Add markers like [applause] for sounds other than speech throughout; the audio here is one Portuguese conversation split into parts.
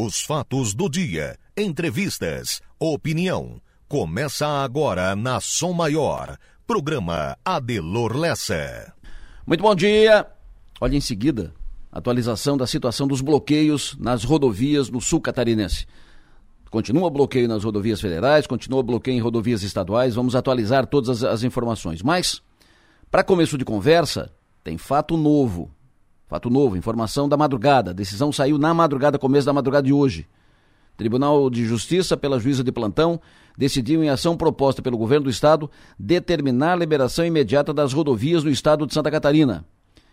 Os fatos do dia, entrevistas, opinião. Começa agora na Som Maior. Programa Adelor Lessa. Muito bom dia. Olha em seguida, atualização da situação dos bloqueios nas rodovias no sul catarinense. Continua bloqueio nas rodovias federais, continua bloqueio em rodovias estaduais. Vamos atualizar todas as, as informações. Mas, para começo de conversa, tem fato novo Fato novo, informação da madrugada. Decisão saiu na madrugada, começo da madrugada de hoje. Tribunal de Justiça, pela juíza de plantão, decidiu, em ação proposta pelo governo do estado, determinar a liberação imediata das rodovias no estado de Santa Catarina.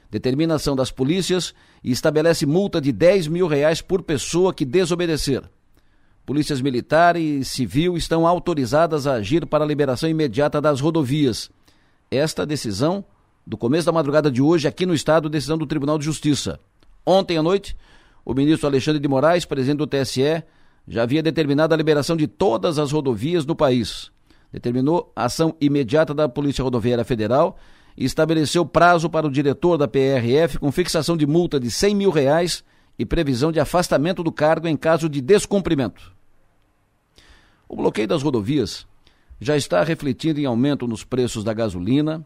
Determinação das polícias e estabelece multa de 10 mil reais por pessoa que desobedecer. Polícias militar e civil estão autorizadas a agir para a liberação imediata das rodovias. Esta decisão do começo da madrugada de hoje, aqui no estado, decisão do Tribunal de Justiça. Ontem à noite, o ministro Alexandre de Moraes, presidente do TSE, já havia determinado a liberação de todas as rodovias do país. Determinou a ação imediata da Polícia Rodoviária Federal e estabeleceu prazo para o diretor da PRF com fixação de multa de 100 mil reais e previsão de afastamento do cargo em caso de descumprimento. O bloqueio das rodovias já está refletindo em aumento nos preços da gasolina,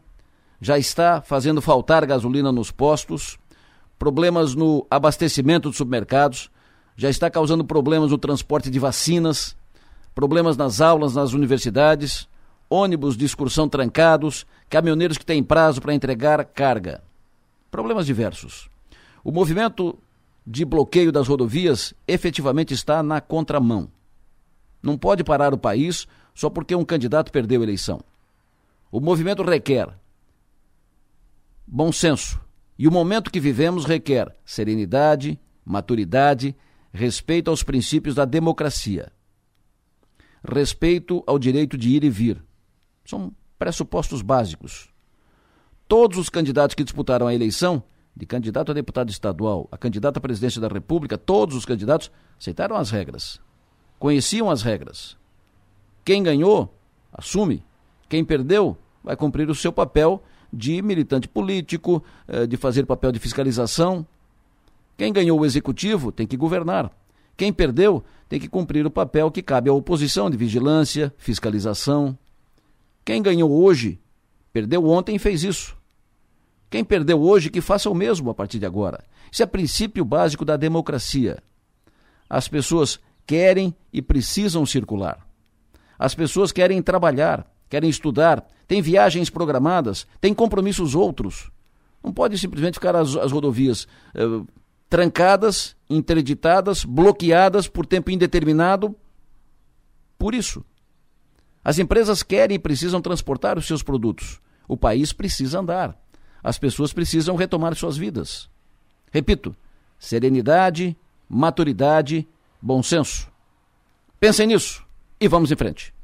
já está fazendo faltar gasolina nos postos, problemas no abastecimento dos supermercados, já está causando problemas no transporte de vacinas, problemas nas aulas nas universidades, ônibus de excursão trancados, caminhoneiros que têm prazo para entregar carga. Problemas diversos. O movimento de bloqueio das rodovias efetivamente está na contramão. Não pode parar o país só porque um candidato perdeu a eleição. O movimento requer bom senso. E o momento que vivemos requer serenidade, maturidade, respeito aos princípios da democracia, respeito ao direito de ir e vir. São pressupostos básicos. Todos os candidatos que disputaram a eleição, de candidato a deputado estadual, a candidato à presidência da República, todos os candidatos aceitaram as regras, conheciam as regras. Quem ganhou, assume. Quem perdeu, vai cumprir o seu papel de militante político, eh, de fazer papel de fiscalização. Quem ganhou o executivo tem que governar. Quem perdeu tem que cumprir o papel que cabe à oposição de vigilância, fiscalização. Quem ganhou hoje, perdeu ontem e fez isso. Quem perdeu hoje, que faça o mesmo a partir de agora. Isso é princípio básico da democracia. As pessoas querem e precisam circular. As pessoas querem trabalhar, querem estudar, têm viagens programadas, têm compromissos outros. Não pode simplesmente ficar as, as rodovias eh, trancadas, interditadas, bloqueadas por tempo indeterminado. Por isso, as empresas querem e precisam transportar os seus produtos. O país precisa andar. As pessoas precisam retomar suas vidas. Repito: serenidade, maturidade, bom senso. Pensem nisso e vamos em frente.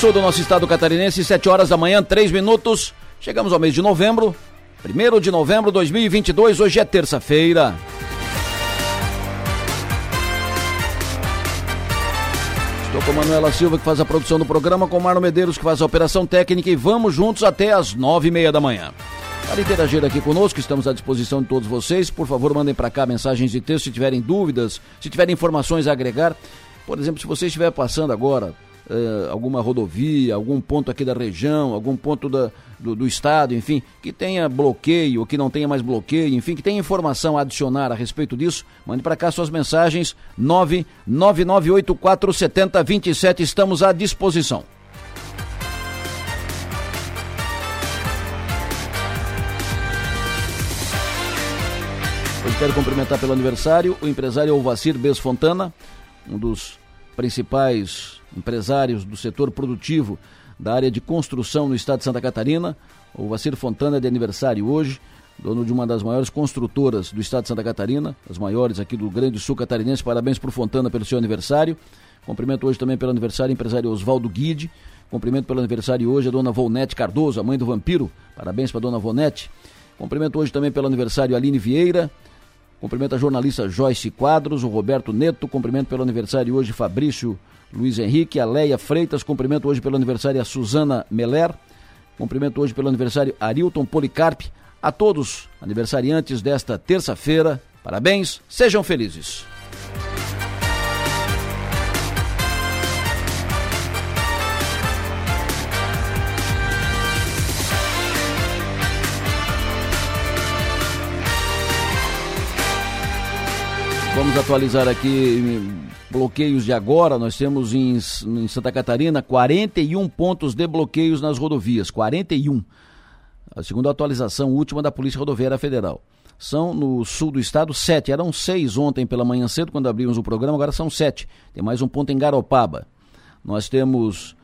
Sul do nosso estado catarinense, 7 horas da manhã, 3 minutos. Chegamos ao mês de novembro, 1 de novembro de 2022, hoje é terça-feira. Estou com Manuela Silva, que faz a produção do programa, com o Marlon Medeiros, que faz a operação técnica, e vamos juntos até e meia da manhã. Para interagir aqui conosco, estamos à disposição de todos vocês. Por favor, mandem para cá mensagens de texto se tiverem dúvidas, se tiverem informações a agregar. Por exemplo, se você estiver passando agora uh, alguma rodovia, algum ponto aqui da região, algum ponto da, do, do, estado, enfim, que tenha bloqueio que não tenha mais bloqueio, enfim, que tenha informação a adicionar a respeito disso, mande para cá suas mensagens 999847027, estamos à disposição. Quero cumprimentar pelo aniversário o empresário Alvacir Bez Fontana, um dos principais empresários do setor produtivo da área de construção no estado de Santa Catarina. O Vacir Fontana é de aniversário hoje. dono de uma das maiores construtoras do estado de Santa Catarina, as maiores aqui do Grande Sul Catarinense. Parabéns para o Fontana pelo seu aniversário. Cumprimento hoje também pelo aniversário empresário Oswaldo Guide. Cumprimento pelo aniversário hoje a dona Volnete Cardoso, a mãe do vampiro. Parabéns para a dona Volnete. Cumprimento hoje também pelo aniversário Aline Vieira. Cumprimento a jornalista Joyce Quadros, o Roberto Neto. Cumprimento pelo aniversário hoje Fabrício Luiz Henrique, a Leia Freitas. Cumprimento hoje pelo aniversário a Suzana Meller. Cumprimento hoje pelo aniversário Arilton Policarpe. A todos aniversariantes desta terça-feira, parabéns, sejam felizes. Vamos atualizar aqui bloqueios de agora. Nós temos em, em, Santa Catarina 41 pontos de bloqueios nas rodovias. 41. A segunda atualização última da Polícia Rodoviária Federal. São no sul do estado sete. Eram seis ontem pela manhã cedo, quando abrimos o programa, agora são sete. Tem mais um ponto em Garopaba. Nós temos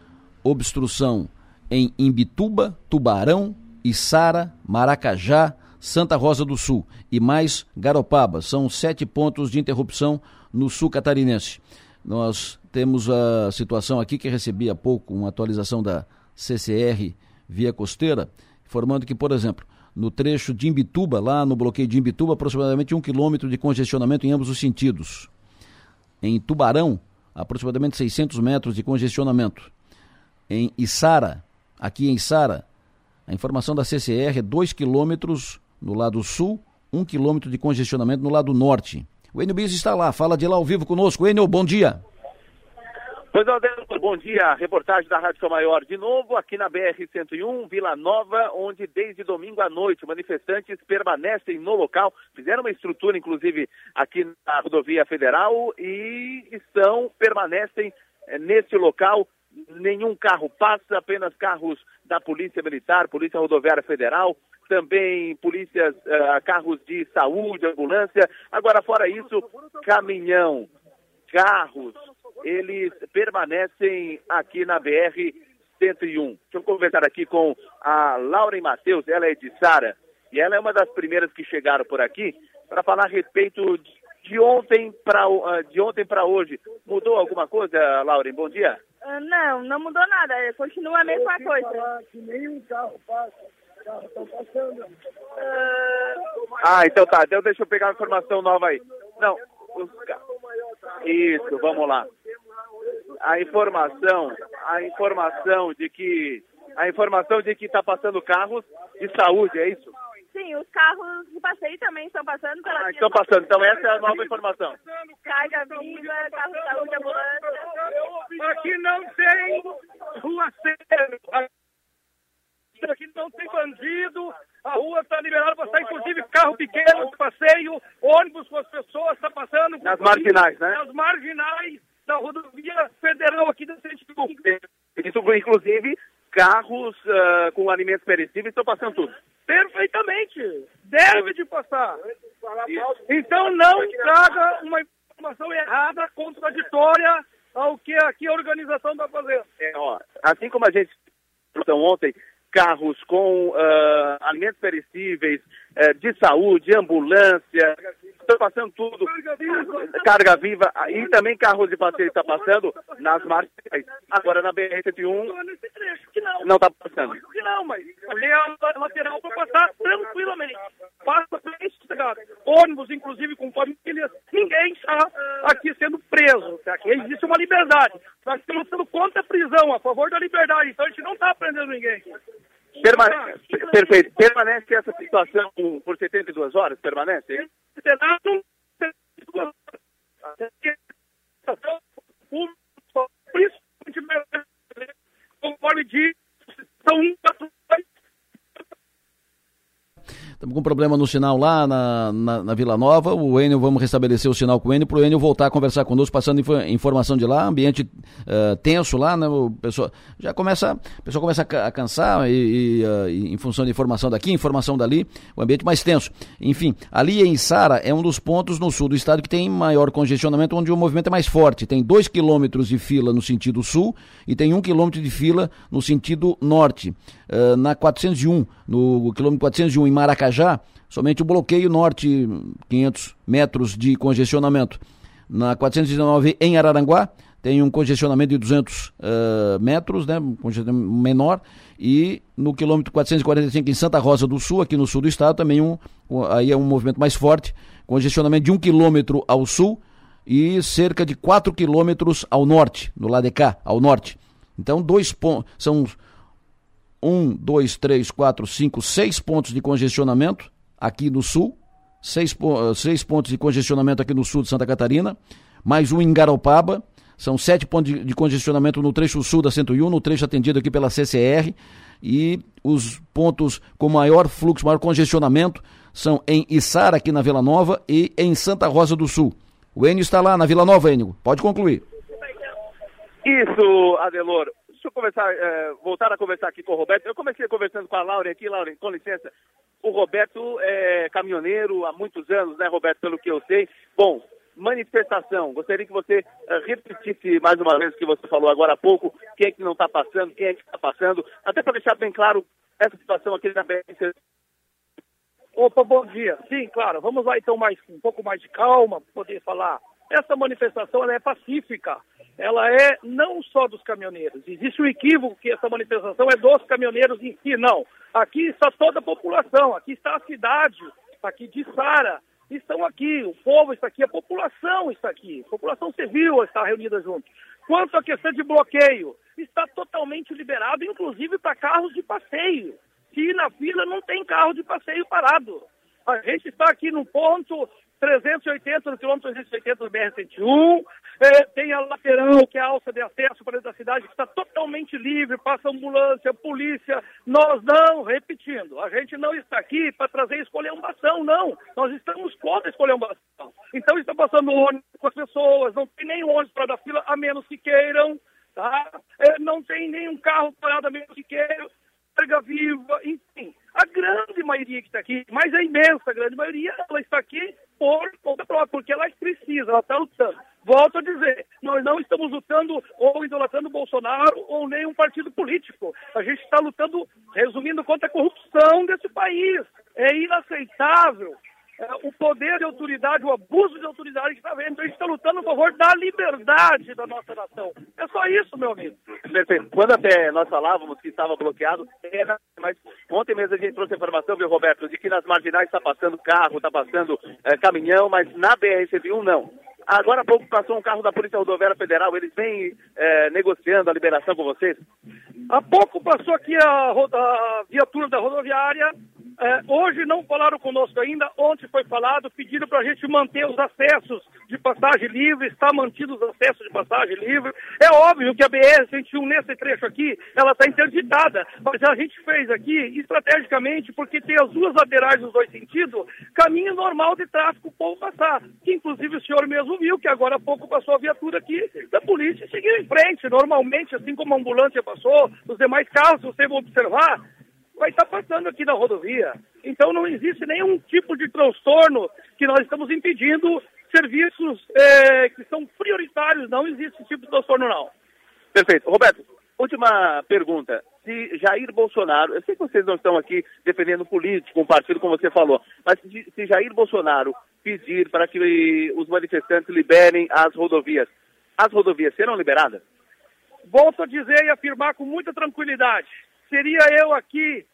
obstrução em Imbituba, Tubarão, Içara, Maracajá, Santa Rosa do Sul e mais Garopaba. São sete pontos de interrupção no sul catarinense. Nós temos a situação aqui que recebi há pouco uma atualização da CCR via costeira, informando que, por exemplo, no trecho de Imbituba, lá no bloqueio de Imbituba, aproximadamente um quilômetro de congestionamento em ambos os sentidos. Em Tubarão, aproximadamente 600 metros de congestionamento. Em Içara, aqui em Içara, a informação da CCR é 2 quilômetros no lado sul, um quilômetro de congestionamento no lado norte. O Enio Bis está lá, fala de lá ao vivo conosco. Enio, bom dia. Pois é, bom dia. Reportagem da Rádio Maior de novo aqui na BR-101, Vila Nova, onde desde domingo à noite manifestantes permanecem no local, fizeram uma estrutura, inclusive, aqui na rodovia federal e estão, permanecem é, nesse local. Nenhum carro passa, apenas carros da Polícia Militar, Polícia Rodoviária Federal, também polícias, uh, carros de saúde, ambulância. Agora, fora isso, caminhão, carros, eles permanecem aqui na BR 101. Deixa eu conversar aqui com a Laura Matheus, ela é de Sara, e ela é uma das primeiras que chegaram por aqui para falar a respeito de ontem para de ontem para hoje. Mudou alguma coisa, Laura? Bom dia. Uh, não, não mudou nada. Continua a mesma coisa. Que nenhum carro passa. Ah, então tá. Então deixa eu pegar a informação nova aí. Não, os... Isso, vamos lá. A informação, a informação de que a informação de que está passando carros de saúde, é isso? Sim, os carros de passeio também estão passando pela ah, estão passando. Então essa é a nova informação. Carga viva, carro de saúde, ambulância. Aqui não tem rua aqui não tem bandido, a rua está liberada para sair, inclusive carro pequeno, passeio, ônibus com as pessoas, está passando. Nas marginais, né? Nas marginais da rodovia federal aqui da Centro Isso, inclusive, carros uh, com alimentos perecíveis estão passando tudo. Deve de passar. Então não traga uma informação errada, contraditória ao que aqui a organização está fazendo. É, ó, assim como a gente então, ontem carros com uh, alimentos perecíveis, uh, de saúde, ambulância, estão passando tudo, carga viva, e também carros de passeio está passando nas margens. Agora na BR-101 não está passando. Não, mas ali é a lateral para passar tranquilamente. Passa sossegado. Ônibus, inclusive, com famílias, ninguém está aqui sendo preso. Aqui existe uma liberdade. Nós estamos sendo contra a prisão, a favor da liberdade. Então a gente não está prendendo ninguém. Permanece, perfeito. Permanece essa situação por 72 horas? Permanece? Conforme diz, são Estamos com um problema no sinal lá na, na, na, Vila Nova. O Enio, vamos restabelecer o sinal com o Enio para o Enio voltar a conversar conosco, passando inf informação de lá, ambiente uh, tenso lá, né? O pessoal já começa, o pessoal começa a, cansar e, e, uh, em função de informação daqui, informação dali, o ambiente mais tenso. Enfim, ali em Sara é um dos pontos no sul do estado que tem maior congestionamento, onde o movimento é mais forte. Tem dois quilômetros de fila no sentido sul e tem um quilômetro de fila no sentido norte. Uh, na 401, no quilômetro 401 em Maracajá, Somente o bloqueio norte, 500 metros de congestionamento. Na 419 em Araranguá, tem um congestionamento de 200 uh, metros, né, um congestionamento menor, e no quilômetro 445 em Santa Rosa do Sul, aqui no sul do estado, também um, aí é um movimento mais forte, congestionamento de um quilômetro ao sul e cerca de 4 quilômetros ao norte, no lado de cá, ao norte. Então, dois pontos, são um, dois, três, quatro, cinco, seis pontos de congestionamento aqui no sul, seis, seis pontos de congestionamento aqui no sul de Santa Catarina, mais um em Garopaba, são sete pontos de, de congestionamento no trecho sul da 101, no trecho atendido aqui pela CCR, e os pontos com maior fluxo, maior congestionamento são em Içara, aqui na Vila Nova, e em Santa Rosa do Sul. O Enio está lá na Vila Nova, Enio. Pode concluir. Isso, Adelor. Eu é, voltar a conversar aqui com o Roberto. Eu comecei conversando com a Laura aqui, Laura, com licença. O Roberto é caminhoneiro há muitos anos, né, Roberto, pelo que eu sei. Bom, manifestação. Gostaria que você uh, repetisse mais uma vez o que você falou agora há pouco, quem é que não está passando, quem é que está passando, até para deixar bem claro essa situação aqui na BR. Opa, bom dia. Sim, claro. Vamos lá então mais um pouco mais de calma poder falar. Essa manifestação ela é pacífica. Ela é não só dos caminhoneiros. Existe um equívoco que essa manifestação é dos caminhoneiros em si. Não. Aqui está toda a população. Aqui está a cidade. Aqui de Sara estão aqui, o povo está aqui, a população está aqui, a população civil está reunida junto. Quanto à questão de bloqueio, está totalmente liberado, inclusive para carros de passeio. Se na fila não tem carro de passeio parado. A gente está aqui no ponto 380, no quilômetro 380 do BR-101, é, tem a lateral, que é a alça de acesso para dentro da cidade, que está totalmente livre, passa ambulância, polícia. Nós não, repetindo, a gente não está aqui para trazer escolhambação, não. Nós estamos contra a escolhambação. Então está passando ônibus com as pessoas, não tem nem ônibus para dar fila, a menos que queiram, tá? É, não tem nenhum carro parado, a menos que queiram carga viva, enfim. A grande maioria que está aqui, mas a imensa grande maioria, ela está aqui por conta própria, porque ela precisa, ela está lutando. Volto a dizer, nós não estamos lutando ou idolatrando Bolsonaro ou nenhum partido político. A gente está lutando, resumindo, contra a corrupção desse país. É inaceitável é, o poder de autoridade, o abuso de autoridade que está vendo. A gente está lutando a favor da liberdade da nossa nação. É só isso, meu amigo. Quando até nós falávamos que estava bloqueado, era, mas ontem mesmo a gente trouxe a informação, viu, Roberto, de que nas marginais está passando carro, está passando é, caminhão, mas na BR-101 não. Agora há pouco passou um carro da Polícia Rodoviária Federal, eles vêm é, negociando a liberação com vocês? Há pouco passou aqui a, a viatura da rodoviária é, hoje não falaram conosco ainda, ontem foi falado, pediram para a gente manter os acessos de passagem livre, está mantido os acessos de passagem livre. É óbvio que a BR-101 nesse trecho aqui, ela está interditada, mas a gente fez aqui estrategicamente porque tem as duas laterais nos dois sentidos, caminho normal de tráfego o povo passar, que inclusive o senhor mesmo viu que agora há pouco passou a viatura aqui da polícia e seguiu em frente, normalmente, assim como a ambulância passou, os demais carros, você observar, vai estar passando aqui na rodovia. Então não existe nenhum tipo de transtorno que nós estamos impedindo serviços é, que são prioritários. Não existe esse tipo de transtorno, não. Perfeito. Roberto, última pergunta. Se Jair Bolsonaro, eu sei que vocês não estão aqui defendendo político, um partido como você falou, mas se Jair Bolsonaro pedir para que os manifestantes liberem as rodovias, as rodovias serão liberadas? Volto a dizer e afirmar com muita tranquilidade seria eu aqui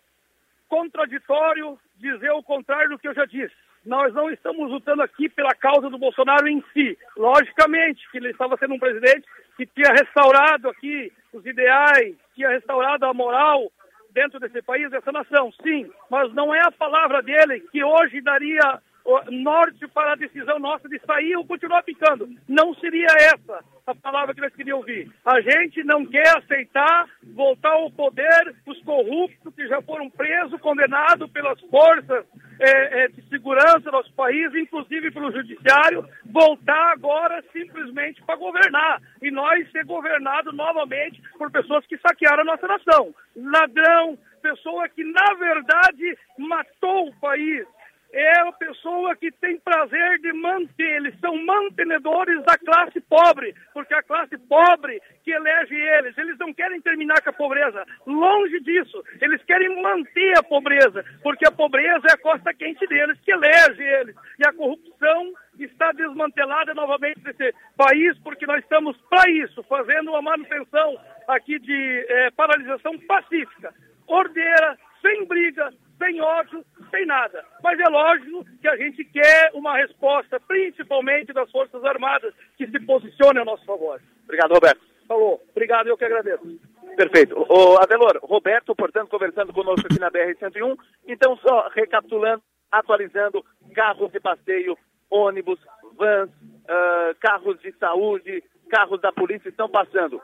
contraditório dizer o contrário do que eu já disse. Nós não estamos lutando aqui pela causa do Bolsonaro em si. Logicamente que ele estava sendo um presidente que tinha restaurado aqui os ideais, tinha restaurado a moral dentro desse país, dessa nação, sim. Mas não é a palavra dele que hoje daria norte para a decisão nossa de sair ou continuar ficando. Não seria essa a palavra que nós queríamos ouvir. A gente não quer aceitar voltar ao poder os corruptos que já foram presos, condenados pelas forças é, é, de segurança do nosso país, inclusive pelo judiciário, voltar agora simplesmente para governar. E nós ser governados novamente por pessoas que saquearam a nossa nação. Ladrão, pessoa que na verdade matou o país é a pessoa que tem prazer de manter, eles são mantenedores da classe pobre, porque a classe pobre que elege eles, eles não querem terminar com a pobreza, longe disso, eles querem manter a pobreza, porque a pobreza é a costa quente deles, que elege eles, e a corrupção está desmantelada novamente nesse país, porque nós estamos para isso, fazendo uma manutenção aqui de é, paralisação pacífica, ordeira, sem briga, sem ódio, sem nada. Mas é lógico que a gente quer uma resposta, principalmente das Forças Armadas, que se posicione a nosso favor. Obrigado, Roberto. Falou. Obrigado, eu que agradeço. Perfeito. O Adelor, Roberto, portanto, conversando conosco aqui na BR-101. Então, só recapitulando, atualizando, carros de passeio, ônibus, vans, uh, carros de saúde, carros da polícia estão passando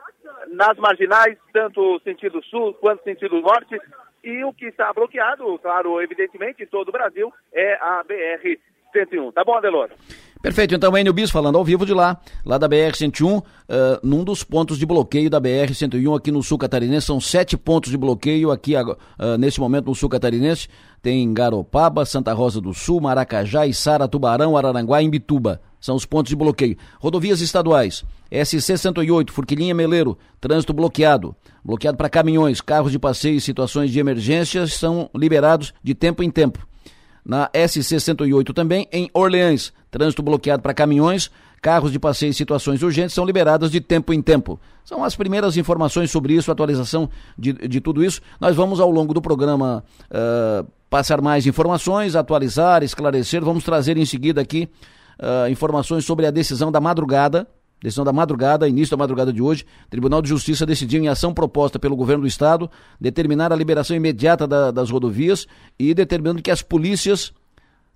nas marginais, tanto sentido sul quanto sentido norte, e o que está bloqueado, claro, evidentemente, em todo o Brasil, é a BR-101. Tá bom, Adelor? Perfeito, então Enio Bis falando ao vivo de lá, lá da BR-101, uh, num dos pontos de bloqueio da BR-101 aqui no sul catarinense, são sete pontos de bloqueio aqui uh, nesse momento no sul catarinense, tem Garopaba, Santa Rosa do Sul, Maracajá, Içara, Tubarão, Araranguá e Imbituba, são os pontos de bloqueio. Rodovias estaduais, SC-108, Furquilinha Meleiro, trânsito bloqueado, bloqueado para caminhões, carros de passeio e situações de emergência são liberados de tempo em tempo na SC 108 também, em Orleans. Trânsito bloqueado para caminhões, carros de passeio e situações urgentes são liberadas de tempo em tempo. São as primeiras informações sobre isso, atualização de, de tudo isso. Nós vamos, ao longo do programa, uh, passar mais informações, atualizar, esclarecer. Vamos trazer em seguida aqui uh, informações sobre a decisão da madrugada Decisão da madrugada, início da madrugada de hoje, Tribunal de Justiça decidiu, em ação proposta pelo governo do Estado, determinar a liberação imediata da, das rodovias e determinando que as polícias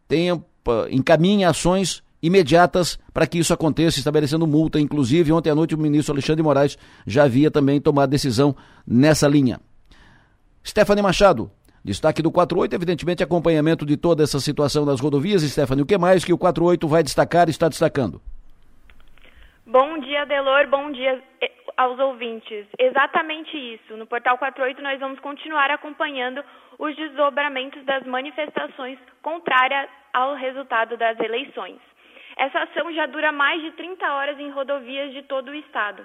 tenham, encaminhem ações imediatas para que isso aconteça, estabelecendo multa. Inclusive, ontem à noite, o ministro Alexandre Moraes já havia também tomado decisão nessa linha. Stephanie Machado, destaque do 48, evidentemente, acompanhamento de toda essa situação das rodovias. Stephanie, o que mais que o 48 vai destacar e está destacando? Bom dia, Delor. Bom dia eh, aos ouvintes. Exatamente isso. No Portal 48 nós vamos continuar acompanhando os desdobramentos das manifestações contrárias ao resultado das eleições. Essa ação já dura mais de 30 horas em rodovias de todo o estado.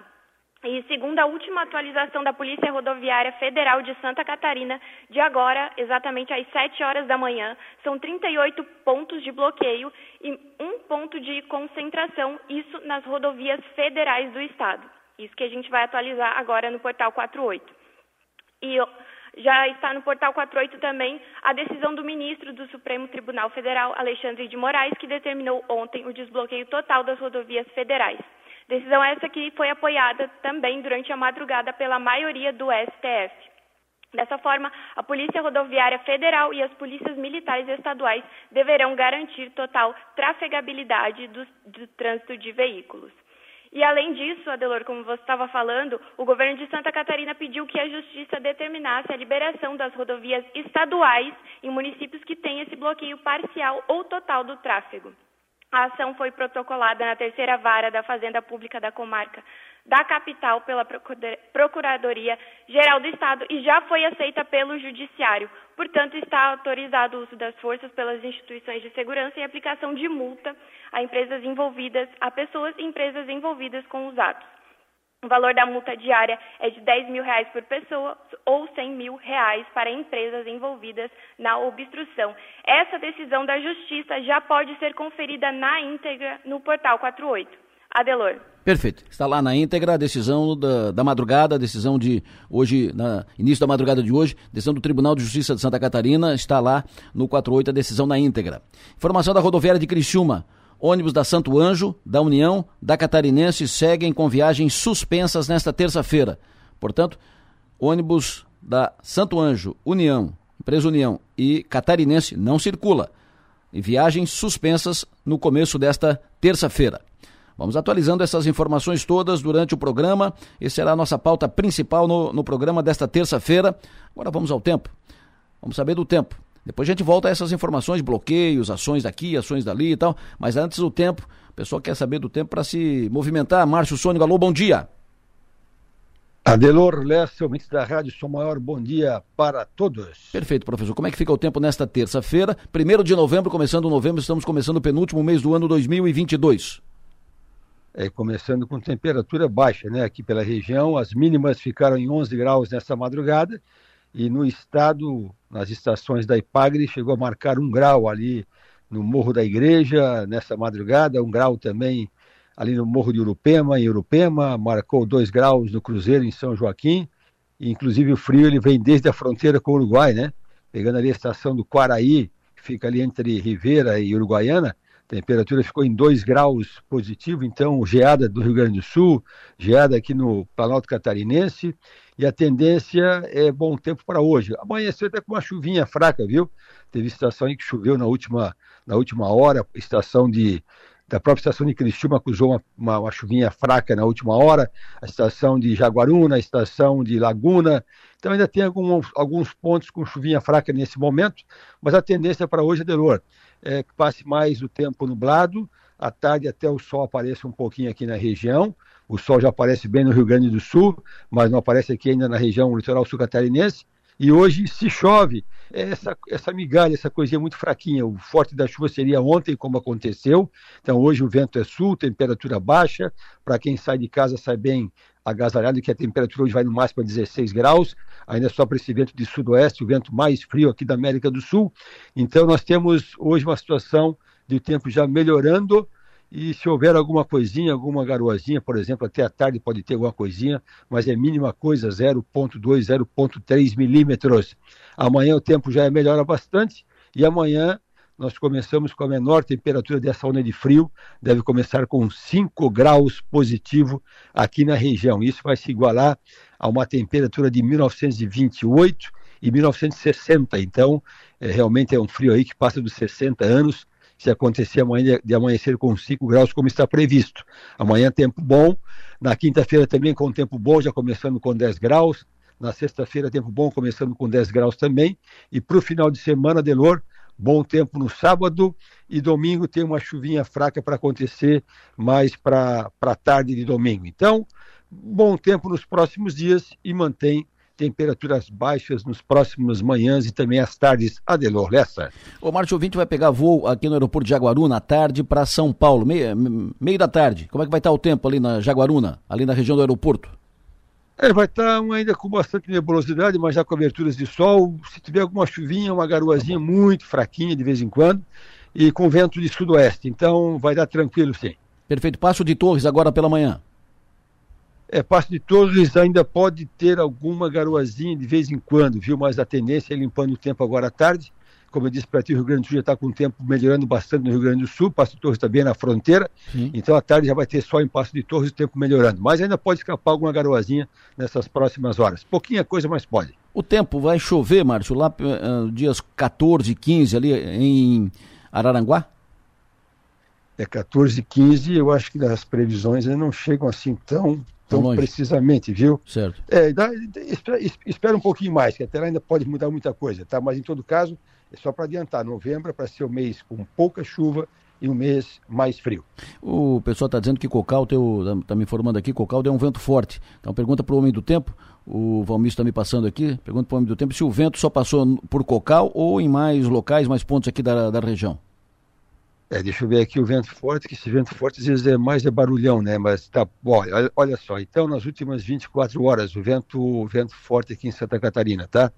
E segundo a última atualização da Polícia Rodoviária Federal de Santa Catarina, de agora, exatamente às 7 horas da manhã, são 38 pontos de bloqueio e um ponto de concentração, isso nas rodovias federais do estado. Isso que a gente vai atualizar agora no portal 48. E já está no portal 48 também a decisão do ministro do Supremo Tribunal Federal, Alexandre de Moraes, que determinou ontem o desbloqueio total das rodovias federais. Decisão essa que foi apoiada também durante a madrugada pela maioria do STF. Dessa forma, a Polícia Rodoviária Federal e as polícias militares estaduais deverão garantir total trafegabilidade do, do trânsito de veículos. E além disso, Adelor, como você estava falando, o governo de Santa Catarina pediu que a justiça determinasse a liberação das rodovias estaduais em municípios que têm esse bloqueio parcial ou total do tráfego. A ação foi protocolada na terceira vara da Fazenda Pública da Comarca da capital pela Procuradoria Geral do Estado e já foi aceita pelo Judiciário. Portanto, está autorizado o uso das forças pelas instituições de segurança e aplicação de multa a empresas envolvidas, a pessoas e empresas envolvidas com os atos. O valor da multa diária é de 10 mil reais por pessoa ou 100 mil reais para empresas envolvidas na obstrução. Essa decisão da Justiça já pode ser conferida na íntegra no portal 48. Adelor. Perfeito. Está lá na íntegra a decisão da, da madrugada, a decisão de hoje, na início da madrugada de hoje, decisão do Tribunal de Justiça de Santa Catarina, está lá no 48 a decisão na íntegra. Informação da rodoviária de Criciúma. Ônibus da Santo Anjo, da União, da Catarinense seguem com viagens suspensas nesta terça-feira. Portanto, ônibus da Santo Anjo, União, Empresa União e Catarinense não circula. E viagens suspensas no começo desta terça-feira. Vamos atualizando essas informações todas durante o programa. Essa será a nossa pauta principal no, no programa desta terça-feira. Agora vamos ao tempo. Vamos saber do tempo. Depois a gente volta a essas informações, bloqueios, ações daqui, ações dali e tal. Mas antes o tempo, o pessoal quer saber do tempo para se movimentar. Márcio Sônico, alô, bom dia. Adelor Lessa, ouvintes da Rádio Som Maior, bom dia para todos. Perfeito, professor. Como é que fica o tempo nesta terça-feira? Primeiro de novembro, começando novembro, estamos começando o penúltimo mês do ano 2022. É, começando com temperatura baixa, né? Aqui pela região, as mínimas ficaram em 11 graus nessa madrugada e no estado, nas estações da Ipagre, chegou a marcar um grau ali no Morro da Igreja nessa madrugada, um grau também ali no Morro de Urupema, em Urupema, marcou 2 graus no Cruzeiro, em São Joaquim, e, inclusive o frio ele vem desde a fronteira com o Uruguai, né? Pegando ali a estação do Quaraí, que fica ali entre Rivera e Uruguaiana, a temperatura ficou em 2 graus positivo, então geada do Rio Grande do Sul, geada aqui no Planalto Catarinense, e a tendência é bom tempo para hoje. Amanheceu até com uma chuvinha fraca, viu? Teve estação aí que choveu na última, na última hora, estação de da própria estação de Criciúma acusou uma, uma, uma, chuvinha fraca na última hora, a estação de Jaguaruna, a estação de Laguna, então ainda tem alguns, alguns pontos com chuvinha fraca nesse momento, mas a tendência para hoje, Delor, é que passe mais o tempo nublado, à tarde até o sol apareça um pouquinho aqui na região, o sol já aparece bem no Rio Grande do Sul, mas não aparece aqui ainda na região litoral sul-catarinense, e hoje, se chove, essa, essa migalha, essa coisinha muito fraquinha. O forte da chuva seria ontem, como aconteceu. Então, hoje o vento é sul, temperatura baixa. Para quem sai de casa, sai bem agasalhado, que a temperatura hoje vai no máximo a 16 graus. Ainda só para esse vento de sudoeste, o vento mais frio aqui da América do Sul. Então, nós temos hoje uma situação de tempo já melhorando e se houver alguma coisinha, alguma garoazinha, por exemplo, até a tarde pode ter alguma coisinha, mas é mínima coisa, 0,2, 0,3 milímetros. Amanhã o tempo já melhora bastante e amanhã nós começamos com a menor temperatura dessa onda de frio, deve começar com 5 graus positivo aqui na região. Isso vai se igualar a uma temperatura de 1928 e 1960. Então, é, realmente é um frio aí que passa dos 60 anos se acontecer amanhã de amanhecer com 5 graus, como está previsto. Amanhã tempo bom, na quinta-feira também com tempo bom, já começando com 10 graus, na sexta-feira tempo bom, começando com 10 graus também, e para o final de semana, Delor, bom tempo no sábado e domingo tem uma chuvinha fraca para acontecer mais para a tarde de domingo. Então, bom tempo nos próximos dias e mantém temperaturas baixas nos próximos manhãs e também às tardes. Adelor Lessa. O Márcio Ouvinte vai pegar voo aqui no aeroporto de Jaguaruna à tarde para São Paulo, meio, meio da tarde. Como é que vai estar o tempo ali na Jaguaruna, ali na região do aeroporto? É, vai estar ainda com bastante nebulosidade, mas já com aberturas de sol. Se tiver alguma chuvinha, uma garoazinha muito fraquinha de vez em quando, e com vento de sudoeste. Então vai dar tranquilo sim. Perfeito. Passo de Torres agora pela manhã. É, Passo de Torres ainda pode ter alguma garoazinha de vez em quando, viu? Mas a tendência é limpando o tempo agora à tarde. Como eu disse para ti, o Rio Grande do Sul já está com o tempo melhorando bastante no Rio Grande do Sul. Passo de Torres está bem na fronteira. Sim. Então à tarde já vai ter só em Passo de Torres o tempo melhorando. Mas ainda pode escapar alguma garoazinha nessas próximas horas. Pouquinha coisa, mas pode. O tempo vai chover, Márcio, lá uh, dias 14, 15 ali em Araranguá? É 14, 15, eu acho que as previsões não chegam assim tão tão precisamente, viu? Certo. É, dá, espera, um pouquinho mais, que até lá ainda pode mudar muita coisa, tá? Mas em todo caso, é só para adiantar, novembro é para ser o mês com pouca chuva e um mês mais frio. O pessoal está dizendo que Cocal, está tá me informando aqui, Cocal deu um vento forte. Então pergunta para o Homem do Tempo, o Valmir está me passando aqui, pergunta para o Homem do Tempo se o vento só passou por Cocal ou em mais locais, mais pontos aqui da, da região. É, deixa eu ver aqui o vento forte, que esse vento forte às vezes é mais é barulhão, né? Mas tá, olha, olha só, então nas últimas 24 horas, o vento, o vento forte aqui em Santa Catarina, tá?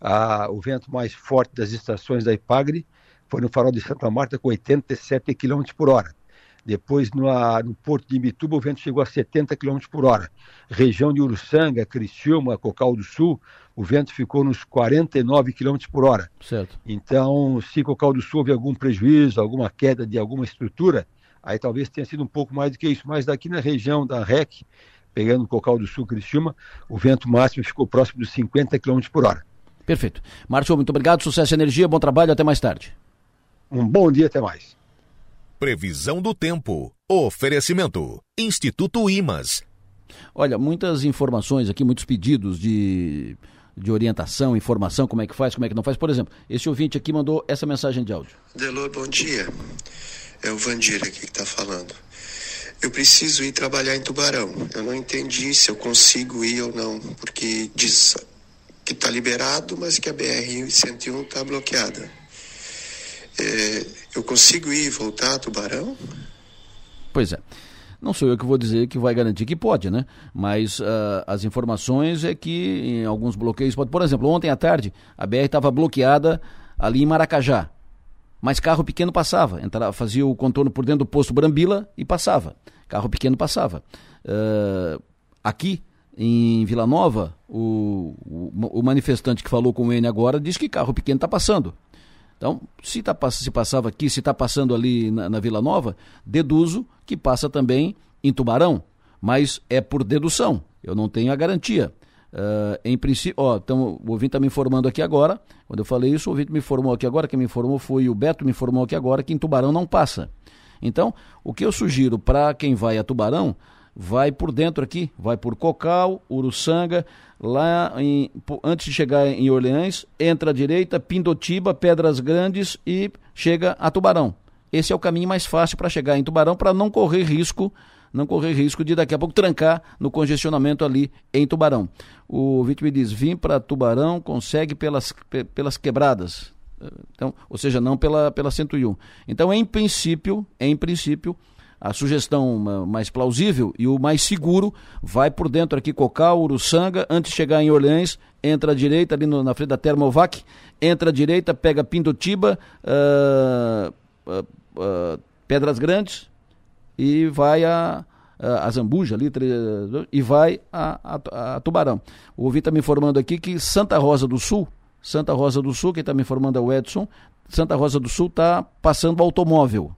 Ah, o vento mais forte das estações da Ipagre foi no farol de Santa Marta com 87 km por hora. Depois, no, no porto de Imituba, o vento chegou a 70 km por hora. Região de Uruçanga, Criciúma, Cocal do Sul, o vento ficou nos 49 km por hora. Certo. Então, se Cocal do Sul houve algum prejuízo, alguma queda de alguma estrutura, aí talvez tenha sido um pouco mais do que isso. Mas daqui na região da REC, pegando Cocal do Sul, Criciúma, o vento máximo ficou próximo dos 50 km por hora. Perfeito. Márcio, muito obrigado, sucesso e energia, bom trabalho, até mais tarde. Um bom dia, até mais. Previsão do tempo. Oferecimento. Instituto Imas. Olha, muitas informações aqui, muitos pedidos de, de orientação, informação, como é que faz, como é que não faz. Por exemplo, esse ouvinte aqui mandou essa mensagem de áudio. Delor, bom dia. É o Vandir aqui que está falando. Eu preciso ir trabalhar em Tubarão. Eu não entendi se eu consigo ir ou não, porque diz que está liberado, mas que a BR-101 está bloqueada. É, eu consigo ir e voltar a Tubarão? Pois é. Não sou eu que vou dizer que vai garantir que pode, né? Mas uh, as informações é que em alguns bloqueios pode. Por exemplo, ontem à tarde a BR estava bloqueada ali em Maracajá. Mas carro pequeno passava, fazia o contorno por dentro do posto Brambila e passava. Carro pequeno passava. Uh, aqui em Vila Nova, o, o, o, manifestante que falou com o N agora diz que carro pequeno está passando. Então, se, tá, se passava aqui, se está passando ali na, na, Vila Nova, deduzo que passa também em Tubarão, mas é por dedução, eu não tenho a garantia. Uh, em princípio, ó, o ouvinte está me informando aqui agora, quando eu falei isso, o ouvinte me informou aqui agora, quem me informou foi o Beto, me informou aqui agora que em Tubarão não passa. Então, o que eu sugiro para quem vai a Tubarão, vai por dentro aqui, vai por Cocal, Uruçanga, lá em, antes de chegar em Orleans, entra à direita, Pindotiba, Pedras Grandes e chega a Tubarão. Esse é o caminho mais fácil para chegar em Tubarão para não correr risco, não correr risco de daqui a pouco trancar no congestionamento ali em Tubarão. O Vítor me diz: "Vim para Tubarão, consegue pelas pelas quebradas". Então, ou seja, não pela pela 101. Então, em princípio, em princípio, a sugestão mais plausível e o mais seguro vai por dentro aqui Cocal, Uruçanga, antes de chegar em Orleans, entra à direita ali no, na frente da Termovac, entra à direita, pega Pindotiba, uh, uh, uh, Pedras Grandes e vai a, a Zambuja ali e vai a, a, a Tubarão. O ouvinte está me informando aqui que Santa Rosa do Sul, Santa Rosa do Sul, quem está me informando é o Edson, Santa Rosa do Sul está passando automóvel.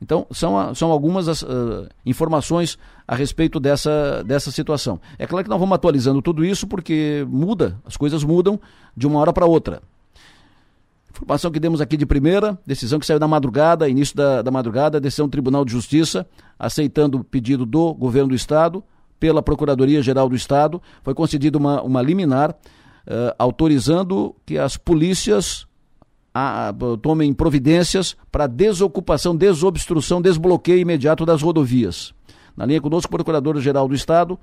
Então, são, são algumas as, uh, informações a respeito dessa, dessa situação. É claro que nós vamos atualizando tudo isso porque muda, as coisas mudam de uma hora para outra. Informação que demos aqui de primeira, decisão que saiu na madrugada, início da, da madrugada, decisão do Tribunal de Justiça, aceitando o pedido do governo do Estado, pela Procuradoria-Geral do Estado, foi concedida uma, uma liminar uh, autorizando que as polícias a, tomem providências para desocupação, desobstrução, desbloqueio imediato das rodovias. Na linha conosco, o Procurador-Geral do Estado,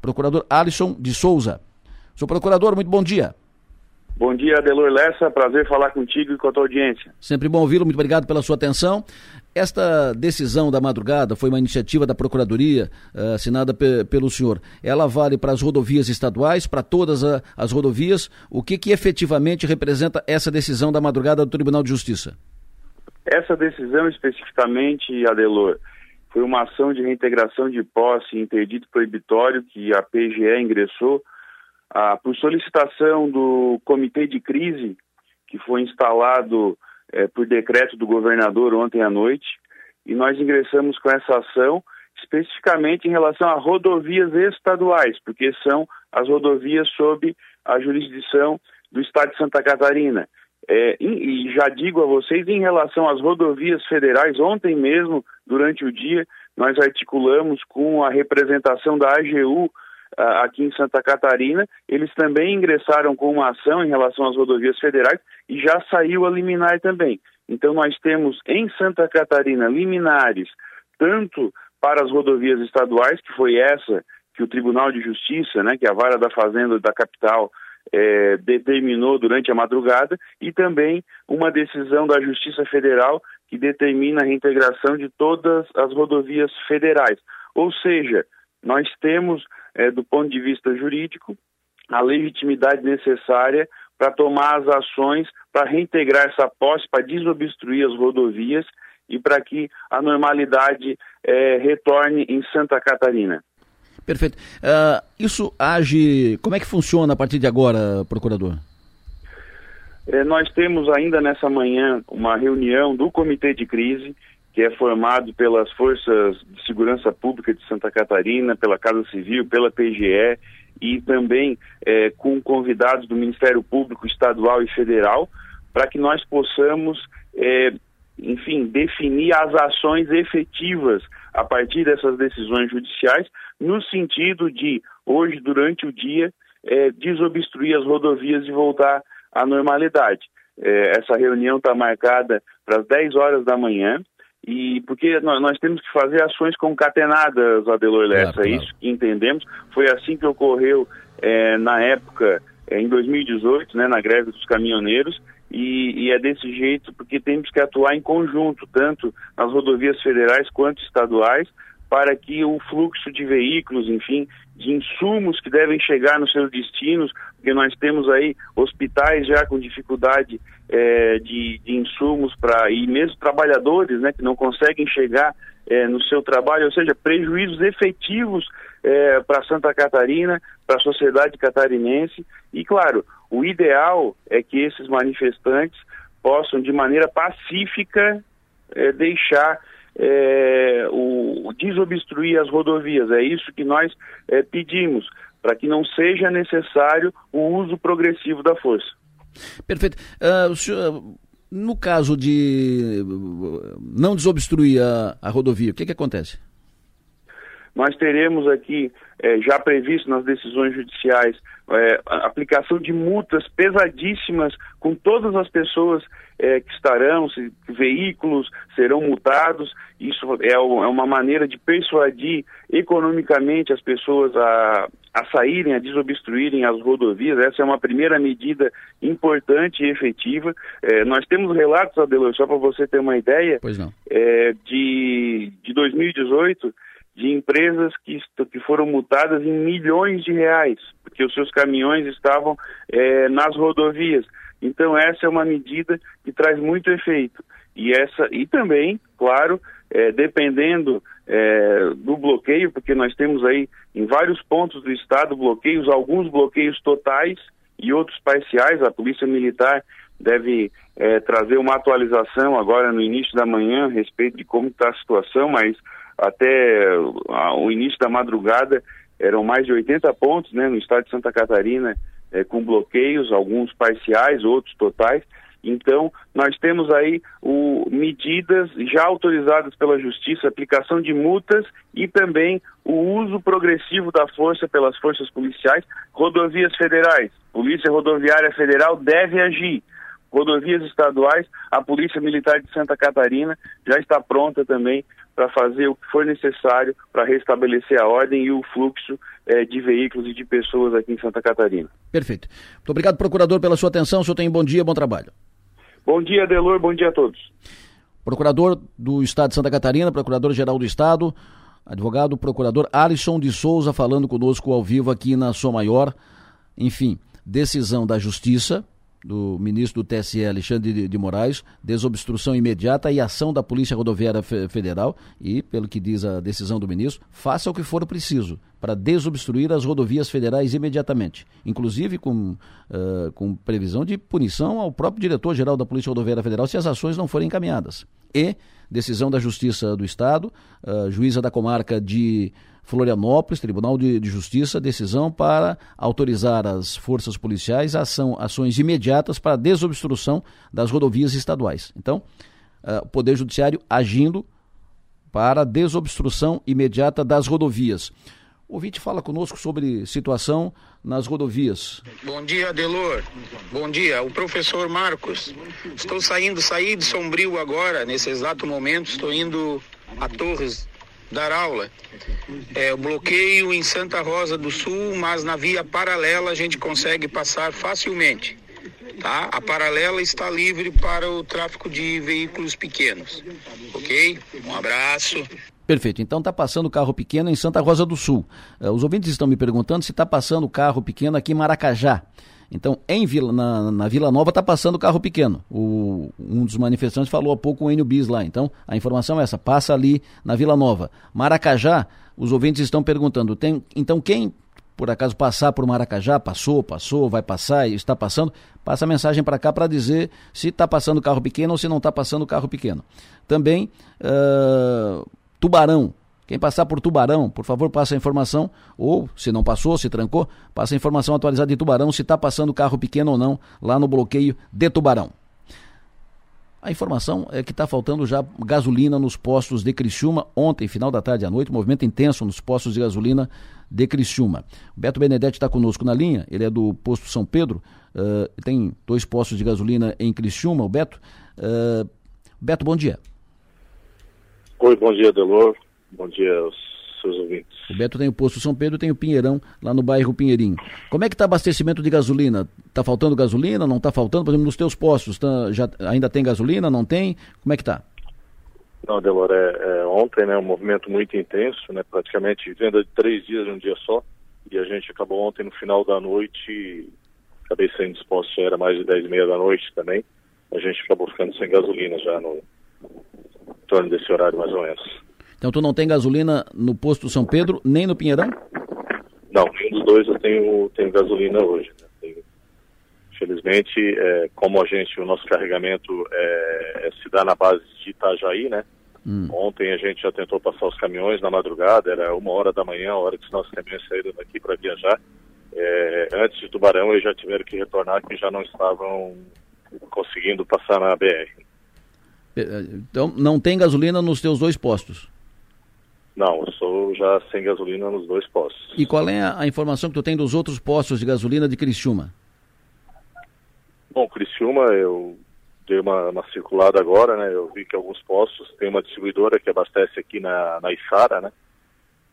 Procurador Alisson de Souza. Sou procurador, muito bom dia. Bom dia, Adelor Lessa. Prazer falar contigo e com a tua audiência. Sempre bom ouvi-lo. Muito obrigado pela sua atenção. Esta decisão da madrugada foi uma iniciativa da Procuradoria, uh, assinada pe pelo senhor. Ela vale para as rodovias estaduais, para todas a, as rodovias. O que, que efetivamente representa essa decisão da madrugada do Tribunal de Justiça? Essa decisão especificamente, Adelor, foi uma ação de reintegração de posse interdito proibitório que a PGE ingressou ah, por solicitação do Comitê de Crise, que foi instalado eh, por decreto do governador ontem à noite, e nós ingressamos com essa ação especificamente em relação a rodovias estaduais, porque são as rodovias sob a jurisdição do Estado de Santa Catarina. É, e já digo a vocês, em relação às rodovias federais, ontem mesmo, durante o dia, nós articulamos com a representação da AGU aqui em Santa Catarina, eles também ingressaram com uma ação em relação às rodovias federais e já saiu a liminar também. Então nós temos em Santa Catarina liminares tanto para as rodovias estaduais, que foi essa que o Tribunal de Justiça, né, que é a vara da Fazenda da capital é, determinou durante a madrugada, e também uma decisão da Justiça Federal que determina a reintegração de todas as rodovias federais. Ou seja, nós temos é, do ponto de vista jurídico, a legitimidade necessária para tomar as ações para reintegrar essa posse, para desobstruir as rodovias e para que a normalidade é, retorne em Santa Catarina. Perfeito. Uh, isso age. Como é que funciona a partir de agora, procurador? É, nós temos ainda nessa manhã uma reunião do Comitê de Crise que é formado pelas Forças de Segurança Pública de Santa Catarina, pela Casa Civil, pela PGE e também é, com convidados do Ministério Público Estadual e Federal, para que nós possamos, é, enfim, definir as ações efetivas a partir dessas decisões judiciais, no sentido de, hoje, durante o dia, é, desobstruir as rodovias e voltar à normalidade. É, essa reunião está marcada para as 10 horas da manhã e porque nós, nós, temos que fazer ações concatenadas, Adelor Lessa, claro, é isso que entendemos. Foi assim que ocorreu é, na época, é, em 2018, né, na greve dos caminhoneiros, e, e, é desse jeito porque temos que atuar em conjunto, tanto nas rodovias federais quanto estaduais, para que o fluxo de veículos, enfim, de insumos que devem chegar nos seus destinos, porque nós temos aí hospitais já com dificuldade é, de, de, insumos para e mesmo trabalhadores, né, que não conseguem chegar é, no seu trabalho, ou seja, prejuízos efetivos é, para Santa Catarina, para a sociedade catarinense. E claro, o ideal é que esses manifestantes possam, de maneira pacífica, deixar é, o, desobstruir as rodovias. É isso que nós é, pedimos, para que não seja necessário o uso progressivo da força. Perfeito. Uh, senhor, no caso de não desobstruir a, a rodovia, o que, que acontece? Nós teremos aqui, é, já previsto nas decisões judiciais, é, aplicação de multas pesadíssimas com todas as pessoas é, que estarão, se, veículos serão multados. Isso é, é, uma maneira de persuadir economicamente as pessoas a, a saírem, a desobstruírem as rodovias. Essa é uma primeira medida importante e efetiva. É, nós temos relatos, Adelor, só para você ter uma ideia, é, de, de 2018 de empresas que, que foram multadas em milhões de reais, porque os seus caminhões estavam é, nas rodovias. Então essa é uma medida que traz muito efeito. E, essa, e também, claro, é, dependendo é, do bloqueio, porque nós temos aí em vários pontos do estado bloqueios, alguns bloqueios totais e outros parciais. A Polícia Militar deve é, trazer uma atualização agora no início da manhã a respeito de como está a situação, mas até o início da madrugada eram mais de 80 pontos né, no estado de Santa Catarina é, com bloqueios, alguns parciais, outros totais. Então, nós temos aí o, medidas já autorizadas pela Justiça, aplicação de multas e também o uso progressivo da força pelas forças policiais. Rodovias federais, Polícia Rodoviária Federal deve agir. Rodovias estaduais, a Polícia Militar de Santa Catarina já está pronta também para fazer o que for necessário para restabelecer a ordem e o fluxo é, de veículos e de pessoas aqui em Santa Catarina. Perfeito. Muito obrigado, procurador, pela sua atenção. O senhor tem um bom dia, bom trabalho. Bom dia, Delor, bom dia a todos. Procurador do Estado de Santa Catarina, Procurador-Geral do Estado, advogado, procurador Alisson de Souza, falando conosco ao vivo aqui na Sua Maior. Enfim, decisão da Justiça, do ministro do TSE, Alexandre de, de, Moraes, desobstrução imediata e ação da Polícia Rodoviária Federal e, pelo que diz a decisão do ministro, faça o que for preciso para desobstruir as rodovias federais imediatamente, inclusive com, uh, com previsão de punição ao próprio diretor-geral da Polícia Rodoviária Federal se as ações não forem encaminhadas. E decisão da Justiça do Estado, uh, juíza da comarca de Florianópolis, Tribunal de, de, Justiça, decisão para autorizar as forças policiais a ação, ações imediatas para desobstrução das rodovias estaduais. Então, uh, o Poder Judiciário agindo para desobstrução imediata das rodovias. O ouvinte fala conosco sobre situação nas rodovias. Bom dia, Delor. Bom dia, o professor Marcos. Estou saindo, saí de Sombrio agora, nesse exato momento, estou indo a Torres dar aula. É, o bloqueio em Santa Rosa do Sul, mas na via paralela a gente consegue passar facilmente. Tá? A paralela está livre para o tráfego de veículos pequenos. Ok? Um abraço. Perfeito. Então está passando carro pequeno em Santa Rosa do Sul. Uh, os ouvintes estão me perguntando se está passando carro pequeno aqui em Maracajá. Então, em Vila, na, na Vila Nova está passando carro pequeno. O, um dos manifestantes falou há pouco o Enio Bis lá. Então, a informação é essa, passa ali na Vila Nova. Maracajá, os ouvintes estão perguntando, tem, então quem por acaso passar por Maracajá, passou, passou, vai passar e está passando, passa a mensagem para cá para dizer se está passando carro pequeno ou se não está passando carro pequeno. Também, uh, Tubarão, quem passar por Tubarão, por favor, passe a informação, ou se não passou, se trancou, passe a informação atualizada de Tubarão, se está passando carro pequeno ou não, lá no bloqueio de Tubarão. A informação é que está faltando já gasolina nos postos de Criciúma. Ontem, final da tarde à noite, movimento intenso nos postos de gasolina de Criciúma. Beto Benedetti está conosco na linha, ele é do posto São Pedro, uh, tem dois postos de gasolina em Criciúma, o Beto. Uh, Beto, bom dia. Oi, bom dia, Delor. Bom dia aos seus ouvintes. O Beto tem o posto São Pedro tem o Pinheirão, lá no bairro Pinheirinho. Como é que está abastecimento de gasolina? Está faltando gasolina? Não está faltando? Por exemplo, nos teus postos, tá, já, ainda tem gasolina? Não tem? Como é que está? Não, Delor, é, é, ontem, né, um movimento muito intenso, né, praticamente venda de três dias em um dia só, e a gente acabou ontem no final da noite, acabei sendo disposto, já era mais de dez e meia da noite também, a gente acabou ficando sem gasolina já no em torno desse horário mais ou menos. Então tu não tem gasolina no posto São Pedro, nem no Pinheirão? Não, nenhum dos dois eu tenho, tenho gasolina hoje. Né? Tenho, infelizmente, é, como a gente, o nosso carregamento é, é, se dá na base de Itajaí, né? Hum. Ontem a gente já tentou passar os caminhões na madrugada, era uma hora da manhã, a hora que os nossos caminhões saíram daqui para viajar. É, antes de Tubarão, eles já tiveram que retornar, que já não estavam conseguindo passar na BR. Então, não tem gasolina nos teus dois postos? Não, eu sou já sem gasolina nos dois postos. E qual é a, informação que tu tem dos outros postos de gasolina de Criciúma? Bom, Criciúma, eu dei uma, uma, circulada agora, né? Eu vi que alguns postos tem uma distribuidora que abastece aqui na, na Içara, né?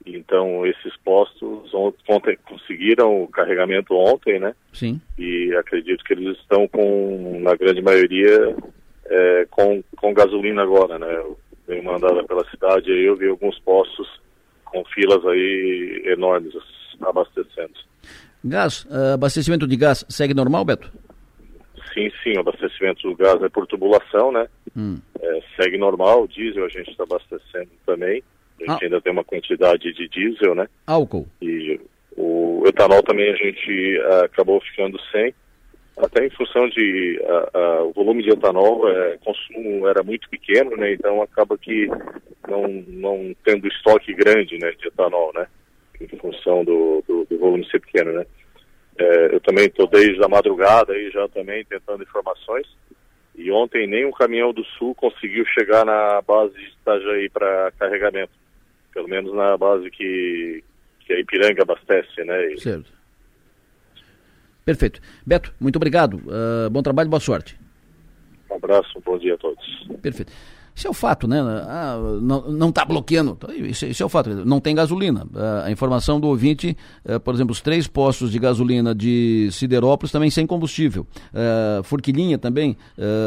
Então, esses postos ontem conseguiram o carregamento ontem, né? Sim. E acredito que eles estão com, na grande maioria, é, com, com gasolina agora, né? Eu bem mandada pela cidade, aí eu vi alguns postos com filas aí enormes abastecendo. Gás, uh, abastecimento de gás segue normal, Beto? Sim, sim, o abastecimento do gás é por tubulação, né? Hum. É, segue normal, o diesel a gente está abastecendo também. A gente ah. ainda tem uma quantidade de diesel, né? Álcool. E o etanol também a gente uh, acabou ficando sem até em função de o volume de etanol, é, consumo era muito pequeno, né? Então acaba que não, não tendo estoque grande, né, de etanol, né? Em função do, do, do volume ser pequeno, né? É, eu também estou desde a madrugada aí já também tentando informações. E ontem nem um caminhão do sul conseguiu chegar na base de Itajaí para carregamento. Pelo menos na base que, que a Ipiranga abastece, né? E, certo. Perfeito. Beto, muito obrigado. Uh, bom trabalho, boa sorte. Um abraço, bom dia a todos. Perfeito. Isso é o fato, né? Ah, não está bloqueando. Isso, isso, é o fato. Não tem gasolina. Uh, a informação do ouvinte, uh, por exemplo, os três postos de gasolina de Siderópolis também sem combustível. Uh, Forquilinha também,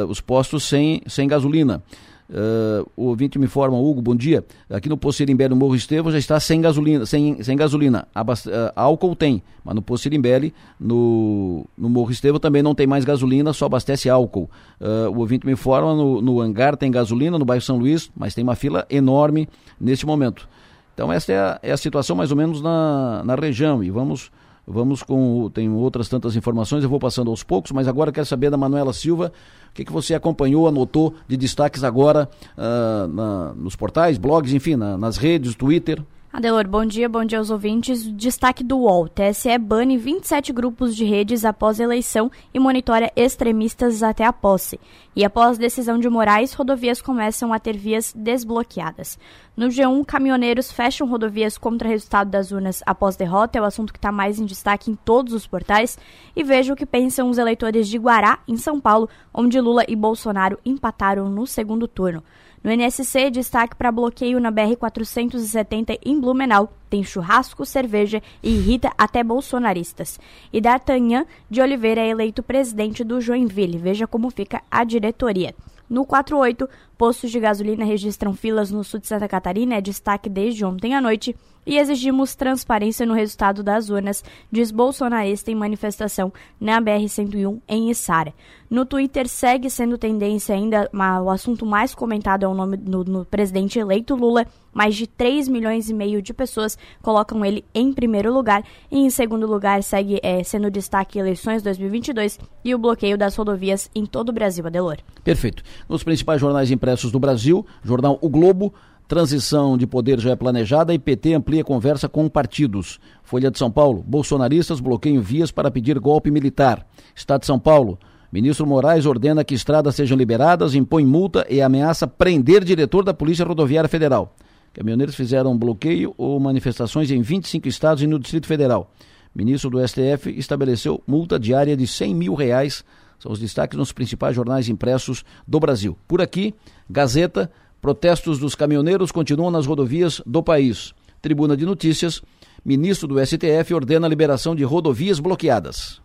os postos sem, sem gasolina. Uh, o ouvinte me informa, Hugo, bom dia. Aqui no Poço Irimbele, no Morro Estevão, já está sem gasolina. Sem, sem gasolina. Abast uh, álcool tem, mas no Poço Irimbele, no, no Morro Estevão, também não tem mais gasolina, só abastece álcool. Uh, o ouvinte me informa, no, no hangar tem gasolina, no bairro São Luís, mas tem uma fila enorme neste momento. Então essa é a, é a situação mais ou menos na, na região e vamos Vamos com. Tem outras tantas informações, eu vou passando aos poucos, mas agora quero saber da Manuela Silva, o que, que você acompanhou, anotou de destaques agora uh, na, nos portais, blogs, enfim, na, nas redes, Twitter. Adelor, bom dia, bom dia aos ouvintes. Destaque do UOL. TSE bane 27 grupos de redes após eleição e monitora extremistas até a posse. E após decisão de Moraes, rodovias começam a ter vias desbloqueadas. No G1, caminhoneiros fecham rodovias contra resultado das urnas após derrota. É o assunto que está mais em destaque em todos os portais. E veja o que pensam os eleitores de Guará, em São Paulo, onde Lula e Bolsonaro empataram no segundo turno. No NSC, destaque para bloqueio na BR-470 em Blumenau. Tem churrasco, cerveja e irrita até bolsonaristas. E D'Artagnan de Oliveira é eleito presidente do Joinville. Veja como fica a diretoria. No 48, postos de gasolina registram filas no sul de Santa Catarina, é destaque desde ontem à noite, e exigimos transparência no resultado das urnas, diz bolsonarista em manifestação na BR-101 em Içara. No Twitter segue sendo tendência ainda, o assunto mais comentado é o nome do presidente eleito Lula. Mais de 3 milhões e meio de pessoas colocam ele em primeiro lugar e em segundo lugar segue é, sendo destaque eleições 2022 e o bloqueio das rodovias em todo o Brasil, Adelor. Perfeito. Nos principais jornais impressos do Brasil, jornal O Globo, Transição de poder já é planejada e PT amplia conversa com partidos. Folha de São Paulo, bolsonaristas bloqueiam vias para pedir golpe militar. Estado de São Paulo, Ministro Moraes ordena que estradas sejam liberadas, impõe multa e ameaça prender diretor da Polícia Rodoviária Federal. Caminhoneiros fizeram bloqueio ou manifestações em 25 estados e no Distrito Federal. Ministro do STF estabeleceu multa diária de 100 mil reais. São os destaques nos principais jornais impressos do Brasil. Por aqui, Gazeta, Protestos dos caminhoneiros continuam nas rodovias do país. Tribuna de Notícias. Ministro do STF ordena a liberação de rodovias bloqueadas.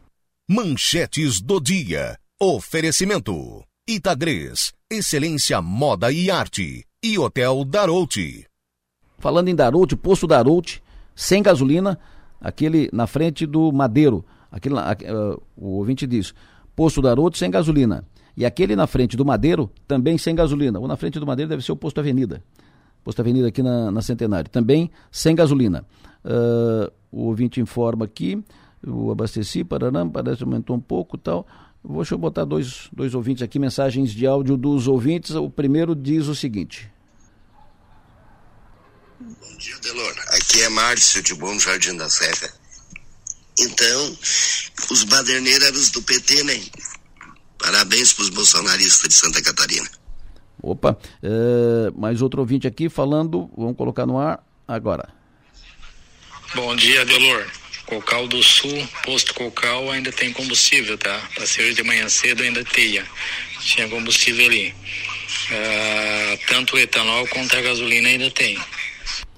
Manchetes do dia. Oferecimento. Itagres. Excelência Moda e Arte. E Hotel Darouti. Falando em Darouti, posto Darouti, sem gasolina, aquele na frente do Madeiro. Aquele, uh, o ouvinte diz, posto Darouti sem gasolina. E aquele na frente do Madeiro, também sem gasolina. O na frente do Madeiro deve ser o posto Avenida. Posto Avenida aqui na, na Centenário. Também sem gasolina. Uh, o ouvinte informa aqui, o abasteci, Paraná, parece aumentou um pouco tal. Vou, deixa eu botar dois, dois ouvintes aqui, mensagens de áudio dos ouvintes. O primeiro diz o seguinte. Bom dia, Delor. Aqui é Márcio de Bom Jardim da Serra. Então, os baderneiros do PT, né? Parabéns para os bolsonaristas de Santa Catarina. Opa, é, mais outro ouvinte aqui falando, vamos colocar no ar agora. Bom dia, Delor. Cocal do Sul, posto Cocal ainda tem combustível, tá? Passei de manhã cedo ainda tinha, tinha combustível ali. Uh, tanto o etanol quanto a gasolina ainda tem.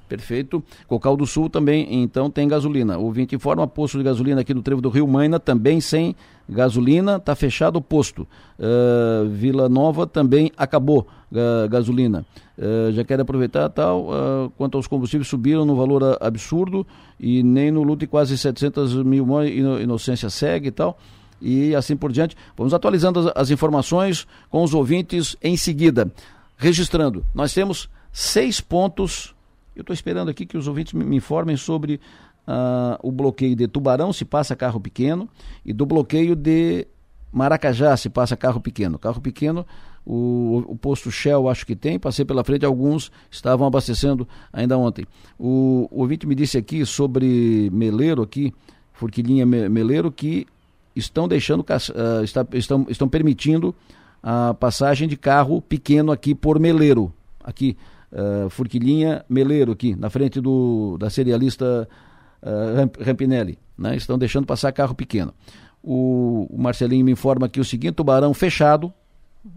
Perfeito. Cocal do Sul também, então, tem gasolina. O ouvinte informa, posto de gasolina aqui no trevo do Rio Maina, também sem gasolina, está fechado o posto. Uh, Vila Nova também acabou uh, gasolina. Uh, já quero aproveitar tal, quanto aos combustíveis subiram no valor absurdo e nem no luto quase 700 mil inocência segue e tal. E assim por diante. Vamos atualizando as, as informações com os ouvintes em seguida. Registrando, nós temos seis pontos eu estou esperando aqui que os ouvintes me informem sobre uh, o bloqueio de Tubarão, se passa carro pequeno, e do bloqueio de Maracajá, se passa carro pequeno. Carro pequeno, o, o posto Shell acho que tem, passei pela frente, alguns estavam abastecendo ainda ontem. O, o ouvinte me disse aqui sobre Meleiro, aqui, Forquilinha Meleiro, que estão deixando, uh, está, estão, estão permitindo a passagem de carro pequeno aqui por Meleiro, aqui uh, Furquilinha Meleiro aqui, na frente do, da serialista uh, Rampinelli. Né? Estão deixando passar carro pequeno. O, o Marcelinho me informa aqui o seguinte, Tubarão fechado,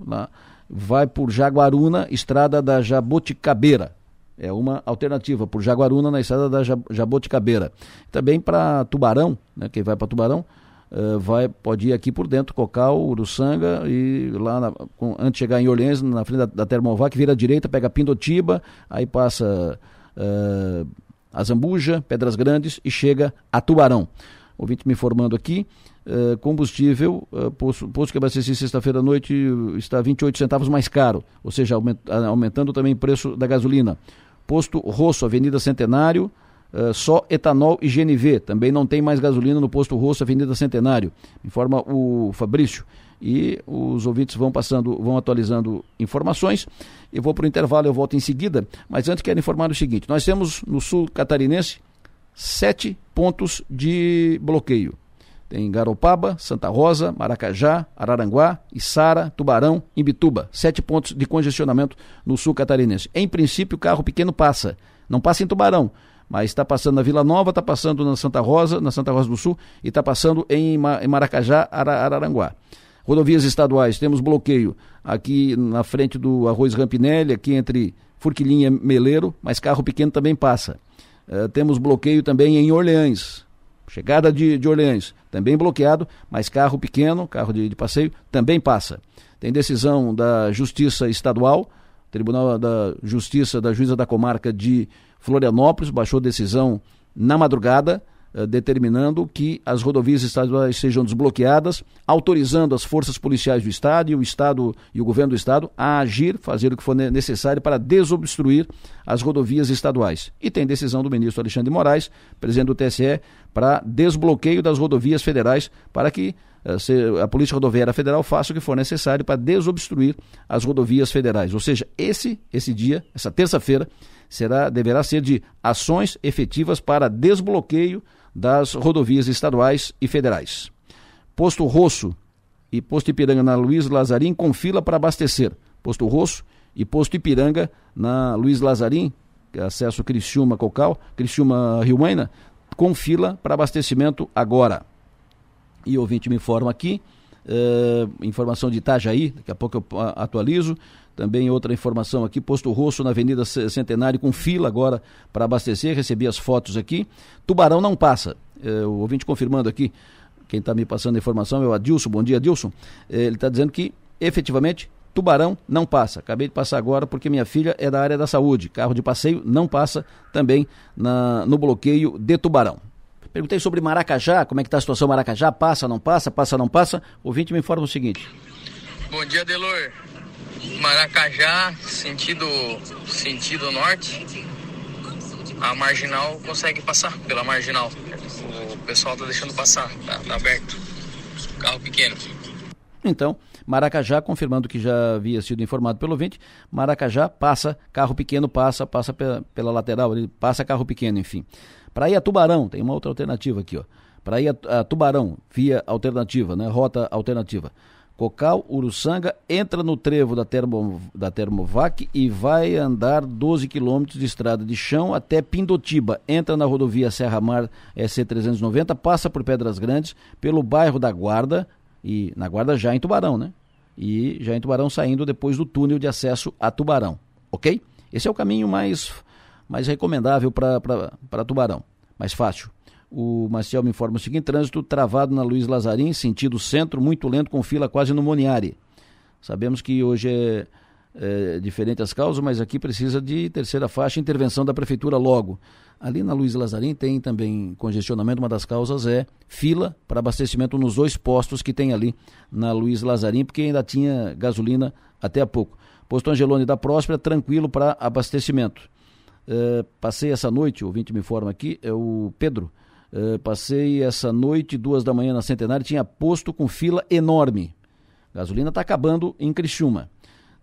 lá, vai por Jaguaruna, estrada da Jaboticabeira. É uma alternativa por Jaguaruna na estrada da Jaboticabeira. Também para Tubarão, né, quem vai para Tubarão, uh, vai, pode ir aqui por dentro, Cocal, Uruçanga e lá na, com, antes de chegar em Orleans, na frente da, da Termovac, vira à direita, pega Pindotiba, aí passa uh, Azambuja, Pedras Grandes e chega a Tubarão. Ouvinte me informando aqui, uh, combustível, uh, posto, posto que abasteci sexta-feira à noite está 28 centavos mais caro, ou seja, aument, aumentando também o preço da gasolina. Posto Rosso, Avenida Centenário, só etanol e GNV. Também não tem mais gasolina no posto Rosso, Avenida Centenário, informa o Fabrício. E os ouvintes vão passando, vão atualizando informações. Eu vou para o intervalo, eu volto em seguida. Mas antes quero informar o seguinte: nós temos no sul catarinense sete pontos de bloqueio. Tem Garopaba, Santa Rosa, Maracajá, Araranguá, Içara, Tubarão, Imbituba. Sete pontos de congestionamento no sul catarinense. Em princípio, o carro pequeno passa. Não passa em Tubarão mas está passando na Vila Nova, está passando na Santa Rosa, na Santa Rosa do Sul e está passando em, Maracajá, Araranguá. Rodovias estaduais, temos bloqueio aqui na frente do Arroz Rampinelli, aqui entre Furquilinha e Meleiro, mas carro pequeno também passa. Uh, temos bloqueio também em Orleans, chegada de, de Orleans, também bloqueado, mas carro pequeno, carro de, de passeio, também passa. Tem decisão da Justiça Estadual, Tribunal da Justiça da Juíza da Comarca de Florianópolis baixou decisão na madrugada, determinando que as rodovias estaduais sejam desbloqueadas, autorizando as forças policiais do Estado e o Estado e o governo do Estado a agir, fazer o que for necessário para desobstruir as rodovias estaduais. E tem decisão do ministro Alexandre de Moraes, presidente do TSE, para desbloqueio das rodovias federais para que eh, a Polícia Rodoviária Federal faça o que for necessário para desobstruir as rodovias federais. Ou seja, esse, esse dia, essa terça-feira, será, deverá ser de ações efetivas para desbloqueio das rodovias estaduais e federais. Posto Rosso e Posto Ipiranga na Luiz Lazarim com fila para abastecer. Posto Rosso e Posto Ipiranga na Luiz Lazarim, acesso Criciúma Cocal, Criciúma Rio Maina, com fila para abastecimento agora. E o ouvinte me informa aqui, uh, informação de Itajaí, daqui a pouco eu atualizo, Também outra informação aqui, Posto Rosso na Avenida Centenário com fila agora para abastecer, recebi as fotos aqui. Tubarão não passa. É, o ouvinte confirmando aqui, quem está me passando a informação é o Adilson. Bom dia, Adilson. É, ele está dizendo que efetivamente Tubarão não passa. Acabei de passar agora porque minha filha é da área da saúde. Carro de passeio não passa também na, no bloqueio de Tubarão. Perguntei sobre Maracajá, como é que está a situação Maracajá, passa, não passa, passa, não passa. O ouvinte me informa o seguinte. Bom dia, Delor. Maracajá, sentido, sentido norte. A marginal consegue passar pela marginal. O pessoal está deixando passar, tá, tá aberto. Carro pequeno. Então, Maracajá, confirmando que já havia sido informado pelo ouvinte, Maracajá passa, carro pequeno passa, passa pela, pela lateral, ele passa carro pequeno, enfim. Para ir a Tubarão, tem uma outra alternativa aqui, ó. Para ir a, a Tubarão, via alternativa, né? Rota alternativa. Cocal, Uruçanga, entra no trevo da, termo, da Termovac e vai andar 12 quilômetros de estrada de chão até Pindotiba. Entra na rodovia Serra Mar SC390, passa por Pedras Grandes, pelo bairro da Guarda, e na Guarda já em Tubarão, né? E já em Tubarão saindo depois do túnel de acesso a Tubarão, ok? Esse é o caminho mais, mais recomendável para Tubarão, mais fácil. O Marcel me informa o seguinte: trânsito travado na Luiz Lazarim, sentido centro, muito lento, com fila quase no Moniari. Sabemos que hoje é, é diferente as causas, mas aqui precisa de terceira faixa, intervenção da prefeitura logo. Ali na Luiz Lazarim tem também congestionamento, uma das causas é fila para abastecimento nos dois postos que tem ali na Luiz Lazarim, porque ainda tinha gasolina até há pouco. Posto Angelone da Próspera, tranquilo para abastecimento. É, passei essa noite, o ouvinte me informa aqui, é o Pedro Uh, passei essa noite, duas da manhã na Centenário, tinha posto com fila enorme. Gasolina está acabando em Criciúma.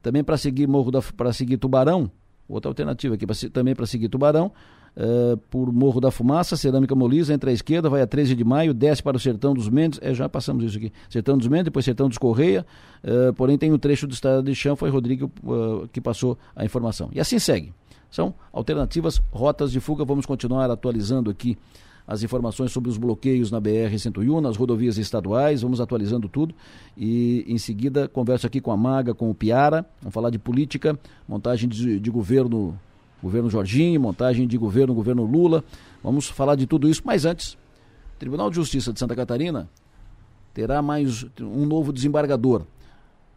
Também para seguir Morro da para seguir Tubarão, outra alternativa aqui, pra, também para seguir Tubarão, uh, por Morro da Fumaça, Cerâmica Molisa, entre a esquerda, vai a 13 de maio, desce para o Sertão dos Mendes, é, já passamos isso aqui, Sertão dos Mendes, depois Sertão dos Correia, uh, porém tem um trecho do estado de chão, foi Rodrigo que passou a informação. E assim segue. São alternativas, rotas de fuga, vamos continuar atualizando aqui as informações sobre os bloqueios na BR-101, nas rodovias estaduais, vamos atualizando tudo. E em seguida converso aqui com a Maga, com o Piara, vamos falar de política, montagem de, de governo, governo Jorginho, montagem de governo, governo Lula. Vamos falar de tudo isso, mas antes, Tribunal de Justiça de Santa Catarina terá mais um novo desembargador.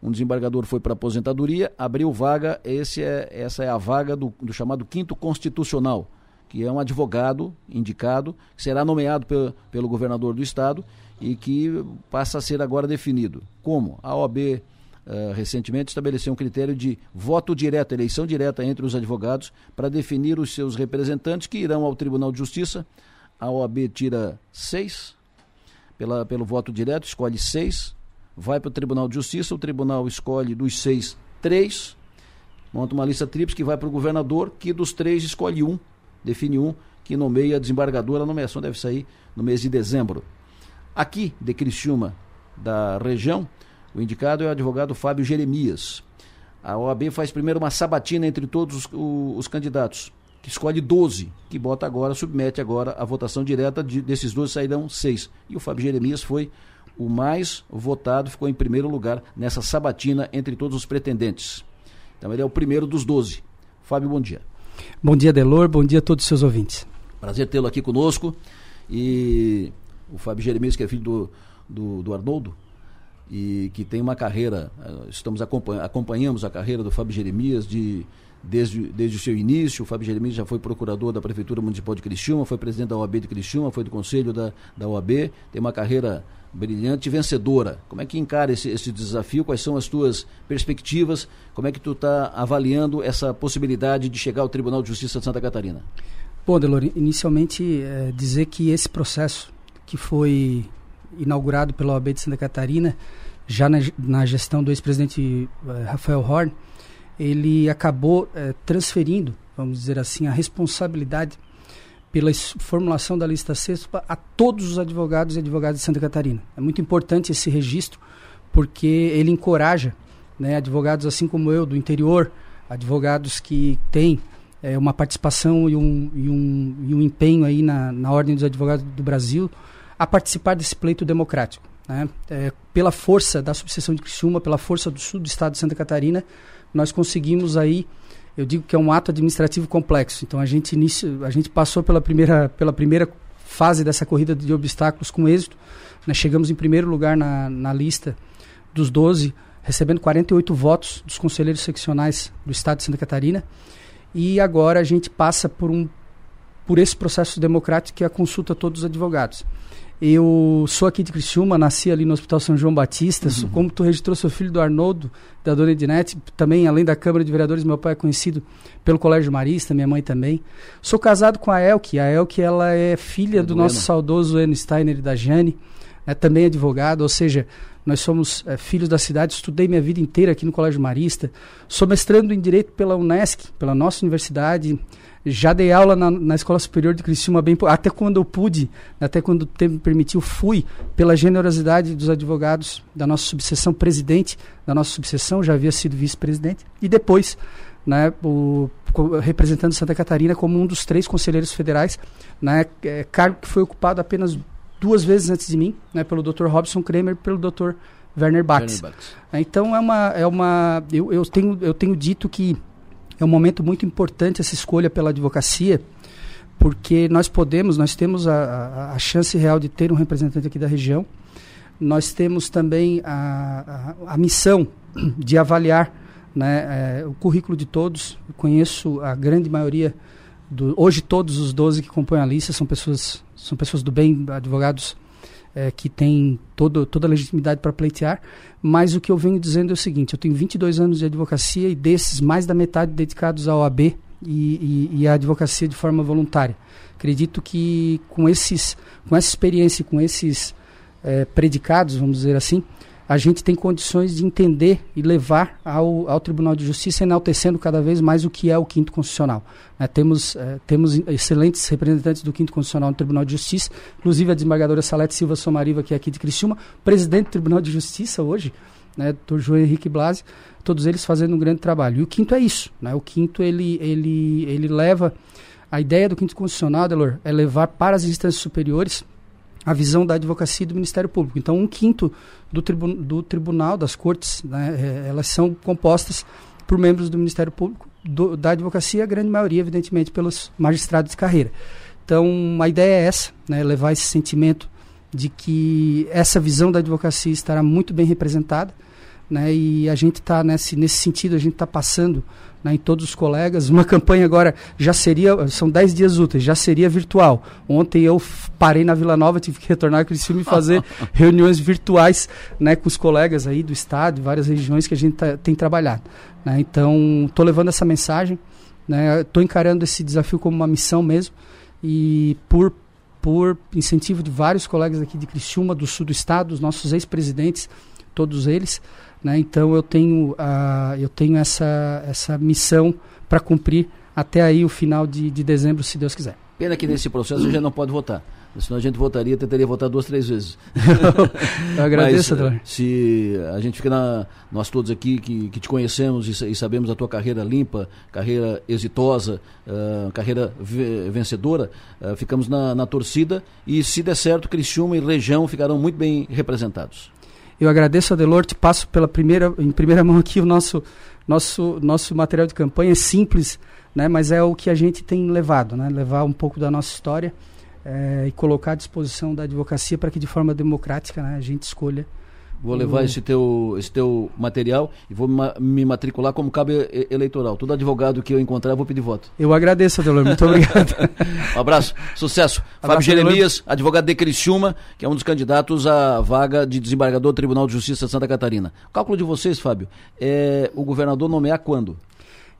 Um desembargador foi para aposentadoria, abriu vaga, esse é, essa é a vaga do, do chamado quinto constitucional que é um advogado indicado, será nomeado pelo, pelo governador do estado e que passa a ser agora definido. Como? A OAB uh, eh, recentemente estabeleceu um critério de voto direto, eleição direta entre os advogados para definir os seus representantes que irão ao Tribunal de Justiça. A OAB tira seis pela, pelo voto direto, escolhe seis, vai para o Tribunal de Justiça, o tribunal escolhe dos seis, três, monta uma lista tríplice que vai para o governador, que dos três escolhe um define um que nomeia desembargador. A nomeação deve sair no mês de dezembro. Aqui, de Criciúma, da região, o indicado é o advogado Fábio Jeremias. A OAB faz primeiro uma sabatina entre todos os, os, os candidatos, que escolhe 12, que bota agora, submete agora a votação direta, de, desses 12 sairão seis. E o Fábio Jeremias foi o mais votado, ficou em primeiro lugar nessa sabatina entre todos os pretendentes. Então ele é o primeiro dos 12. Fábio, bom dia. Bom dia, Delor. Bom dia a todos os seus ouvintes. Prazer tê-lo aqui conosco. E o Fábio Jeremias, que é filho do, do, do Arnoldo, e que tem uma carreira, eh, estamos acompanhamos a carreira do Fábio Jeremias de, desde, desde o seu início. O Fábio Jeremias já foi procurador da Prefeitura Municipal de Criciúma, foi presidente da OAB de Criciúma, foi do Conselho da, da OAB, tem uma carreira brilhante vencedora. Como é que encara esse, esse desafio? Quais são as tuas perspectivas? Como é que tu está avaliando essa possibilidade de chegar ao Tribunal de Justiça de Santa Catarina? Bom, Delor, inicialmente é, dizer que esse processo que foi inaugurado pela OAB de Santa Catarina, já na, na gestão do ex-presidente é, Rafael Horn, ele acabou é, transferindo, vamos dizer assim, a responsabilidade pela formulação da lista CESPA a todos os advogados e advogadas de Santa Catarina. É muito importante esse registro, porque ele encoraja né, advogados assim como eu, do interior, advogados que têm é, uma participação e um, e um, e um empenho aí na, na Ordem dos Advogados do Brasil, a participar desse pleito democrático. Né? É, pela força da subseção de Criciúma, pela força do sul do estado de Santa Catarina, nós conseguimos aí, eu digo que é um ato administrativo complexo. Então a gente inicio, a gente passou pela primeira, pela primeira fase dessa corrida de obstáculos com êxito. Nós chegamos em primeiro lugar na, na lista dos 12, recebendo 48 votos dos conselheiros seccionais do estado de Santa Catarina. E agora a gente passa por um por esse processo democrático que é a consulta a todos os advogados. Eu sou aqui de Criciúma, nasci ali no Hospital São João Batista. Uhum. Sou, como tu registrou, sou filho do Arnoldo, da dona Ednete. Também, além da Câmara de Vereadores, meu pai é conhecido pelo Colégio Marista, minha mãe também. Sou casado com a Elke. A Elke ela é filha do, do nosso saudoso Eno Steiner e da Jane. É também advogado, ou seja, nós somos é, filhos da cidade. Estudei minha vida inteira aqui no Colégio Marista. Sou mestrando em Direito pela Unesc, pela nossa universidade. Já dei aula na, na Escola Superior de Criciúma, bem, até quando eu pude, até quando o tempo me permitiu, fui pela generosidade dos advogados da nossa subseção, presidente da nossa subseção, já havia sido vice-presidente, e depois, né, o, representando Santa Catarina como um dos três conselheiros federais, né, é, cargo que foi ocupado apenas duas vezes antes de mim, né, pelo Dr. Robson Kramer e pelo Dr. Werner Bax. Então é uma, é uma eu, eu, tenho, eu tenho dito que é um momento muito importante essa escolha pela advocacia, porque nós podemos, nós temos a, a, a chance real de ter um representante aqui da região, nós temos também a, a, a missão de avaliar né, é, o currículo de todos. Eu conheço a grande maioria, do, hoje todos os 12 que compõem a lista são pessoas, são pessoas do bem, advogados é, que têm todo, toda a legitimidade para pleitear, mas o que eu venho dizendo é o seguinte: eu tenho 22 anos de advocacia e desses, mais da metade dedicados à OAB e, e, e à advocacia de forma voluntária. Acredito que com, esses, com essa experiência, com esses é, predicados, vamos dizer assim, a gente tem condições de entender e levar ao, ao Tribunal de Justiça, enaltecendo cada vez mais o que é o quinto constitucional. Né, temos, é, temos excelentes representantes do quinto constitucional no Tribunal de Justiça, inclusive a desembargadora Salete Silva Somariva, que é aqui de Criciúma, presidente do Tribunal de Justiça hoje, né. João Henrique Blasi, todos eles fazendo um grande trabalho. E o quinto é isso, né, o quinto ele, ele, ele leva, a ideia do quinto constitucional, Delor, é levar para as instâncias superiores a visão da advocacia e do Ministério Público. Então, um quinto do, tribu do tribunal, das cortes, né, é, elas são compostas por membros do Ministério Público, do, da advocacia, a grande maioria, evidentemente, pelos magistrados de carreira. Então, a ideia é essa, né, levar esse sentimento de que essa visão da advocacia estará muito bem representada, né, e a gente está nesse, nesse sentido, a gente está passando né, em todos os colegas. Uma campanha agora já seria, são 10 dias úteis, já seria virtual. Ontem eu parei na Vila Nova, tive que retornar a Criciúma e fazer [laughs] reuniões virtuais né, com os colegas aí do estado, de várias regiões que a gente tá, tem trabalhado. Né, então, estou levando essa mensagem, estou né, encarando esse desafio como uma missão mesmo e por por incentivo de vários colegas aqui de Criciúma, do sul do estado, os nossos ex-presidentes, todos eles, né? Então eu tenho, uh, eu tenho essa, essa missão para cumprir até aí o final de, de dezembro, se Deus quiser. Pena que nesse processo a gente não pode votar. Senão a gente votaria, tentaria votar duas, três vezes. [laughs] eu agradeço, Mas, Se a gente fica na, nós todos aqui que, que te conhecemos e, e, sabemos a tua carreira limpa, carreira exitosa, uh, carreira vencedora, uh, ficamos na, na torcida e se der certo, Criciúma e região ficarão muito bem representados. Eu agradeço a Delorte, passo pela primeira, em primeira [laughs] mão aqui o nosso, nosso, nosso material de campanha, é simples, né, mas é o que a gente tem levado, né, levar um pouco da nossa história é, e colocar à disposição da advocacia para que de forma democrática né, a gente escolha Vou levar esse teu, esse teu material e vou me matricular como cabo eleitoral. Todo advogado que eu encontrar, eu vou pedir voto. Eu agradeço, Adelor. Muito obrigado. [laughs] um abraço. Sucesso. Abraço, Fábio Jeremias, advogado de Criciúma, que é um dos candidatos à vaga de desembargador do Tribunal de Justiça de Santa Catarina. O cálculo de vocês, Fábio, é o governador nomear quando?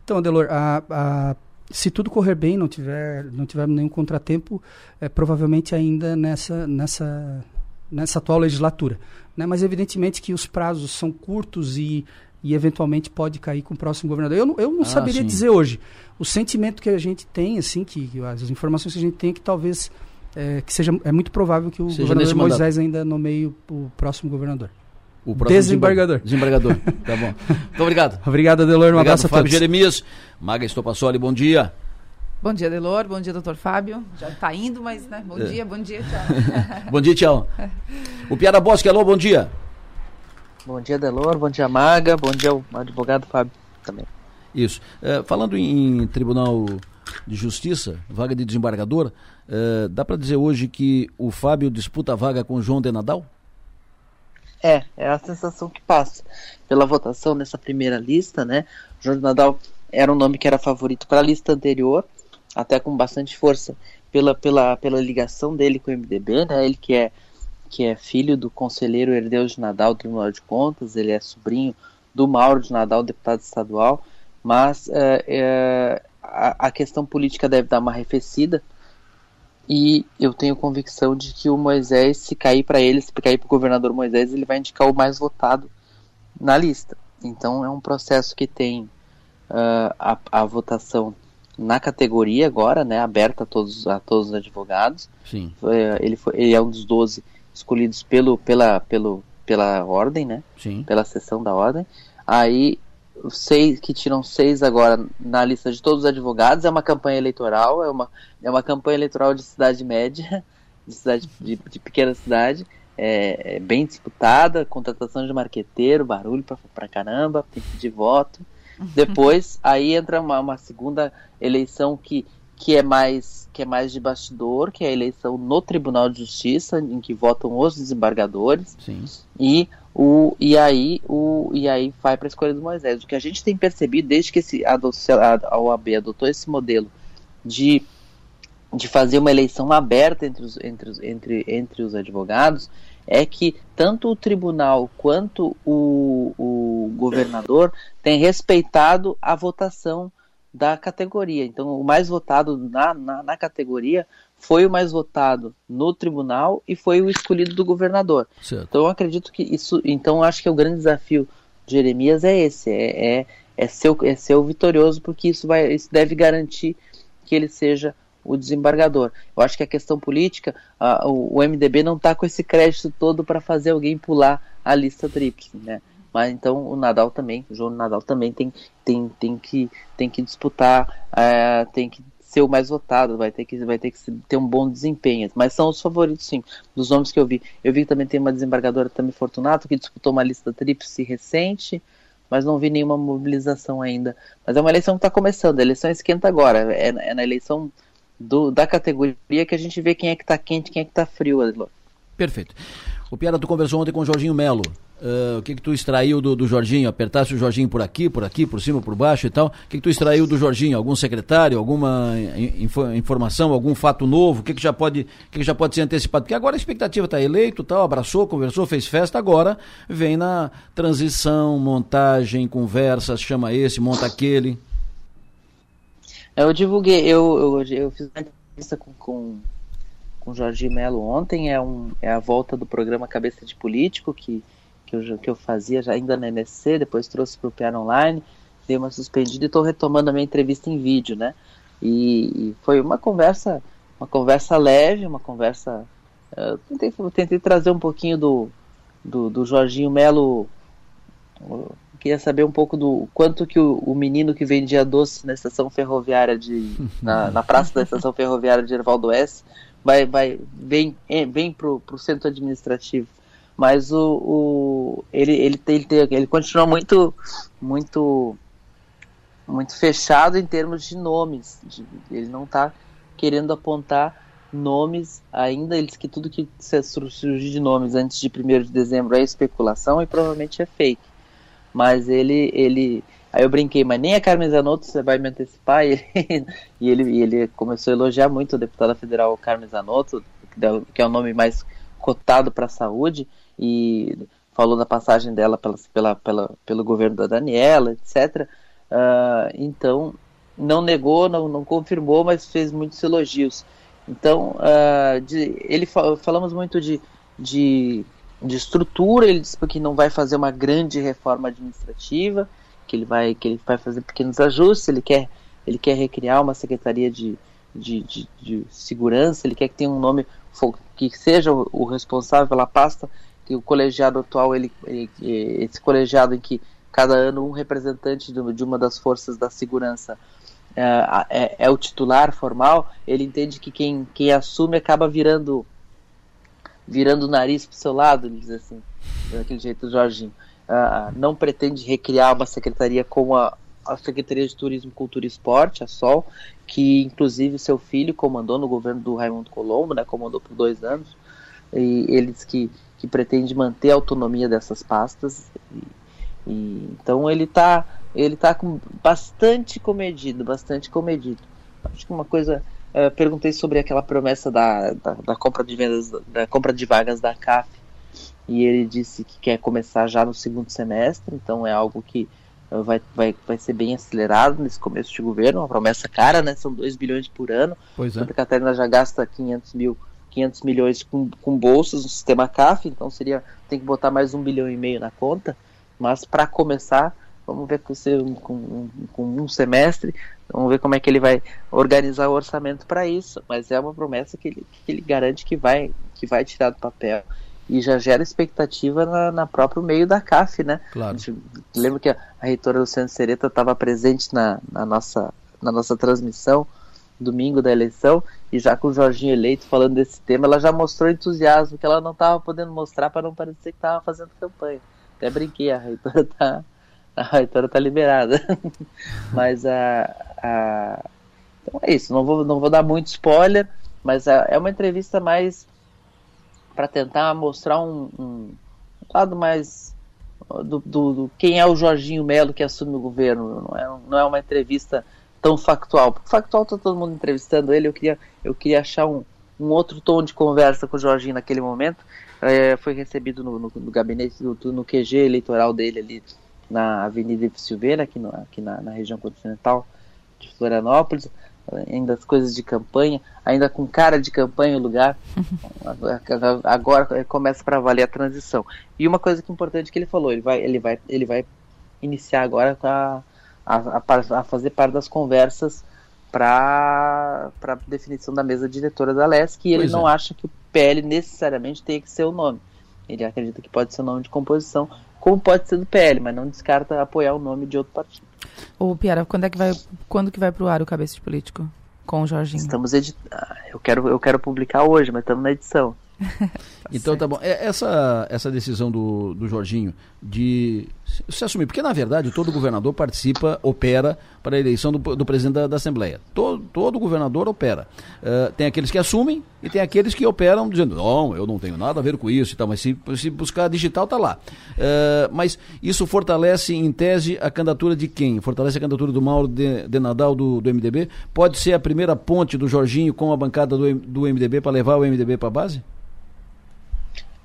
Então, Adelor, a, a se tudo correr bem, não tiver, não tiver nenhum contratempo, é, provavelmente ainda nessa, nessa, nessa atual legislatura. Né? Mas evidentemente que os prazos são curtos e, e eventualmente pode cair com o próximo governador. Eu não, eu não ah, saberia sim. dizer hoje. O sentimento que a gente tem, assim, que as informações que a gente tem é que talvez é, que seja é muito provável que o seja governador Moisés ainda nomeie o próximo governador. O desembargador. Desembargador, tá bom. [laughs] Muito obrigado. obrigado, Adelor. Um obrigado, abraço a Fábio todos. Jeremias. Maga Estopassoli, bom dia. Bom dia, Delor. Bom dia, doutor Fábio. Já está indo, mas, né? Bom é. dia, bom dia, tchau. [laughs] bom dia, tchau. O Piara Bosque, alô, bom dia. Bom dia, Delor. Bom dia, Maga. Bom dia ao advogado Fábio também. Isso. É, falando em Tribunal de Justiça, vaga de desembargador, é, dá para dizer hoje que o Fábio disputa a vaga com o João de Nadal? É, é a sensação que passa. Pela votação nessa primeira lista, né? O João de Nadal era um nome que era favorito para a lista anterior, até com bastante força pela, pela, pela ligação dele com o MDB, né? Ele que é, que é filho do conselheiro Herdeu de Nadal do Tribunal de Contas, ele é sobrinho do Mauro de Nadal, deputado estadual, mas é, é, a, a, questão política deve dar uma arrefecida e eu tenho convicção de que o Moisés, se cair para ele, se cair para o governador Moisés, ele vai indicar o mais votado na lista. Então é um processo que tem uh, a, a votação na categoria agora, né, aberta a todos, a todos os advogados. Sim. Ele, foi, ele é um dos 12 escolhidos pelo, pela, pelo, pela ordem, né? Sim. Pela sessão da ordem. Aí, seis que tiram seis agora na lista de todos os advogados. É uma campanha eleitoral, é uma, é uma campanha eleitoral de cidade média, [laughs] de, cidade, de, de pequena cidade. É, é, bem disputada, contratação de marqueteiro, barulho pra, pra caramba, tem que pedir voto. Depois, aí entra uma, uma segunda eleição que, que é mais que é mais de bastidor, que é a eleição no Tribunal de Justiça, em que votam os desembargadores. Sim. E o e aí o e aí vai para a escolha do Moisés. O que a gente tem percebido desde que esse, a, a OAB adotou esse modelo de de fazer uma eleição aberta entre os, entre, os, entre, entre os advogados é que tanto o tribunal quanto o, o governador têm respeitado a votação da categoria. Então, o mais votado na, na, na, categoria foi o mais votado no tribunal e foi o escolhido do governador. Certo. Então, eu acredito que isso. Então, acho que o grande desafio de Jeremias é esse: é, é, é, ser, é ser o vitorioso, porque isso, vai, isso deve garantir que ele seja o desembargador. Eu acho que a questão política, o, o, MDB não está com esse crédito todo para fazer alguém pular a lista tríplice, né? Mas então o Nadal também, o João Nadal também tem, tem, tem, que, tem que disputar, é, tem que ser o mais votado, vai ter que, vai ter que ter um bom desempenho. Mas são os favoritos, sim, dos nomes que eu vi. Eu vi que também tem uma desembargadora também Fortunato, que disputou uma lista tríplice recente, mas não vi nenhuma mobilização ainda. Mas é uma eleição que está começando, a eleição esquenta agora, é, é na eleição do, da categoria que a gente vê quem é que está quente, quem é que está frio, Adilor. Perfeito. O Piara, tu conversou ontem com o Jorginho Melo. Uh, o que que tu extraiu do, do Jorginho? Apertasse o Jorginho por aqui, por aqui, por cima, por baixo e tal. O que que tu extraiu do Jorginho? Algum secretário, alguma info, informação, algum fato novo? O que que já pode, que que já pode ser antecipado? Porque agora a expectativa está eleito, tal, abraçou, conversou, fez festa. Agora vem na transição, montagem, conversas, chama esse, monta aquele. Eu divulguei, eu, eu, eu fiz uma entrevista com, com, com Jorge Melo ontem, é, um, é a volta do programa Cabeça de Político, que, que, eu, que eu fazia já ainda na NSC, depois trouxe para o Piano Online, dei uma suspendida e estou retomando a minha entrevista em vídeo, né? E, e, foi uma conversa, uma conversa leve, uma conversa. Eu tentei, tentei trazer um pouquinho do, do, do Jorginho Melo queria saber um pouco do quanto que o, o, menino que vendia doce na estação ferroviária de [laughs] na, na praça da estação ferroviária de Ervaldo S vai vai vem é, vem pro, pro centro administrativo. Mas o, o ele ele ele, tem, ele continua muito muito muito fechado em termos de nomes. De, ele não está querendo apontar nomes ainda. Eles que tudo que surgir de nomes antes de 1 de dezembro é especulação e provavelmente é fake mas ele, ele. Aí eu brinquei, mas nem a Carmen Zanotto você vai me antecipar. [laughs] E ele, e ele, ele começou a elogiar muito a deputada federal Carmen Zanotto, que é o nome mais cotado para a saúde, e falou da passagem dela pela, pela, pela, pelo governo da Daniela, etc. Uh, ah, então, não negou, não, não confirmou, mas fez muitos elogios. Então, uh, de, ele falamos muito de, de de estrutura, ele disse que não vai fazer uma grande reforma administrativa, que ele vai, que ele vai fazer pequenos ajustes, ele quer, ele quer recriar uma secretaria de, de, de, de segurança, ele quer que tenha um nome que seja o, responsável pela pasta, que o colegiado atual, ele, ele, esse colegiado em que cada ano um representante de, de uma das forças da segurança é, é, é, o titular formal, ele entende que quem, quem assume acaba virando virando o nariz pro seu lado, ele diz assim, daquele jeito do Jorginho. Uh, não pretende recriar uma secretaria como a, a Secretaria de Turismo, Cultura e Esporte, a SOL, que inclusive seu filho comandou no governo do Raimundo Colombo, né, comandou por dois anos, e eles que, que pretende manter a autonomia dessas pastas. E, e, então ele está ele tá com bastante comedido, bastante comedido. Acho que uma coisa uh, perguntei sobre aquela promessa da, da, da, compra de vendas, da compra de vagas da CAF, e ele disse que quer começar já no segundo semestre, então é algo que uh, vai, vai, vai ser bem acelerado nesse começo de governo, uma promessa cara, né? São 2 bilhões por ano. Pois é. Santa Catarina já gasta 500 mil 500 milhões com, com bolsas no sistema CAF, então seria tem que botar mais um bilhão e meio na conta, mas para começar Vamos ver com, com, com, um semestre, vamos ver como é que ele vai organizar o orçamento para isso. Mas é uma promessa que ele, que ele garante que vai, que vai tirar do papel e já gera expectativa na, na próprio meio da CAF, né? Claro. Lembro que a, a reitora Luciana Sereta estava presente na, na, nossa, na nossa transmissão domingo da eleição e já com o Jorginho eleito falando desse tema, ela já mostrou entusiasmo que ela não estava podendo mostrar para não parecer que estava fazendo campanha. Até brinquei, a reitora [laughs] tá [laughs] a reitora tá liberada. [laughs] mas a, a, Então é isso, não vou, não vou dar muito spoiler, mas a, é uma entrevista mais para tentar mostrar um, um, lado mais do, do, do, quem é o Jorginho Melo que assume o governo. Não é, não é uma entrevista tão factual. Porque factual tá todo mundo entrevistando ele, eu queria, eu queria achar um, um outro tom de conversa com o Jorginho naquele momento. É, foi recebido no, no, no gabinete, no, no QG eleitoral dele ali na Avenida Silveira, aqui, no, aqui na, na, região continental de Florianópolis, ainda as coisas de campanha, ainda com cara de campanha o lugar, [laughs] agora começa para valer a transição. E uma coisa que é importante que ele falou, ele vai, ele vai, ele vai iniciar agora a, a, a fazer parte das conversas para a definição da mesa diretora da LESC e ele pois não é. acha que o PL necessariamente tem que ser o nome. Ele acredita que pode ser o nome de composição, como pode ser do PL, mas não descarta apoiar o nome de outro partido. Ô, Piara, quando é que vai, quando que vai pro ar o Cabeça de Político? Com o Jorginho? Estamos editando. Ah, eu quero, eu quero publicar hoje, mas estamos na edição. [laughs] tá então certo. tá bom. É, essa, essa decisão do, do Jorginho de se assumir, porque na verdade todo governador participa, opera para a eleição do, do presidente da, da, Assembleia. Todo, todo governador opera. Uh, tem aqueles que assumem e tem aqueles que operam dizendo, não, eu não tenho nada a ver com isso e tal, mas se, se buscar digital tá lá. Uh, mas isso fortalece em tese a candidatura de quem? Fortalece a candidatura do Mauro de, de Nadal do, do MDB? Pode ser a primeira ponte do Jorginho com a bancada do, do MDB para levar o MDB para a base?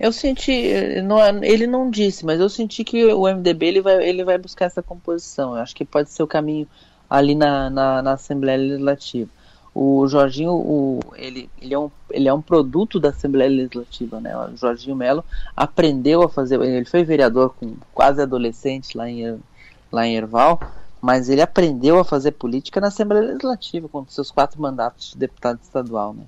Eu senti, não, é, ele não disse, mas eu senti que o MDB ele vai, ele vai buscar essa composição. Eu acho que pode ser o caminho ali na, na, na Assembleia Legislativa. O Jorginho, o, ele, ele, é um, ele é um produto da Assembleia Legislativa, né? O Jorginho Melo aprendeu a fazer, ele foi vereador com quase adolescente lá em, lá em Erval, mas ele aprendeu a fazer política na Assembleia Legislativa, com seus quatro mandatos de deputado estadual, né?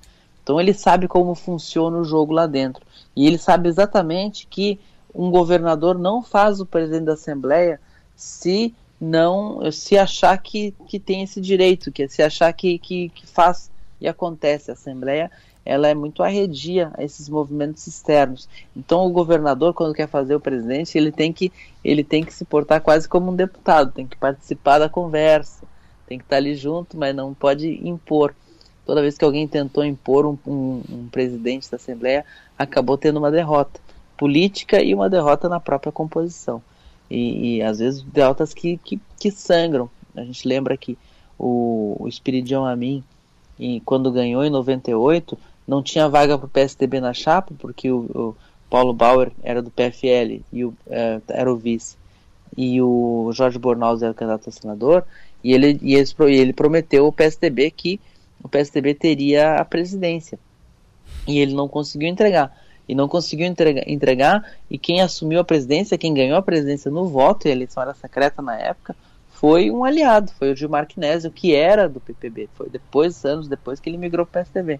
Então ele sabe como funciona o jogo lá dentro. E ele sabe exatamente que um governador não faz o presidente da Assembleia se não se achar que, que tem esse direito, que se achar que, que, que faz e acontece. A Assembleia ela é muito arredia a esses movimentos externos. Então o governador, quando quer fazer o presidente, ele tem que, ele tem que se portar quase como um deputado, tem que participar da conversa, tem que estar ali junto, mas não pode impor toda vez que alguém tentou impor um, um, um presidente da Assembleia, acabou tendo uma derrota política e uma derrota na própria composição. E, e às vezes derrotas que, que, que, sangram. A gente lembra que o, o Espiridião Amin, quando ganhou em 98, não tinha vaga para o PSDB na chapa, porque o, o, Paulo Bauer era do PFL e o, é, era o vice, e o Jorge Bornaus era o candidato a senador, e ele, e ele, prometeu ao PSDB que o PSDB teria a presidência. E ele não conseguiu entregar. E não conseguiu entregar, entregar, e quem assumiu a presidência, quem ganhou a presidência no voto, e a eleição era secreta na época, foi um aliado, foi o Gilmar Knésio, que era do PPB. Foi depois, anos depois, que ele migrou para o PSDB.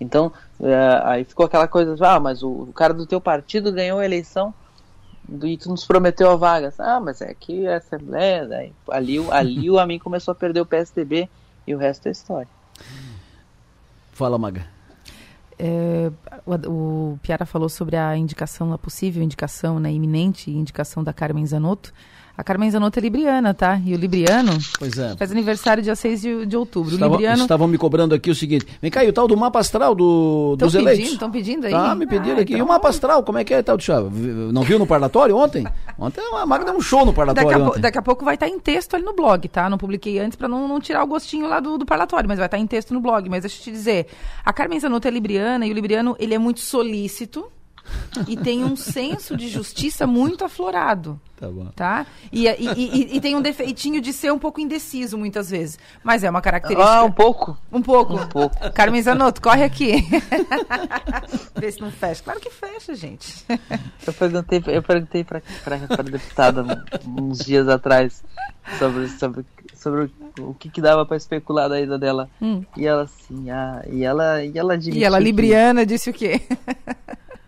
Então, uh, aí ficou aquela coisa, ah, mas o, o, cara do teu partido ganhou a eleição e tu nos prometeu a vaga. Ah, mas é que a Assembleia, daí, ali, ali o Amin começou a perder o PSDB e o resto é história. Fala, Maga. É, o, o Piara falou sobre a indicação, a possível indicação, né, iminente indicação da Carmen Zanotto. A Carmen Zanotto é libriana, tá? E o libriano Pois é. faz aniversário dia 6 de, de outubro. Estavam, o libriano... estavam me cobrando aqui o seguinte: vem cá, e o tal do mapa astral do, Tão dos pedindo, eleitos? tão pedindo aí? Tá, me pediram Ah, aqui. E então o mapa astral, como é que é, tal do Chava? Não viu no parlatório ontem? Ontem a Magda deu um show no Daqui a, parlatório pou- ontem. daqui a pouco vai estar em texto ali no blog, tá? Não publiquei antes pra não, não tirar o gostinho lá do, do parlatório, mas vai estar em texto no blog. Mas deixa eu te dizer, a Carmen Zanotto é libriana e o libriano, ele é muito solícito e tem um senso de justiça muito aflorado. Tá bom. Tá? E, e, e- e tem um defeitinho de ser um pouco indeciso muitas vezes. Mas é uma característica. Ah, um pouco. Um pouco. Um pouco. Carmen Zanotto, corre aqui. [laughs] Vê se não fecha. Claro que fecha, gente. Eu perguntei, eu perguntei pra, pra, pra deputada uns dias atrás sobre, sobre, sobre o que, que dava pra especular da ida dela. Hum. E ela assim, ah, e ela, e ela E ela, que- libriana, disse o quê?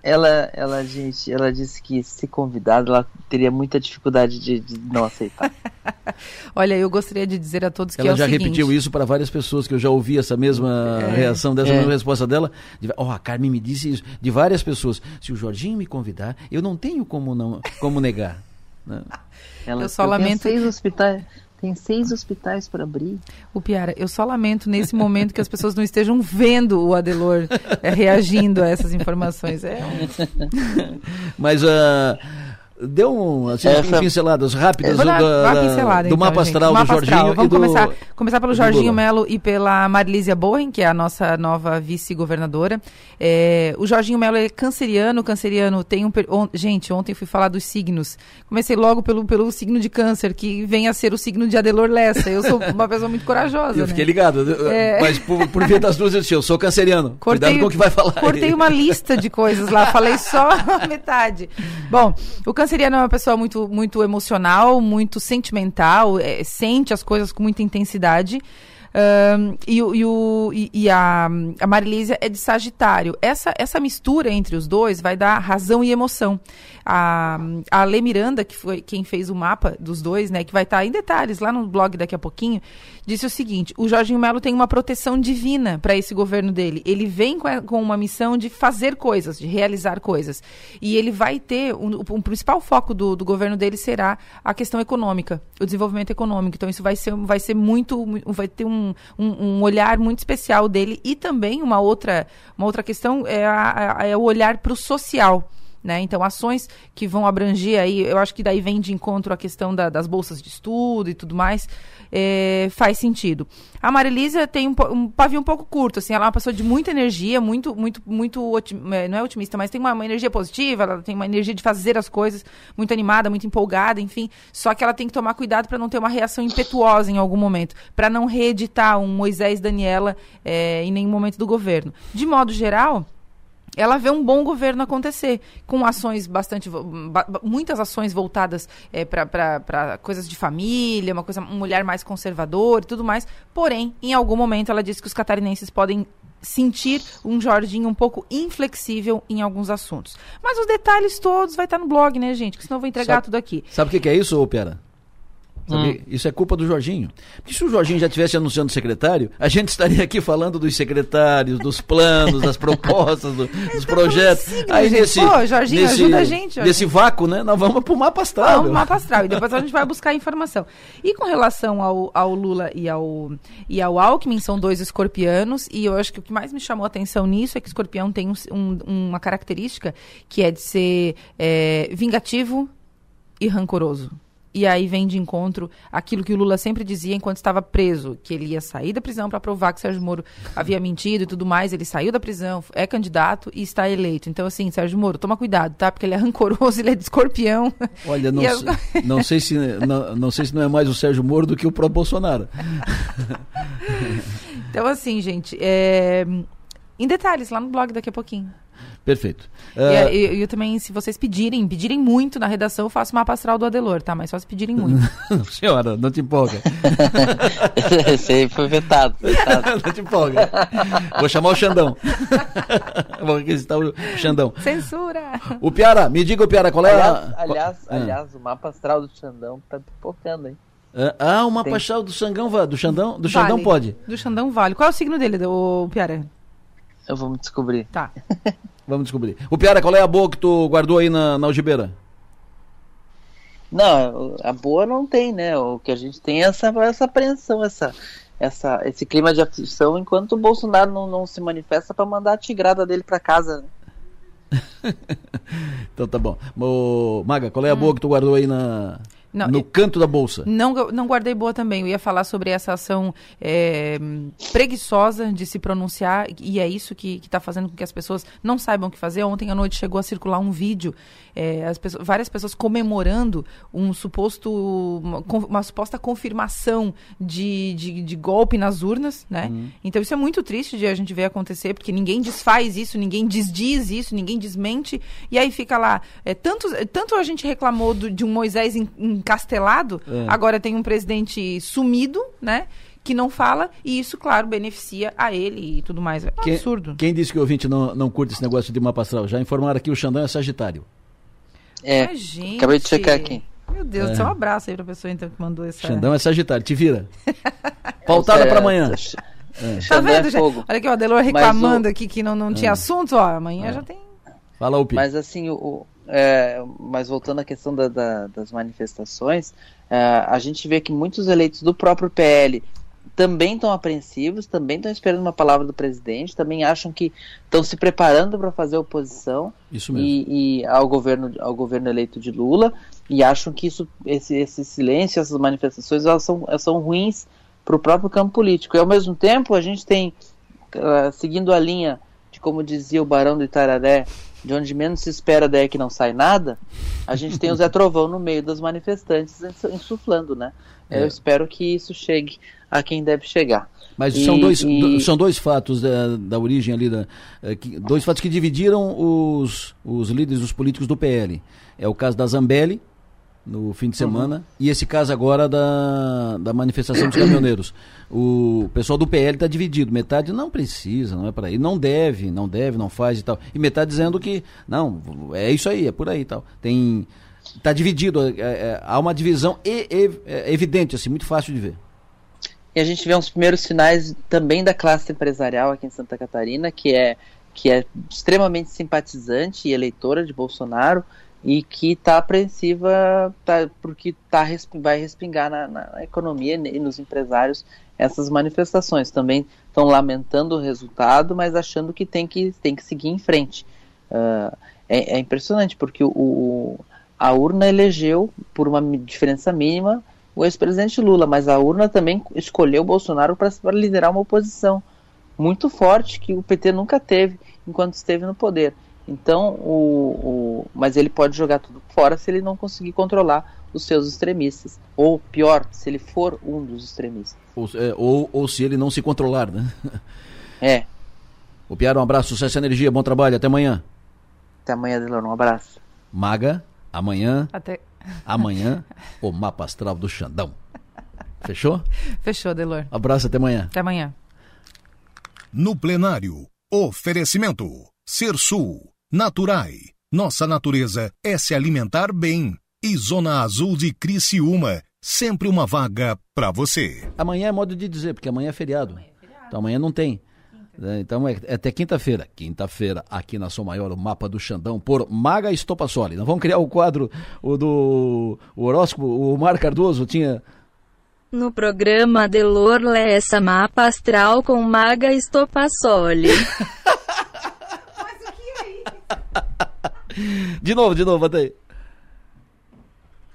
Ela, ela, gente, ela disse que se convidada, ela teria muita dificuldade de, de não aceitar. [laughs] Olha, eu gostaria de dizer a todos que Ela é já seguinte, repetiu isso para várias pessoas que eu já ouvi essa mesma É. reação dessa É. mesma resposta dela. De- Ó, a Carmen me disse isso de várias pessoas. Se o Jorginho me convidar, eu não tenho como não como negar. né? Ela, Eu só tenho lamento- seis hospitais, tem seis hospitais para abrir. O Piara, eu só lamento nesse momento que as pessoas não estejam vendo o Adelor é, reagindo a essas informações. É Mas ah, deu um, assim, Essa- pinceladas rápidas do, dar da- pincelada, do então, mapa astral Mapa do Jorginho astral. Vamos e do, começar, começar pelo Jorginho. Melo e pela Marilísia Borren, que é a nossa nova vice-governadora. É, o Jorginho Melo é canceriano, canceriano tem um... on- gente, ontem eu fui falar dos signos. Comecei logo pelo, pelo signo de câncer, que vem a ser o signo de Adelor Lessa. Eu sou uma pessoa muito corajosa, Eu né? fiquei ligado, É. mas por, por via das duas eu disse, eu sou canceriano. Cortei, Cuidado com o que vai falar. aí. Cortei uma lista de coisas lá, falei só [laughs] a metade. Bom, o canceriano é uma pessoa muito, muito emocional, muito sentimental, é, sente as coisas com muita intensidade. Ahn, e, e, o- e- e a, a Marilísia é de Sagitário. Essa, essa mistura entre os dois vai dar razão e emoção. A, a Lê Miranda, que foi quem fez o mapa dos dois, né, que vai estar em detalhes lá no blog daqui a pouquinho, disse o seguinte: o Jorginho Melo tem uma proteção divina para esse governo dele. Ele vem com, a- com uma missão de fazer coisas, de realizar coisas. E ele vai ter. Um, o principal foco do, do governo dele será a questão econômica, o desenvolvimento econômico. Então, isso vai ser, vai ser muito. mu- Vai ter um, um, um olhar muito especial dele. E também uma outra, uma outra questão é, a- a- é o olhar para o social. Né? Então, ações que vão abranger aí, eu acho que daí vem de encontro a questão da- das bolsas de estudo e tudo mais, é, faz sentido. A Marilisa tem um, um pavio um pouco curto, assim, ela é uma pessoa de muita energia, muito, muito, muito, otim- é, não é otimista, mas tem uma, uma energia positiva, ela tem uma energia de fazer as coisas, muito animada, muito empolgada, enfim, só que ela tem que tomar cuidado para não ter uma reação impetuosa em algum momento, para não reeditar um Moisés Daniela é, em nenhum momento do governo. De modo geral, ela vê um bom governo acontecer, com ações bastante. muitas ações voltadas é, para coisas de família, uma coisa, um olhar mais conservador e tudo mais. Porém, em algum momento ela disse que os catarinenses podem sentir um Jorginho um pouco inflexível em alguns assuntos. Mas os detalhes todos vai estar no blog, né, gente? Que senão eu vou entregar Sabe- tudo aqui. Sabe o que, que é isso, Pera? Hum. Isso é culpa do Jorginho. Porque se o Jorginho já estivesse anunciando secretário, a gente estaria aqui falando dos secretários, dos planos, das propostas, do- [laughs] dos projetos. Aí gente. nesse, Pô, Jorginho, nesse, ajuda a gente, Jorginho. nesse vácuo, né? Nós vamos pro mapa astral. Vamos, mapa astral. E depois a gente vai [laughs] buscar informação. E com relação ao, ao Lula e ao, e ao Alckmin, são dois escorpianos. E eu acho que o que mais me chamou a atenção nisso é que o escorpião tem um- um- uma característica que é de ser é, vingativo e rancoroso. E aí vem de encontro aquilo que o Lula sempre dizia enquanto estava preso, que ele ia sair da prisão para provar que Sérgio Moro havia mentido e tudo mais. Ele saiu da prisão, é candidato e está eleito. Então, assim, Sérgio Moro, toma cuidado, tá? Porque ele é rancoroso, [laughs] ele é de escorpião. Olha, não, não, sei se, não, não sei se não é mais o Sérgio Moro do que o próprio Bolsonaro. [laughs] Então, assim, gente, é, em detalhes, lá no blog daqui a pouquinho. Perfeito. E Ah, é, eu, eu também, se vocês pedirem, pedirem muito na redação, eu faço mapa astral do Adelor, tá? Mas só se pedirem [laughs] muito. senhora, não te empolga. [laughs] Esse aí foi vetado. vetado. [laughs] não te empolga. Vou chamar o Xandão. Vou requisitar o Xandão. Censura! O Piara, me diga, o Piara, qual é Aliás, a. aliás, Ah. aliás, o mapa astral do Xandão tá pipocando, hein? Ah, o mapa Tem. astral do Xangão, va- do Xandão, do Xandão Vale. pode. Do Xandão vale. Qual é o signo dele, o Piara? Eu vou me descobrir. Tá. [laughs] Vamos descobrir. O Piara, qual é a boa que tu guardou aí na, na algibeira? Não, a boa não tem, né? O que a gente tem é essa, essa apreensão, essa, essa, esse clima de aflição, enquanto o Bolsonaro não, não se manifesta para mandar a tigrada dele para casa. Né? [laughs] então tá bom. Ô, Maga, qual é a hum. boa que tu guardou aí na, não, no canto da bolsa. Não, não guardei boa também. Eu ia falar sobre essa ação é, preguiçosa de se pronunciar e é isso que está fazendo com que as pessoas não saibam o que fazer. Ontem à noite chegou a circular um vídeo, é, pessoas, várias pessoas comemorando um suposto, uma, uma suposta confirmação de, de, de, golpe nas urnas, né? Uhum. Então isso é muito triste de a gente ver acontecer, porque ninguém desfaz isso, ninguém desdiz isso, ninguém desmente e aí fica lá. É, tanto, tanto a gente reclamou do, de um Moisés encastelado, é. agora tem um presidente sumido, né? Que não fala, e isso, claro, beneficia a ele e tudo mais. É quem, absurdo. Quem disse que o ouvinte não, não curte esse negócio de mapa astral? Já informaram aqui, o Xandão é Sagitário. É, Ai, gente, acabei de checar aqui. Meu Deus, é. um abraço aí pra pessoa então que mandou essa. Xandão é Sagitário, te vira. [laughs] Pautada é, para amanhã. É. Tá vendo, é Olha aqui, o Adelor reclamando o... aqui que não, não tinha é. assunto, ó. Amanhã é. já tem. Fala, Upi. Mas assim, o, é, mas voltando à questão da, da, das manifestações, é, a gente vê que muitos eleitos do próprio PL também estão apreensivos, também estão esperando uma palavra do presidente, também acham que estão se preparando para fazer oposição e, e, ao governo ao governo eleito de Lula e acham que isso esse, esse silêncio, essas manifestações elas são, elas são ruins para o próprio campo político. E ao mesmo tempo a gente tem uh, seguindo a linha de como dizia o Barão do Itararé, de onde menos se espera daí que não sai nada, a gente tem o Zé [laughs] Trovão no meio dos manifestantes insuflando, né? É. Eu espero que isso chegue a quem deve chegar. Mas e, são, dois, e... são dois fatos da, da origem ali, da, é, dois fatos que dividiram os, os líderes, os políticos do PL. É o caso da Zambelli, no fim de uhum. semana, uhum. e esse caso agora da, da manifestação dos [coughs] caminhoneiros. O pessoal do PL está dividido, metade não precisa, não é para ir, não deve, não deve, não faz e tal, e metade dizendo que não, é isso aí, é por aí e tal. Tem está dividido, é, é, há uma divisão e, e, é evidente, assim, muito fácil de ver. E a gente vê uns primeiros sinais também da classe empresarial aqui em Santa Catarina, que é que é extremamente simpatizante e eleitora de Bolsonaro, e que está apreensiva tá, porque tá, vai respingar na, na, economia e nos empresários essas manifestações. Também estão lamentando o resultado, mas achando que tem que, tem que seguir em frente. Uh, é, é, impressionante, porque o, o, a urna elegeu, por uma diferença mínima, o ex-presidente Lula, mas a urna também escolheu Bolsonaro para liderar uma oposição muito forte que o PT nunca teve enquanto esteve no poder. Então, o, o, mas ele pode jogar tudo fora se ele não conseguir controlar os seus extremistas. Ou pior, se ele for um dos extremistas. Ou, é, ou, ou se ele não se controlar, né? [laughs] É. O Piara, um abraço, sucesso e energia, bom trabalho, até amanhã. Até amanhã, Delor, um abraço. Maga, amanhã. Até. Amanhã, [laughs] o mapa astral do Xandão. Fechou? Fechou, Delor. Abraço, até amanhã. Até amanhã. No plenário, oferecimento. Ser Sul. Naturai. Nossa natureza é se alimentar bem. E Zona Azul de Criciúma. Sempre uma vaga para você. Amanhã é modo de dizer, porque amanhã é feriado. Amanhã, é feriado. Então amanhã não tem. É, então é, é até quinta-feira. Quinta-feira, aqui na Som Maior, o mapa do Xandão por Maga Estopassoli. Nós vamos criar o quadro o do o horóscopo. O Mar Cardoso tinha. No programa Delor Lessa Mapa Astral com Maga Estopassoli. [laughs] [laughs] de novo, de novo, bota aí.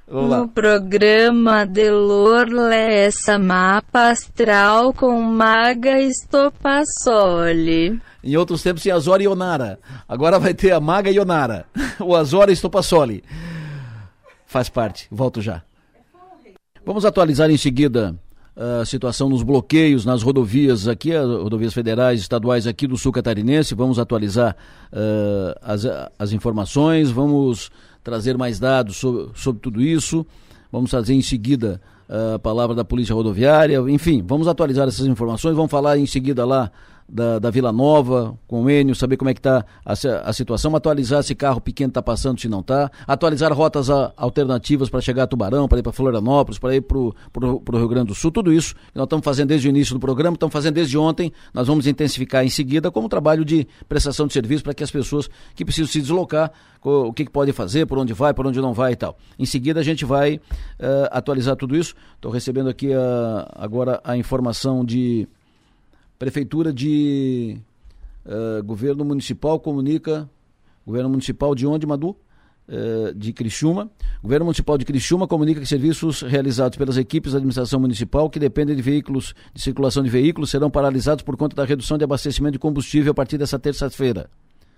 Vamos no lá. programa Delor Lessa Mapa Astral com Maga Estopassoli. Em outros tempos tinha Azora e Onara. Agora vai ter a Maga e Onara. [laughs] o Azora e Estopassoli. Faz parte. Volto já. Vamos atualizar em seguida a situação nos bloqueios nas rodovias aqui, as rodovias federais, estaduais aqui do sul catarinense. Vamos atualizar uh, as, as informações, vamos trazer mais dados sobre, sobre tudo isso. Vamos fazer em seguida a palavra da Polícia Rodoviária, enfim, vamos atualizar essas informações, vamos falar em seguida lá da, da Vila Nova, com o Enio, saber como é que está a, a, situação, atualizar se carro pequeno está passando, se não está, atualizar rotas a, alternativas para chegar a Tubarão, para ir para Florianópolis, para ir para o Rio Grande do Sul, tudo isso que nós estamos fazendo desde o início do programa, estamos fazendo desde ontem, nós vamos intensificar em seguida como trabalho de prestação de serviço para que as pessoas que precisam se deslocar, o que, que fazer, por onde vai, por onde não vai e tal. Em seguida a gente vai uh, atualizar tudo isso. Estou recebendo aqui uh, agora a informação de Prefeitura de uh, Governo Municipal comunica. Governo Municipal de onde, Madu? Uh, de Criciúma. Governo Municipal de Criciúma comunica que serviços realizados pelas equipes da administração municipal que dependem de veículos, de circulação de veículos, serão paralisados por conta da redução de abastecimento de combustível a partir dessa terça-feira.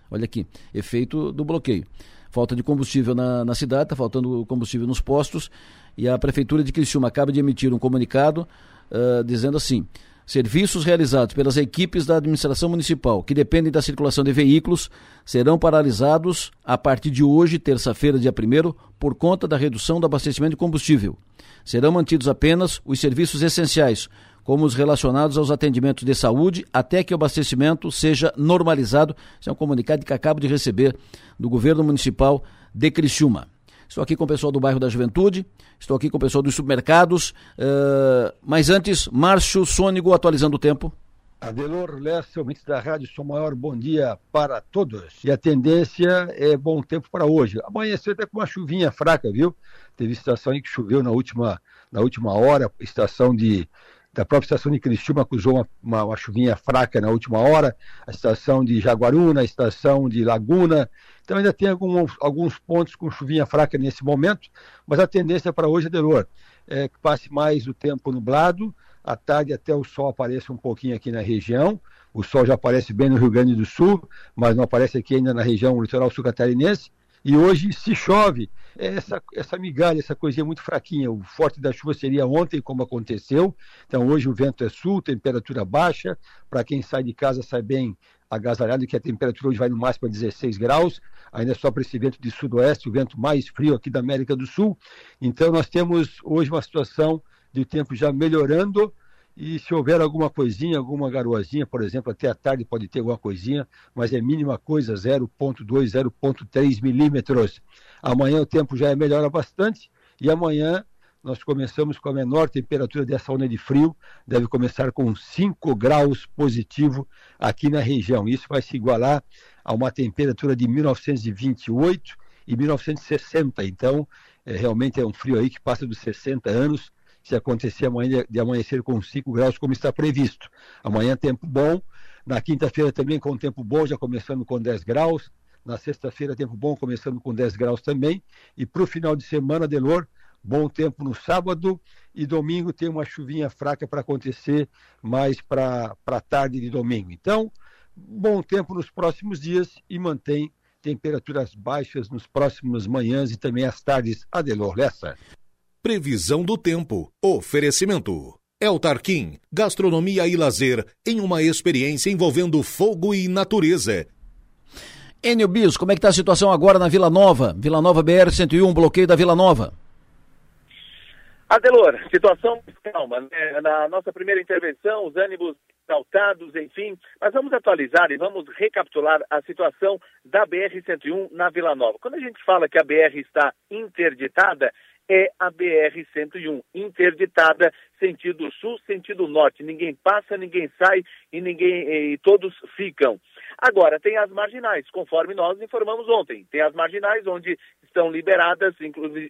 Olha aqui, efeito do bloqueio. Falta de combustível na, na cidade, está faltando combustível nos postos, e a Prefeitura de Criciúma acaba de emitir um comunicado uh, dizendo assim: Serviços realizados pelas equipes da administração municipal que dependem da circulação de veículos serão paralisados a partir de hoje, terça-feira, dia 1 por conta da redução do abastecimento de combustível. Serão mantidos apenas os serviços essenciais, como os relacionados aos atendimentos de saúde, até que o abastecimento seja normalizado. Esse é um comunicado que acabo de receber do governo municipal de Criciúma. Estou aqui com o pessoal do bairro da Juventude, estou aqui com o pessoal dos supermercados. Uh, mas antes, Márcio Sônigo atualizando o tempo. Adelor Lessa, ouvintes da Rádio Som Maior, bom dia para todos. E a tendência é bom tempo para hoje. Amanheceu até com uma chuvinha fraca, viu? Teve estação aí que choveu na última, na última hora, estação de da própria estação de Criciúma acusou uma, uma, uma, chuvinha fraca na última hora, a estação de Jaguaruna, a estação de Laguna, então ainda tem alguns, pontos com chuvinha fraca nesse momento, mas a tendência para hoje, Delor, é que passe mais o tempo nublado, à tarde até o sol apareça um pouquinho aqui na região, o sol já aparece bem no Rio Grande do Sul, mas não aparece aqui ainda na região litoral sul catarinense, e hoje, se chove, é essa, essa migalha, essa coisinha muito fraquinha. O forte da chuva seria ontem, como aconteceu. Então, hoje o vento é sul, temperatura baixa. Para quem sai de casa, sai bem agasalhado, que a temperatura hoje vai no máximo a 16 graus. Ainda só para esse vento de sudoeste, o vento mais frio aqui da América do Sul. Então, nós temos hoje uma situação de tempo já melhorando e se houver alguma coisinha, alguma garoazinha, por exemplo, até a tarde pode ter alguma coisinha, mas é mínima coisa, 0,2, 0,3 milímetros. Amanhã o tempo já é melhora bastante e amanhã nós começamos com a menor temperatura dessa onda de frio, deve começar com 5 graus positivo aqui na região. Isso vai se igualar a uma temperatura de 1928 e 1960. Então, é, realmente é um frio aí que passa dos 60 anos se acontecer amanhã de amanhecer com 5 graus, como está previsto. Amanhã tempo bom, na quinta-feira também com tempo bom, já começando com 10 graus. Na sexta-feira, tempo bom, começando com 10 graus também. E para o final de semana, Delor, bom tempo no sábado e domingo tem uma chuvinha fraca para acontecer mais para a tarde de domingo. Então, bom tempo nos próximos dias e mantém temperaturas baixas nos próximos manhãs e também às tardes. Adelor Lessa. Previsão do tempo. Oferecimento. El Tarquim, gastronomia e lazer em uma experiência envolvendo fogo e natureza. Enio Bis, como é que está a situação agora na Vila Nova? Vila Nova BR-101, bloqueio da Vila Nova. Adelor, situação calma. Né? Na nossa primeira intervenção, os ânimos saltados, enfim. Mas vamos atualizar e vamos recapitular a situação da BR-101 na Vila Nova. Quando a gente fala que a BR está interditada, é a BR-101, interditada sentido sul, sentido norte. Ninguém passa, ninguém sai e ninguém e todos ficam. Agora, tem as marginais, conforme nós informamos ontem. Tem as marginais onde estão liberadas,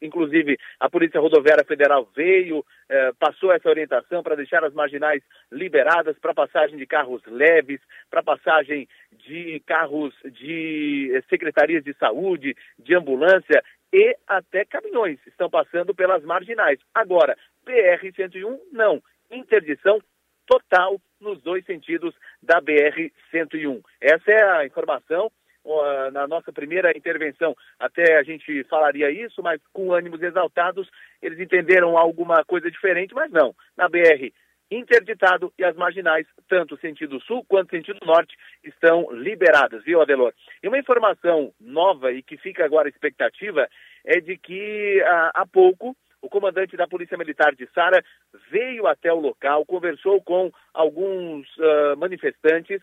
inclusive a Polícia Rodoviária Federal veio, eh, passou essa orientação para deixar as marginais liberadas para passagem de carros leves, para passagem de carros de eh, secretarias de saúde, de ambulância e até caminhões estão passando pelas marginais. Agora, BR-101 não. Interdição total nos dois sentidos da BR-101. Essa é a informação. Uh, na nossa primeira intervenção, até a gente falaria isso, mas com ânimos exaltados, eles entenderam alguma coisa diferente, mas não. Na BR interditado e as marginais, tanto sentido sul quanto sentido norte, estão liberadas, viu, Adelor? E uma informação nova e que fica agora expectativa é de que há pouco O comandante da Polícia Militar de Sara veio até o local, conversou com alguns uh, manifestantes.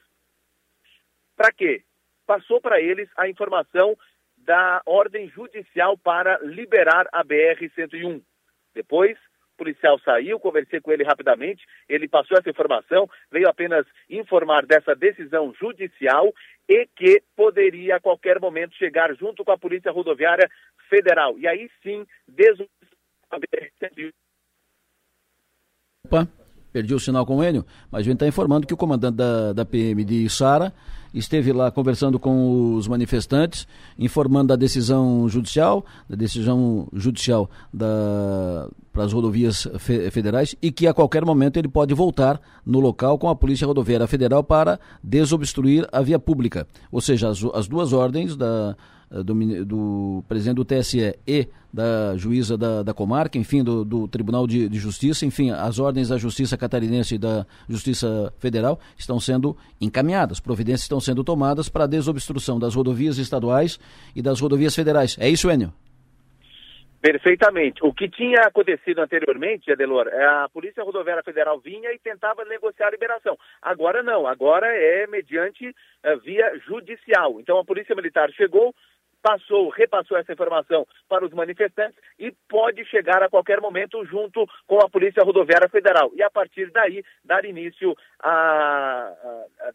Para quê? Passou para eles a informação da ordem judicial para liberar a BR-101. Depois, policial saiu, conversei com ele rapidamente, ele passou essa informação, veio apenas informar dessa decisão judicial e que poderia a qualquer momento chegar junto com a Polícia Rodoviária Federal. E aí sim, desde a BR-101. Opa, perdi o sinal com o Enio, mas a gente está informando que o comandante da, da PM de Sara esteve lá conversando com os manifestantes, informando da decisão judicial, da decisão judicial da, para as rodovias fe, federais e que a qualquer momento ele pode voltar no local com a Polícia Rodoviária Federal para desobstruir a via pública. Ou seja, as, as duas ordens da, do, do, presidente do TSE e da juíza da, da comarca, enfim, do, do Tribunal de, de, Justiça, enfim, as ordens da Justiça Catarinense e da Justiça Federal estão sendo encaminhadas, providências estão sendo tomadas para a desobstrução das rodovias estaduais e das rodovias federais. É isso, Enio? Perfeitamente. O que tinha acontecido anteriormente, Adelor, é a Polícia Rodoviária Federal vinha e tentava negociar a liberação. Agora não, agora é mediante é, via judicial. Então a Polícia Militar chegou, passou, repassou essa informação para os manifestantes e pode chegar a qualquer momento junto com a Polícia Rodoviária Federal. E a partir daí dar início à,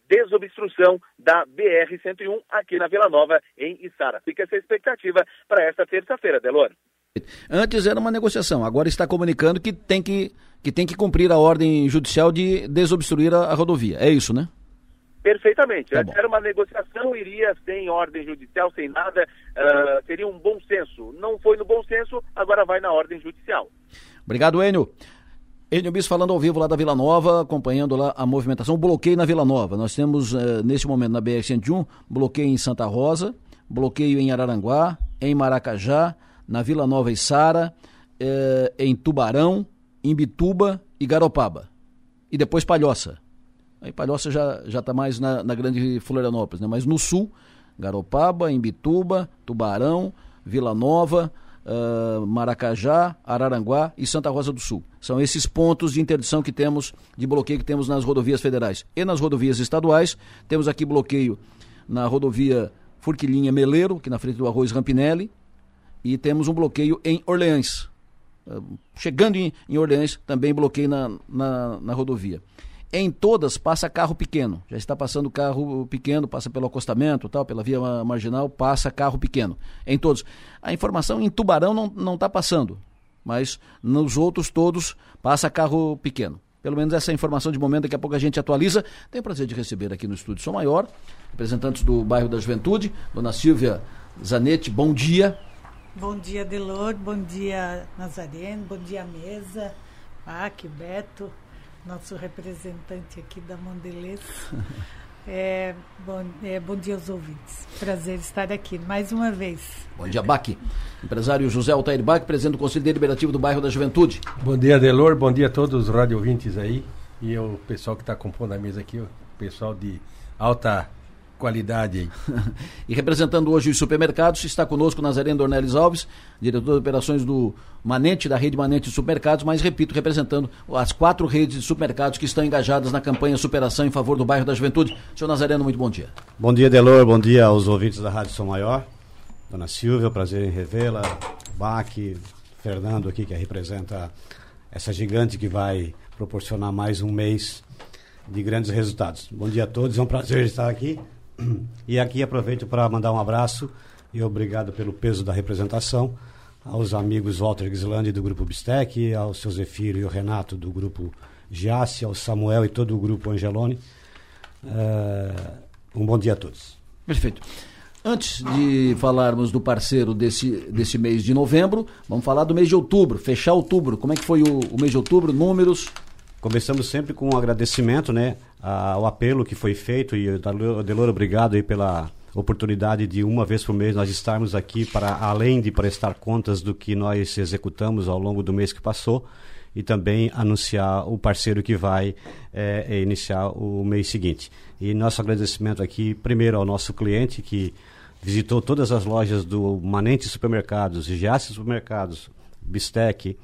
desobstrução da BR-101 aqui na Vila Nova, em Içara. Fica essa expectativa para esta terça-feira, Delor. Antes era uma negociação, agora está comunicando que tem que, que, tem que cumprir a ordem judicial de desobstruir a, a rodovia. É isso, né? Perfeitamente. Tá Era uma negociação, iria sem ordem judicial, sem nada, uh, seria um bom senso. Não foi no bom senso, agora vai na ordem judicial. Obrigado, Enio. Enio Bis falando ao vivo lá da Vila Nova, acompanhando lá a movimentação. Bloqueio na Vila Nova. Nós temos, uh, neste momento, na BR-101, bloqueio em Santa Rosa, bloqueio em Araranguá, em Maracajá, na Vila Nova e Sara, uh, em Tubarão, em Bituba e Garopaba. E depois Palhoça. Aí Palhoça já já está mais na, na grande Florianópolis, né? Mas no sul, Garopaba, Imbituba, Tubarão, Vila Nova, uh, Maracajá, Araranguá e Santa Rosa do Sul. São esses pontos de interdição que temos, de bloqueio que temos nas rodovias federais. E nas rodovias estaduais, temos aqui bloqueio na rodovia Furquilinha Meleiro, aqui na frente do Arroz Rampinelli, e temos um bloqueio em Orleans. Uh, chegando em, em Orleans, também bloqueio na, na, na rodovia. Em todas passa carro pequeno. Já está passando carro pequeno, passa pelo acostamento, tal, pela via marginal, passa carro pequeno. Em todos. A informação em Tubarão não está passando, mas nos outros todos passa carro pequeno. Pelo menos essa é informação de momento, daqui a pouco a gente atualiza. Tenho o prazer de receber aqui no estúdio Sou Maior, representantes do bairro da Juventude, dona Silvia Zanetti, bom dia. Bom dia, Delor, bom dia, Nazareno, bom dia, mesa, Pac, Beto, nosso representante aqui da Mondelez. [laughs] É, bom, é, bom dia aos ouvintes. Prazer estar aqui mais uma vez. Bom dia, Baque. Empresário José Altair Baque, presidente do Conselho Deliberativo do Bairro da Juventude. Bom dia, Delor. Bom dia a todos os rádio ouvintes aí. E o pessoal que está compondo a mesa aqui, o pessoal de alta qualidade [laughs] e representando hoje os supermercados, está conosco Nazareno Dornelles Alves, diretor de operações do Manente, da rede Manente de Supermercados, mas repito, representando as quatro redes de supermercados que estão engajadas na campanha Superação em favor do bairro da Juventude. Senhor Nazareno, muito bom dia. Bom dia, Delor, bom dia aos ouvintes da Rádio São Maior. Dona Silvia, prazer em revê-la. Baque, Fernando aqui, que representa essa gigante que vai proporcionar mais um mês de grandes resultados. Bom dia a todos, é um prazer estar aqui. E aqui aproveito para mandar um abraço e obrigado pelo peso da representação aos amigos Walter Gislandi do grupo Bistec, ao seu Zefiro e o Renato do grupo Giassi, ao Samuel e todo o grupo Angeloni. Uh, um bom dia a todos. Perfeito. Antes de falarmos do parceiro desse, desse mês de novembro, vamos falar do mês de outubro, fechar outubro. Como é que foi o, o mês de outubro? Números? Começamos sempre com um agradecimento, né, ao apelo que foi feito e Delor, obrigado aí pela oportunidade de uma vez por mês nós estarmos aqui para além de prestar contas do que nós executamos ao longo do mês que passou e também anunciar o parceiro que vai é, iniciar o mês seguinte. E nosso agradecimento aqui primeiro ao nosso cliente que visitou todas as lojas do Manente Supermercados, Giasse Supermercados, Bistec,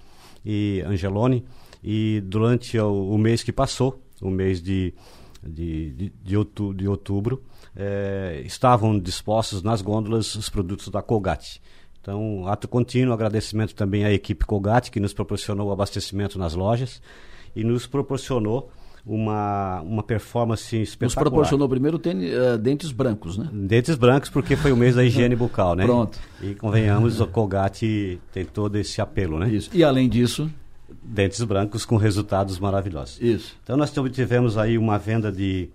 e Angeloni. E durante o, o mês que passou, o mês de, de, de, de outubro, de outubro é, estavam dispostos nas gôndolas os produtos da Colgate. Então, ato contínuo, agradecimento também à equipe Colgate, que nos proporcionou o abastecimento nas lojas e nos proporcionou uma, uma performance espetacular. Nos proporcionou primeiro tênis, uh, dentes brancos, né? Dentes brancos, porque foi o mês da higiene bucal, né? [laughs] Pronto. E convenhamos, o Colgate tem todo esse apelo, né? Isso. E além disso... Dentes brancos com resultados maravilhosos. Isso. Então nós tivemos aí uma venda de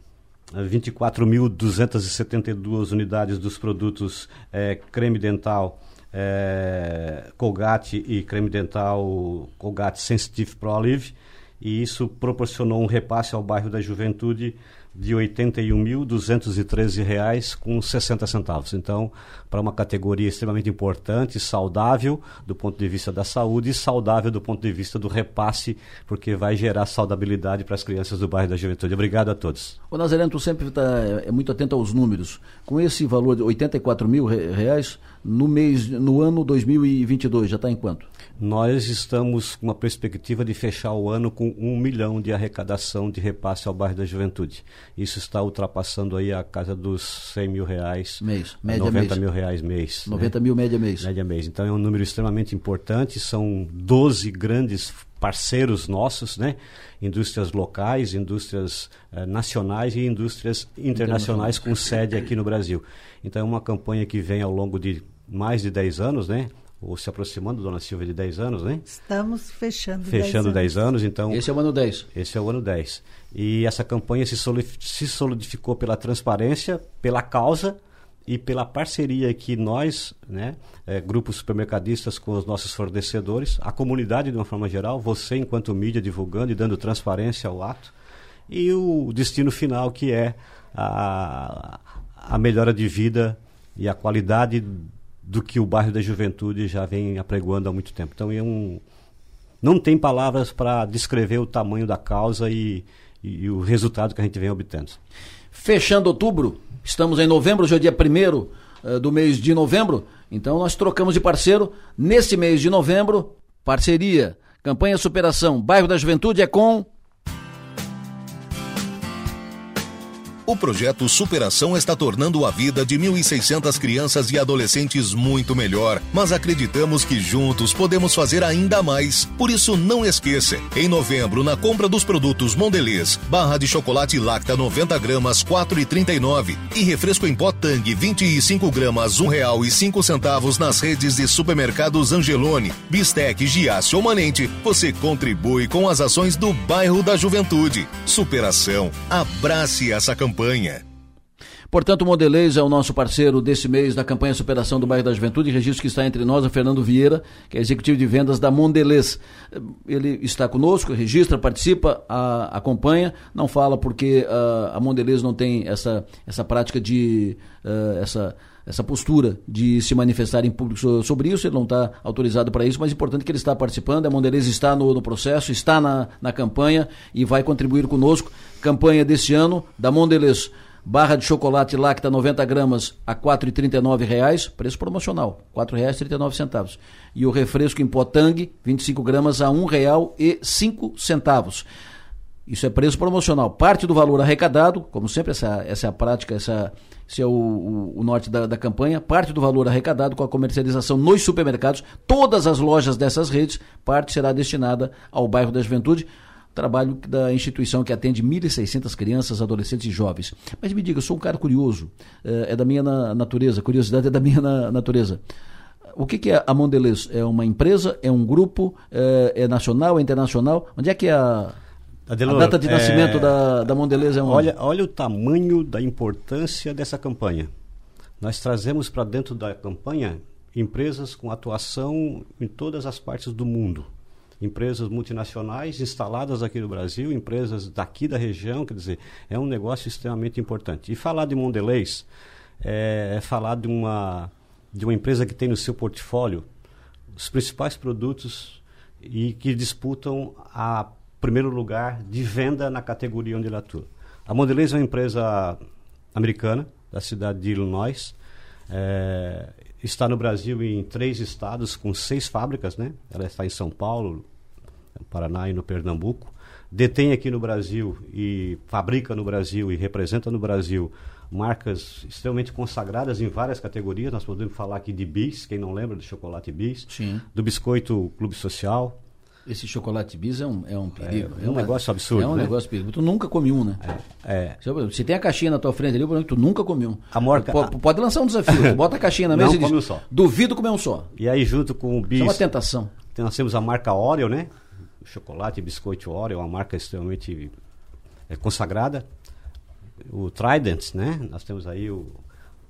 24.272 unidades dos produtos é, creme dental é, Colgate e creme dental Colgate Sensitive Pro Olive e isso proporcionou um repasse ao bairro da Juventude de R$ 81.213,60. com 60 centavos. Então, para uma categoria extremamente importante, saudável do ponto de vista da saúde e saudável do ponto de vista do repasse, porque vai gerar saudabilidade para as crianças do bairro da Juventude. Obrigado a todos. O Nazareno, tu sempre tá, é muito atento aos números. Com esse valor de 84 mil reais, no mês, no ano 2022, já está em quanto? Nós estamos com uma perspectiva de fechar o ano com um milhão de arrecadação de repasse ao bairro da Juventude. Isso está ultrapassando aí a casa dos 100 mil reais. Mês, média 90 mês. mil reais mês. 90 né? mil média mês. Média mês. Então é um número extremamente importante. São 12 grandes parceiros nossos, né? Indústrias locais, indústrias eh, nacionais e indústrias internacionais com sede aqui no Brasil. Então é uma campanha que vem ao longo de mais de 10 anos, né? ou se aproximando, dona Silvia, de 10 anos, né? Estamos fechando Fechando 10 anos. anos, então... Esse é o ano 10. Esse é o ano 10. E essa campanha se solidificou pela transparência, pela causa e pela parceria que nós, né, é, grupos supermercadistas com os nossos fornecedores, a comunidade de uma forma geral, você enquanto mídia divulgando e dando transparência ao ato, e o destino final que é a, a melhora de vida e a qualidade do que o bairro da Juventude já vem apregoando há muito tempo. Então, é um, não tem palavras para descrever o tamanho da causa e, e, e, o resultado que a gente vem obtendo. Fechando outubro, estamos em novembro, hoje é dia 1 uh, eh, do mês de novembro, então nós trocamos de parceiro. Nesse mês de novembro, parceria, campanha Superação, bairro da Juventude é com O projeto Superação está tornando a vida de 1.600 crianças e adolescentes muito melhor, mas acreditamos que juntos podemos fazer ainda mais. Por isso, não esqueça, em novembro, na compra dos produtos Mondelez, barra de chocolate Lacta 90 gramas, 4,39 e refresco em pó Tang 25 gramas, R$ 1,05 nas redes de supermercados Angelone, Bistec, Giasse ou Manente, você contribui com as ações do bairro da Juventude. Superação. Abrace essa campanha campanha. Portanto, o Modelês é o nosso parceiro desse mês da campanha Superação do Bairro da Juventude. Registro que está entre nós, o Fernando Vieira, que é executivo de vendas da Mondelez. Ele está conosco, registra, participa, a, acompanha. Não fala porque a, a Mondelez não tem essa, essa prática de. Uh, essa, essa postura de se manifestar em público sobre isso, ele não está autorizado para isso, mas é importante que ele está participando, a Mondelez está no, no processo, está na, na campanha e vai contribuir conosco. Campanha desse ano da Mondelez. Barra de chocolate Lacta 90 gramas a R$ 4,39, preço promocional, R$ 4,39. E o refresco em Potang, 25 gramas a R$ 1,05. Isso é preço promocional. Parte do valor arrecadado, como sempre, essa, essa é a prática, essa, esse é o, o, o norte da, da, campanha. Parte do valor arrecadado com a comercialização nos supermercados, todas as lojas dessas redes, parte será destinada ao bairro da Juventude. Trabalho da instituição que atende 1.600 crianças, adolescentes e jovens. Mas me diga, eu sou um cara curioso, é, é da minha natureza, curiosidade é da minha natureza. O que, é a Mondelez? É uma empresa? É um grupo? É, é nacional? É internacional? Onde é que é a Adelor, a data de nascimento é... da, da Mondelez é onde? Olha, olha o tamanho da importância dessa campanha. Nós trazemos para dentro da campanha empresas com atuação em todas as partes do mundo. Empresas multinacionais instaladas aqui no Brasil, empresas daqui da região, quer dizer, é um negócio extremamente importante. E falar de Mondelez é, é falar de uma, de uma empresa que tem no seu portfólio os principais produtos e que disputam a primeiro lugar de venda na categoria onde ele atua. A Mondelez é uma empresa americana, da cidade de Illinois. É, está no Brasil em três estados, com seis fábricas, né? Ela está em São Paulo, no Paraná e no Pernambuco. Detém aqui no Brasil e fabrica no Brasil e representa no Brasil marcas extremamente consagradas em várias categorias. Nós podemos falar aqui de Bis, quem não lembra do chocolate Bis, Sim. do biscoito Clube Social. Esse chocolate bis é um, é um perigo. É um uma- negócio absurdo, É um né? negócio perigo. Tu nunca come um, né? É. Se- Se tem a caixinha na tua frente ali, o problema é que tu nunca come um. A morca- Pode, pode lançar um desafio. Tu bota a caixinha na [laughs] Não mesa e come diz, um só. duvido comer um só. E aí, junto com o Bis. Isso é uma tentação. Nós temos a marca Oreo, né? O chocolate e biscoito Oreo, uma marca extremamente é, consagrada. O Trident, né? Nós temos aí o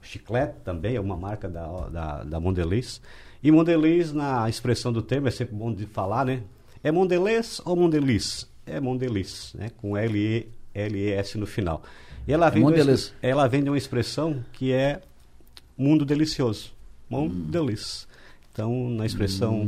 Chiclete também, é uma marca da, da, da Mondelez. E Mondelez, na expressão do termo, é sempre bom de falar, né? É Mondelez ou Mondeliz? É Mondeliz, né? Com L-E- L-E-S no final. E ela vem, de uma, Mondelez. expre- ela vem de uma expressão que é mundo delicioso. Mondeliz. Então, na expressão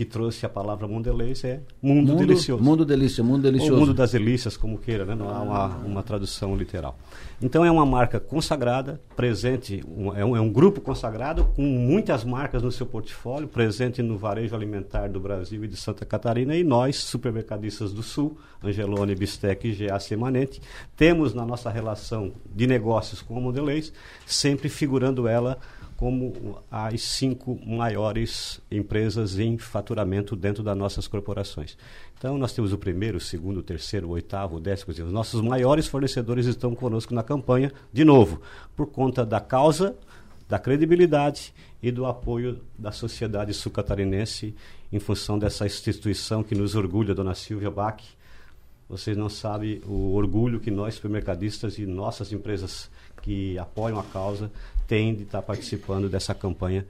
que trouxe a palavra Mondelez é mundo, Mundo- delicioso. mundo delícia, mundo delicioso. Ou mundo das delícias, como queira, né? não há uma, uma tradução literal. Então é uma marca consagrada, presente, um- é, um, é um grupo consagrado com muitas marcas no seu portfólio, presente no varejo alimentar do Brasil e de Santa Catarina, e nós, supermercadistas do Sul, Angelone, Bistec e GA Semanente, temos na nossa relação de negócios com a Mondelez, sempre figurando ela como as cinco maiores empresas em faturamento dentro das nossas corporações. Então, nós temos o primeiro, o segundo, o terceiro, o oitavo, o décimo. Os nossos maiores fornecedores estão conosco na campanha, de novo, por conta da causa, da credibilidade e do apoio da sociedade sul-catarinense em função dessa instituição que nos orgulha, Dona Silvia Bach. Vocês não sabem o orgulho que nós, supermercadistas e nossas empresas que apoiam a causa, têm de estar participando dessa campanha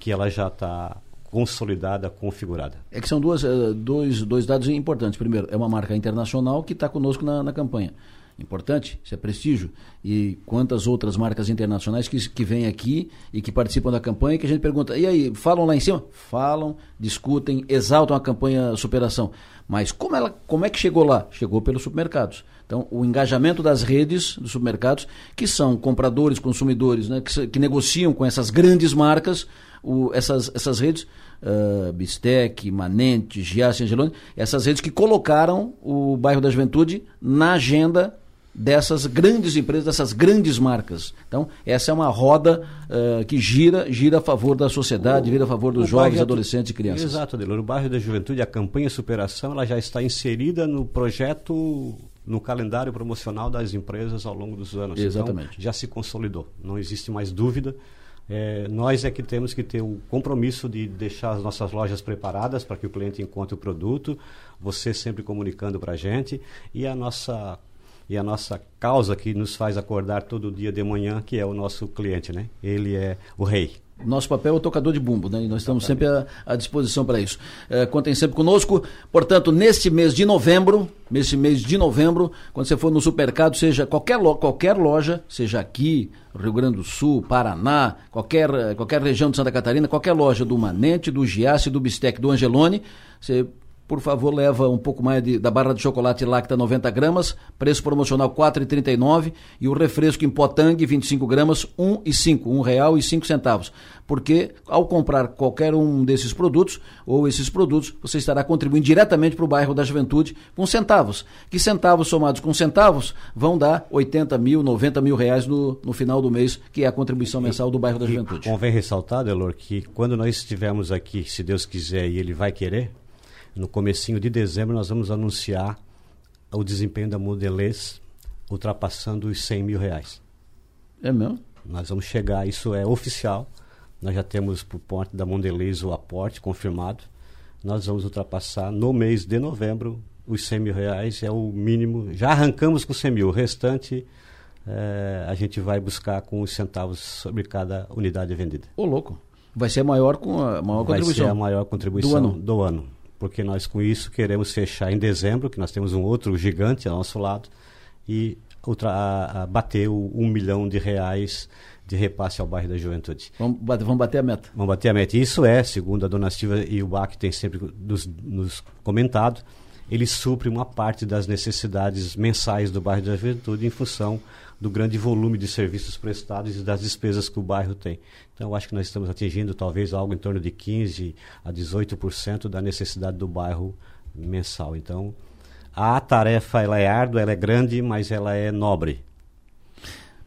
que ela já está consolidada, configurada. É que são duas, eh, dois, dois dados importantes. Primeiro, é uma marca internacional que está conosco na, na campanha. Importante, isso é prestígio. E quantas outras marcas internacionais que, que vêm aqui e que participam da campanha que a gente pergunta, e aí, falam lá em cima? Falam, discutem, exaltam a campanha superação. Mas como, ela, como é que chegou lá? Chegou pelos supermercados. Então, o engajamento das redes dos supermercados, que são compradores, consumidores, né, que, que negociam com essas grandes marcas, o- essas, essas redes, ah, Bistec, Manente, Giasse, Angeloni, essas redes que colocaram o bairro da Juventude na agenda dessas grandes empresas, dessas grandes marcas. Então, essa é uma roda ah, que gira, gira a favor da sociedade, gira a favor dos O jovens, adolescentes e crianças. Exato, Adelor. O bairro da Juventude, a campanha Superação, ela já está inserida no projeto, no calendário promocional das empresas ao longo dos anos. Exatamente. Então, já se consolidou. Não existe mais dúvida. É, nós é que temos que ter o compromisso de deixar as nossas lojas preparadas para que o cliente encontre o produto, você sempre comunicando para a gente e a nossa e a nossa causa que nos faz acordar todo dia de manhã, que é o nosso cliente, né? Ele é o rei. Nosso papel é o tocador de bumbo, né? E nós estamos sempre à, à disposição para isso. É, contem sempre conosco. Portanto, neste mês de novembro, nesse mês de novembro, quando você for no supermercado, seja qualquer, lo- qualquer loja, seja aqui, Rio Grande do Sul, Paraná, qualquer, qualquer região de Santa Catarina, qualquer loja do Manente, do Giasse, do Bistec, do Angelone, você por favor, leva um pouco mais de- da barra de chocolate Lacta 90 gramas, preço promocional R$ 4,39 e o refresco em pó Tang 25 gramas, R$ 1,05, R$ 1,05 e cinco centavos. Porque ao comprar qualquer um desses produtos ou esses produtos, você estará contribuindo diretamente para o bairro da Juventude com centavos. Que centavos somados com centavos vão dar 80 mil, 90 mil reais no, no final do mês, que é a contribuição mensal do bairro da Juventude. Convém ressaltar, Delor, que quando nós estivermos aqui, se Deus quiser e Ele vai querer, no comecinho de dezembro nós vamos anunciar o desempenho da Modelês ultrapassando os 100 mil reais. É mesmo? Nós vamos chegar, isso é oficial, nós já temos por parte da Mondelez o aporte confirmado, nós vamos ultrapassar no mês de novembro os 100 mil reais, é o mínimo, já arrancamos com 100 mil, o restante eh, a gente vai buscar com os centavos sobre cada unidade vendida. Ô, louco. Vai ser a maior, com a maior Vai contribuição. ser a maior contribuição do ano. do ano. Porque nós com isso queremos fechar em dezembro, que nós temos um outro gigante ao nosso lado, e a- a bater o um milhão de reais de repasse ao bairro da Juventude. Vamos bater, vamos bater a meta. Vamos bater a meta. Isso é, segundo a dona Silva e o BAC tem sempre nos, nos comentado, ele supre uma parte das necessidades mensais do bairro da Juventude em função do grande volume de serviços prestados e das despesas que o bairro tem. Então, acho que nós estamos atingindo talvez algo em torno de 15% a 18% da necessidade do bairro mensal. Então, a tarefa ela é árdua, ela é grande, mas ela é nobre.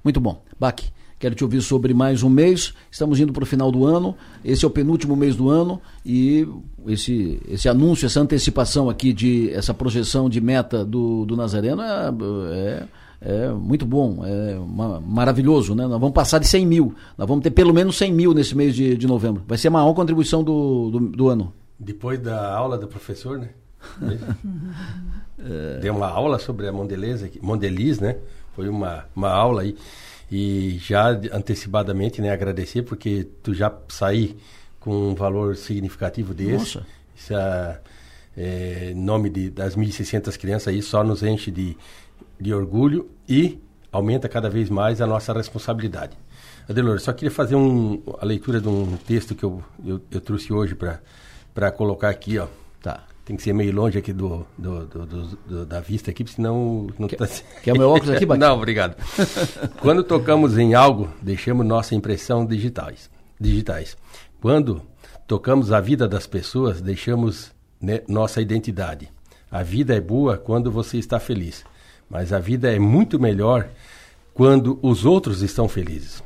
Muito bom. Baque, quero te ouvir sobre mais um mês. Estamos indo para o final do ano. Esse é o penúltimo mês do ano e esse, esse anúncio, essa antecipação aqui de essa projeção de meta do, do Nazareno é, é, é muito bom, é uma, maravilhoso, né? Nós vamos passar de 100 mil. Nós vamos ter pelo menos 100 mil nesse mês de, de novembro. Vai ser a maior contribuição do, do, do ano. Depois da aula do professor, né? é. [laughs] Deu uma aula sobre a Mondelez, Mondeliz, né? Foi uma, uma aula aí. E já antecipadamente, né, agradecer, porque tu já saí com um valor significativo desse. Nossa. Isso é, é nome de, das 1.600 crianças aí só nos enche de, de orgulho e aumenta cada vez mais a nossa responsabilidade. Adelor, só queria fazer um, a leitura de um texto que eu, eu, eu trouxe hoje para colocar aqui, ó. Tá. Tem que ser meio longe aqui do, do, do, do da vista aqui, senão não quer, tá... [laughs] quer o meu óculos aqui, Bate? Não, obrigado. [laughs] Quando tocamos em algo, deixamos nossa impressão digitais. digitais. Quando tocamos a vida das pessoas, deixamos né, nossa identidade. A vida é boa quando você está feliz, mas a vida é muito melhor quando os outros estão felizes.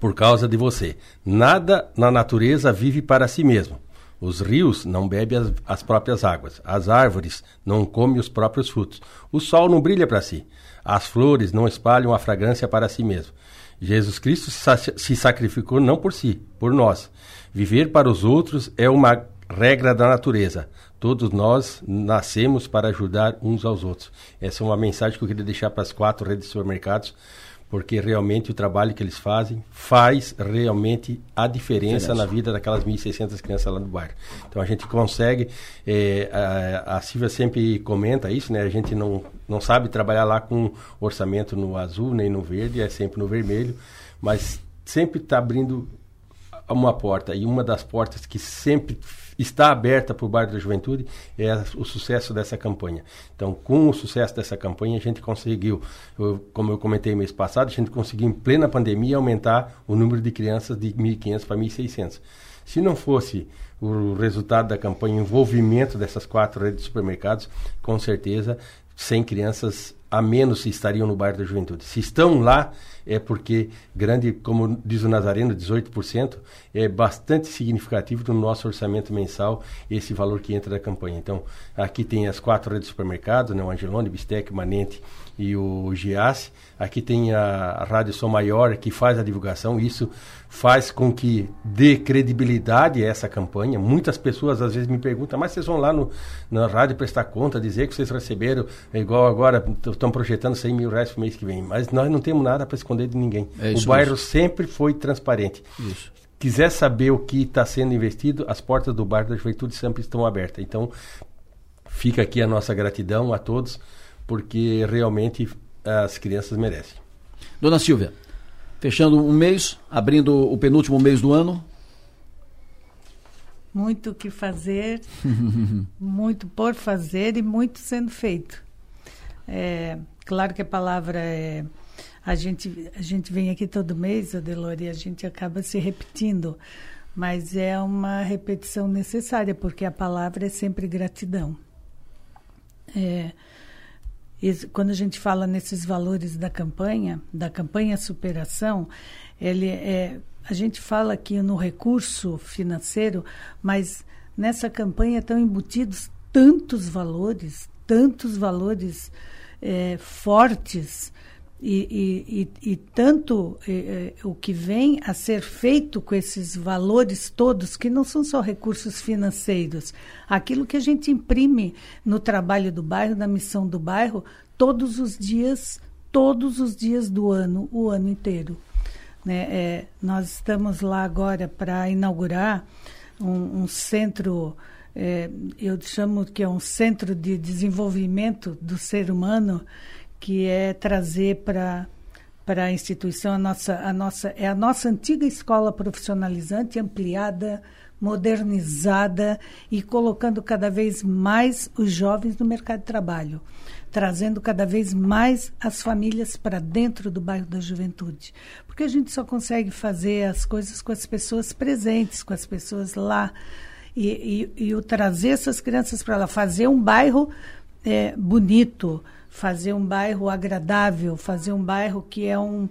Por causa de você. Nada na natureza vive para si mesmo. Os rios não bebem as, as, próprias águas, as árvores não comem os próprios frutos, o sol não brilha para si, as flores não espalham a fragrância para si mesmo. Jesus Cristo se sacrificou não por si, por nós. Viver para os outros é uma regra da natureza. Todos nós nascemos para ajudar uns aos outros. Essa é uma mensagem que eu queria deixar para as quatro redes de supermercados porque realmente o trabalho que eles fazem faz realmente a diferença, na vida daquelas 1.600 crianças lá no bairro. Então a gente consegue, é, a, a Silvia sempre comenta isso, né? A gente não, não sabe trabalhar lá com orçamento no azul nem no verde, é sempre no vermelho, mas sempre está abrindo uma porta e uma das portas que sempre está aberta para o bairro da juventude é o sucesso dessa campanha. Então, com o sucesso dessa campanha, a gente conseguiu, eu, como eu comentei mês passado, a gente conseguiu em plena pandemia aumentar o número de crianças de 1.500 para 1.600. Se não fosse o resultado da campanha, o envolvimento dessas quatro redes de supermercados, com certeza 100 crianças a menos estariam no bairro da juventude. Se estão lá, é porque grande, como diz o Nazareno, 18%, é bastante significativo no nosso orçamento mensal esse valor que entra da campanha. Então, aqui tem as quatro redes de supermercados, né, o Angelone, Bistec, Manente e o Giasse. Aqui tem a, Rádio Som Maior, que faz a divulgação. Isso faz com que dê credibilidade a essa campanha. Muitas pessoas às vezes me perguntam, mas vocês vão lá no, na rádio prestar conta, dizer que vocês receberam, é igual agora, estão projetando 100 mil reais para o mês que vem. Mas nós não temos nada para esconder de ninguém. É o bairro mesmo. sempre foi transparente. Isso. Quiser saber o que está sendo investido, as portas do bairro da Juventude sempre estão abertas. Então, fica aqui a nossa gratidão a todos, porque realmente as crianças merecem. Dona Silvia, fechando um mês, abrindo o penúltimo mês do ano. Muito o que fazer, [laughs] muito por fazer e muito sendo feito. É, claro que a palavra é. A gente, a gente vem aqui todo mês, Adelor, e a gente acaba se repetindo, mas é uma repetição necessária, porque a palavra é sempre gratidão. É, quando a gente fala nesses valores da campanha, da campanha superação, ele é, a gente fala aqui no recurso financeiro, mas nessa campanha estão embutidos tantos valores, tantos valores é, fortes e, e, e, tanto é, o que vem a ser feito com esses valores todos, que não são só recursos financeiros, aquilo que a gente imprime no trabalho do bairro, na missão do bairro, todos os dias, todos os dias do ano, o ano inteiro. Né? É, nós estamos lá agora para inaugurar um, um centro, é, eu chamo que é um centro de desenvolvimento do ser humano, que é trazer para para a instituição a nossa a nossa é a nossa antiga escola profissionalizante ampliada modernizada e colocando cada vez mais os jovens no mercado de trabalho trazendo cada vez mais as famílias para dentro do bairro da juventude. Porque a gente só consegue fazer as coisas com as pessoas presentes com as pessoas lá. E, e, e o trazer essas crianças para lá, fazer um bairro é, bonito, fazer um bairro agradável, fazer um bairro que é um,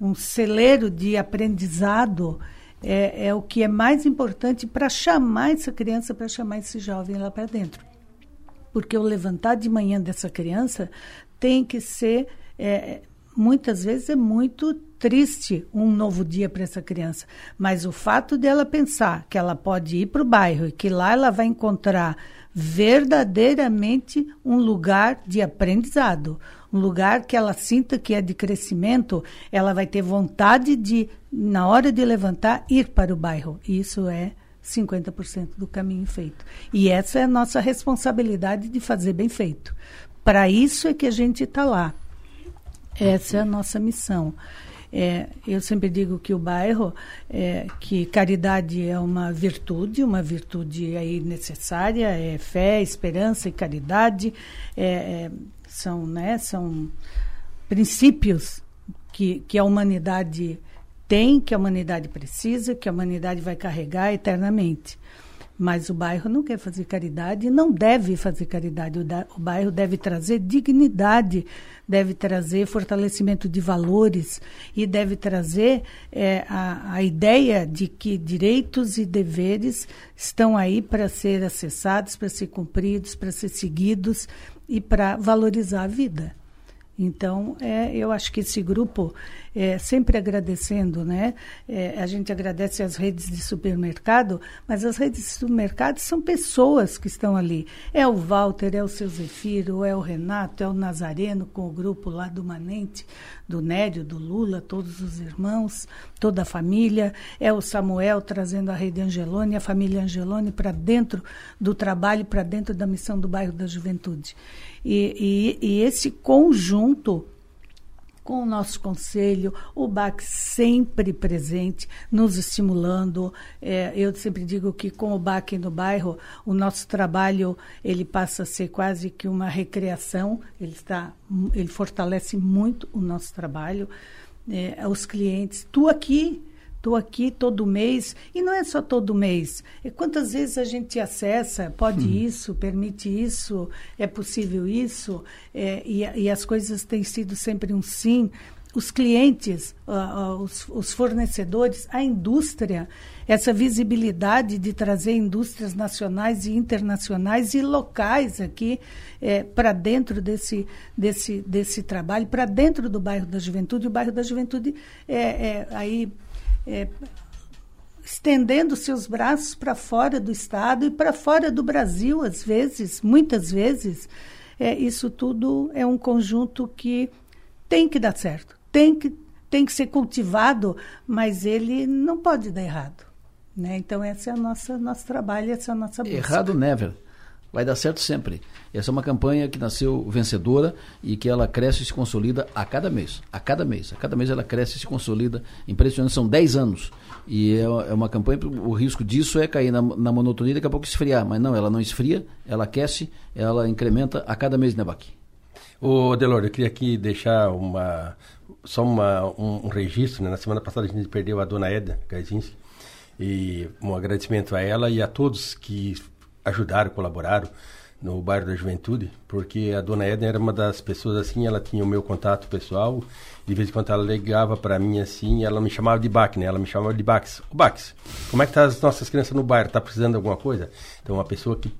um celeiro de aprendizado, é, é o que é mais importante para chamar essa criança, para chamar esse jovem lá para dentro. Porque o levantar de manhã dessa criança tem que ser. É, muitas vezes é muito triste um novo dia para essa criança, mas o fato dela pensar que ela pode ir para o bairro e que lá ela vai encontrar verdadeiramente um lugar de aprendizado, um lugar que ela sinta que é de crescimento, ela vai ter vontade de, na hora de levantar, ir para o bairro. Isso é 50% do caminho feito. E essa é a nossa responsabilidade de fazer bem feito. Para isso é que a gente está lá. Essa é a nossa missão. É, eu sempre digo que o bairro, é, que caridade é uma virtude, uma virtude aí necessária, é fé, esperança e caridade, é, é, são, né, são princípios que, que a humanidade tem, que a humanidade precisa, que a humanidade vai carregar eternamente. Mas o bairro não quer fazer caridade não deve fazer caridade. O, o bairro deve trazer dignidade, deve trazer fortalecimento de valores e deve trazer é, a, a ideia de que direitos e deveres estão aí para ser acessados, para ser cumpridos, para ser seguidos e para valorizar a vida. Então, é, eu acho que esse grupo, é, sempre agradecendo, né? É, a gente agradece as redes de supermercado, mas as redes de supermercado são pessoas que estão ali. É o Walter, é o seu Zefiro, é o Renato, é o Nazareno com o grupo lá do Manente, do Nério, do Lula, todos os irmãos, toda a família. É o Samuel trazendo a rede Angelone, a família Angelone para dentro do trabalho, para dentro da missão do bairro da Juventude. E, e, e esse conjunto com o nosso conselho, o BAC sempre presente, nos estimulando. É, eu sempre digo que com o BAC no bairro, o nosso trabalho ele passa a ser quase que uma recreação. Ele está, ele fortalece muito o nosso trabalho. É, os clientes, tu aqui Estou aqui todo mês, e não é só todo mês. É quantas vezes a gente acessa, pode hum. isso, permite isso, é possível isso, é, e, e, as coisas têm sido sempre um sim. Os clientes, uh, uh, os, os, fornecedores, a indústria, essa visibilidade de trazer indústrias nacionais e internacionais e locais aqui é, para dentro desse, desse, desse trabalho, para dentro do bairro da Juventude. O bairro da Juventude é, é aí é, estendendo seus braços para fora do Estado e para fora do Brasil, às vezes, muitas vezes. É, isso tudo é um conjunto que tem que dar certo, tem que, tem que ser cultivado, mas ele não pode dar errado. Né? Então, esse é o nosso, trabalho, essa é a nossa busca. Errado never vai dar certo sempre. Essa é uma campanha que nasceu vencedora e que ela cresce e se consolida a cada mês. A cada mês. A cada mês ela cresce e se consolida. Impressionante, são 10 anos. E é, é uma campanha, o risco disso é cair na, na monotonia e daqui a pouco esfriar. Mas não, ela não esfria, ela aquece, ela incrementa a cada mês, né, Baqui? Ô, Delor, eu queria aqui deixar uma, só uma, um, um registro. Né? Na semana passada a gente perdeu a dona Eda Gazinski. E um agradecimento a ela e a todos que ajudaram, colaboraram no bairro da Juventude, porque a dona Edna era uma das pessoas assim, ela tinha o meu contato pessoal, de vez em quando ela ligava para mim assim, ela me chamava de Bac, né? Ela me chamava de Bax. O Bax, como é que tá as nossas crianças no bairro? Tá precisando de alguma coisa? Então uma pessoa que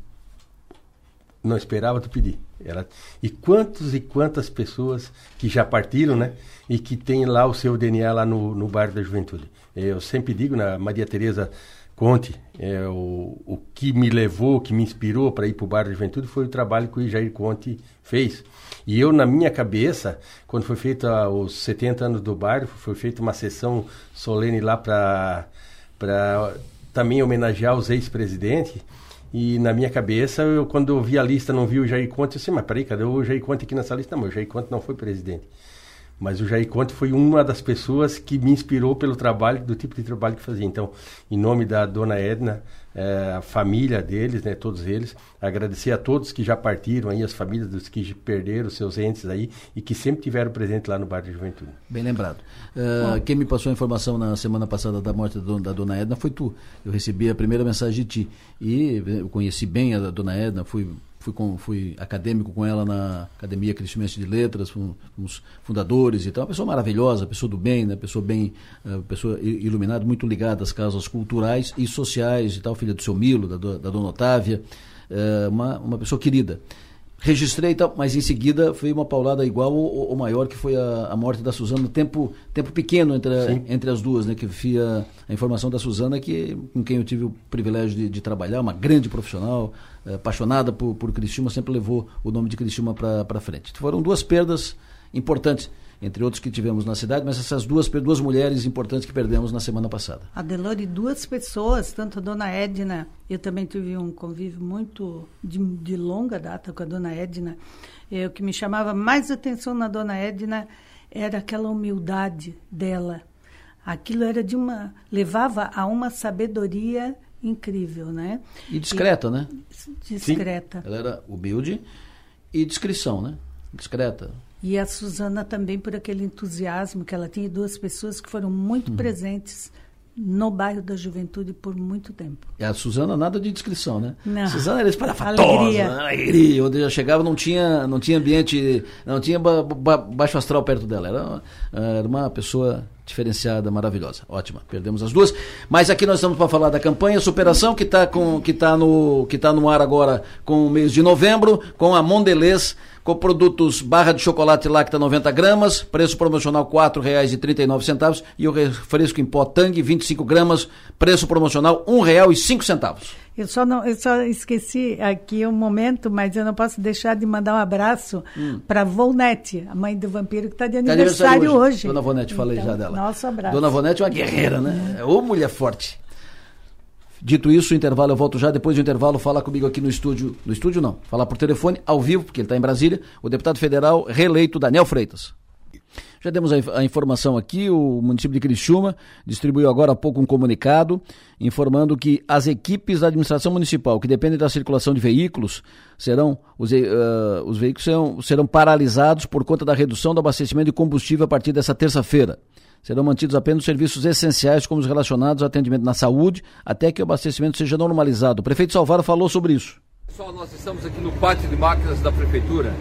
não esperava tu pedir. Ela... E quantos e quantas pessoas que já partiram, né? E que tem lá o seu DNA lá no, no bairro da Juventude. Eu sempre digo, na Maria Tereza Conte, é, o, o que me levou, que me inspirou para ir para o bairro da Juventude foi o trabalho que o Jair Conte fez. E eu, na minha cabeça, quando foi feito os 70 anos do bairro, foi feita uma sessão solene lá para também homenagear os ex-presidentes. E na minha cabeça, eu, quando eu vi a lista, não vi o Jair Conte, eu disse, mas peraí, cadê o Jair Conte aqui nessa lista? Não, o Jair Conte não foi presidente. Mas o Jair Conte foi uma das pessoas que me inspirou pelo trabalho, do tipo de trabalho que fazia. Então, em nome da dona Edna, é, a família deles, né, todos eles, agradecer a todos que já partiram aí, as famílias dos que perderam seus entes aí e que sempre tiveram presente lá no bairro de Juventude. Bem lembrado. Uh, quem me passou a informação na semana passada da morte da dona, Edna foi tu. Eu recebi a primeira mensagem de ti e eu conheci bem a dona Edna, fui fui, com, fui acadêmico com ela na Academia Cristimense de Letras, com, com, os fundadores e tal. Uma pessoa maravilhosa, pessoa do bem, né? pessoa bem, uh, pessoa iluminada, muito ligada às causas culturais e sociais e tal, filha do seu Milo, da, da Dona Otávia, uh, uma, uma pessoa querida. Registrei, tal, mas em seguida foi uma paulada igual ou, ou maior, que foi a, a, morte da Suzana, tempo, tempo pequeno entre, a, entre as duas, né? Que via a informação da Suzana, que, com quem eu tive o privilégio de, de trabalhar, uma grande profissional, eh, apaixonada por, por Criciúma, sempre levou o nome de Criciúma para frente. Foram duas perdas importantes entre outros que tivemos na cidade, mas essas duas, duas mulheres importantes que perdemos na semana passada. Adelore, duas pessoas, tanto a dona Edna, eu também tive um convívio muito de, de longa data com a dona Edna. É, o que me chamava mais atenção na dona Edna era aquela humildade dela. Aquilo era de uma. levava a uma sabedoria incrível, né? E discreta, e, né? Discreta. Sim. Ela era humilde e discrição, né? Discreta. E a Suzana também por aquele entusiasmo que ela tinha, duas pessoas que foram muito uhum. presentes no bairro da Juventude por muito tempo. E a Suzana nada de descrição, né? Não. Suzana era espalhafatosa, alegria. Né? alegria. Onde eu chegava não tinha, não tinha ambiente, não tinha ba ba baixo astral perto dela. Era, era uma pessoa diferenciada, maravilhosa. Ótima. Perdemos as duas. Mas aqui nós estamos para falar da campanha Superação que está que tá no que tá no ar agora com o mês de novembro com a Mondelez com produtos barra de chocolate Lacta 90 gramas, preço promocional R$ 4,39 e o refresco em pó Tang 25 gramas, preço promocional R$ 1,05. Eu só não, eu só esqueci aqui um momento, mas eu não posso deixar de mandar um abraço hum. para Volnete, a mãe do vampiro que está de aniversário, tá aniversário hoje. hoje. Dona falei então, já dela. Nosso abraço. Dona Vonete é uma guerreira, né? É Ô mulher forte. Dito isso, o intervalo eu volto já. Depois do intervalo, falar comigo aqui no estúdio. No estúdio não, falar por telefone, ao vivo, porque ele está em Brasília, o deputado federal reeleito Daniel Freitas. Já demos a, a, informação aqui, o município de Criciúma distribuiu agora há pouco um comunicado informando que as equipes da administração municipal que dependem da circulação de veículos serão, os, uh, os veículos serão, serão paralisados por conta da redução do abastecimento de combustível a partir dessa terça-feira. Serão mantidos apenas serviços essenciais, como os relacionados ao atendimento na saúde, até que o abastecimento seja normalizado. O prefeito Salvaro falou sobre isso. Pessoal, nós estamos aqui no pátio de máquinas da prefeitura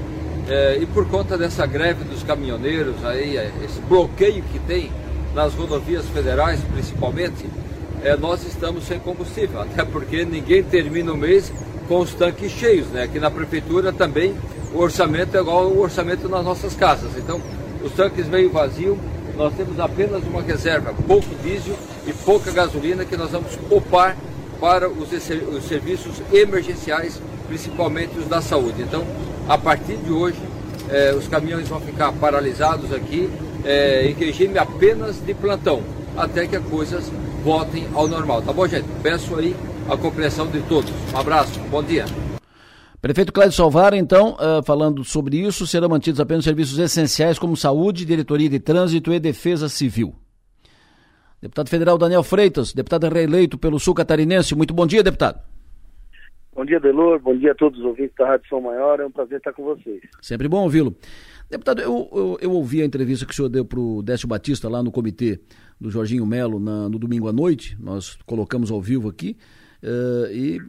é, e por conta dessa greve dos caminhoneiros, aí, é, esse bloqueio que tem nas rodovias federais, principalmente, é, nós estamos sem combustível, [laughs] até porque ninguém termina o mês com os tanques cheios, né? Aqui na prefeitura também o orçamento é igual ao orçamento nas nossas casas. Então, os tanques meio vazios nós temos apenas uma reserva, pouco diesel e pouca gasolina que nós vamos poupar para os, os serviços emergenciais, principalmente os da saúde. Então, a partir de hoje, eh, os caminhões vão ficar paralisados aqui eh, em regime apenas de plantão, até que as coisas voltem ao normal. Tá bom, gente? Peço aí a compreensão de todos. Um abraço, bom dia. Prefeito Cláudio Salvaro, então, uh, falando sobre isso, serão mantidos apenas serviços essenciais como saúde, diretoria de trânsito e defesa civil. Deputado federal Daniel Freitas, deputado reeleito pelo Sul Catarinense. Muito bom dia, deputado. Bom dia, Delor. Bom dia a todos os ouvintes da Rádio São Maior. É um prazer estar com vocês. Sempre bom ouvi-lo. Deputado, eu, eu, eu, ouvi a entrevista que o senhor deu para o Décio Batista lá no comitê do Jorginho Melo no domingo à noite. Nós colocamos ao vivo aqui. Uh, e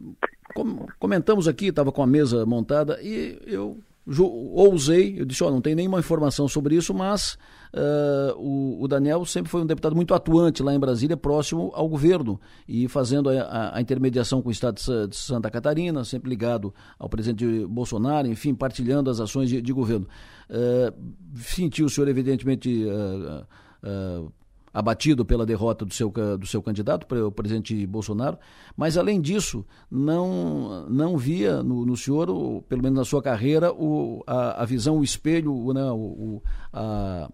comentamos aqui, estava com a mesa montada e eu ousei, eu disse, ó, oh, não tem nenhuma informação sobre isso, mas uh, o, o, Daniel sempre foi um deputado muito atuante lá em Brasília, próximo ao governo, e fazendo a, a, intermediação com o Estado de, Santa Catarina, sempre ligado ao presidente Bolsonaro, enfim, partilhando as ações de, de governo. Uh, sentiu o senhor, evidentemente, uh, abatido pela derrota do seu, do seu candidato, o presidente Bolsonaro, mas além disso, não, não via no, no senhor, pelo menos na sua carreira, o, a, a visão, o espelho, o, né, o, a,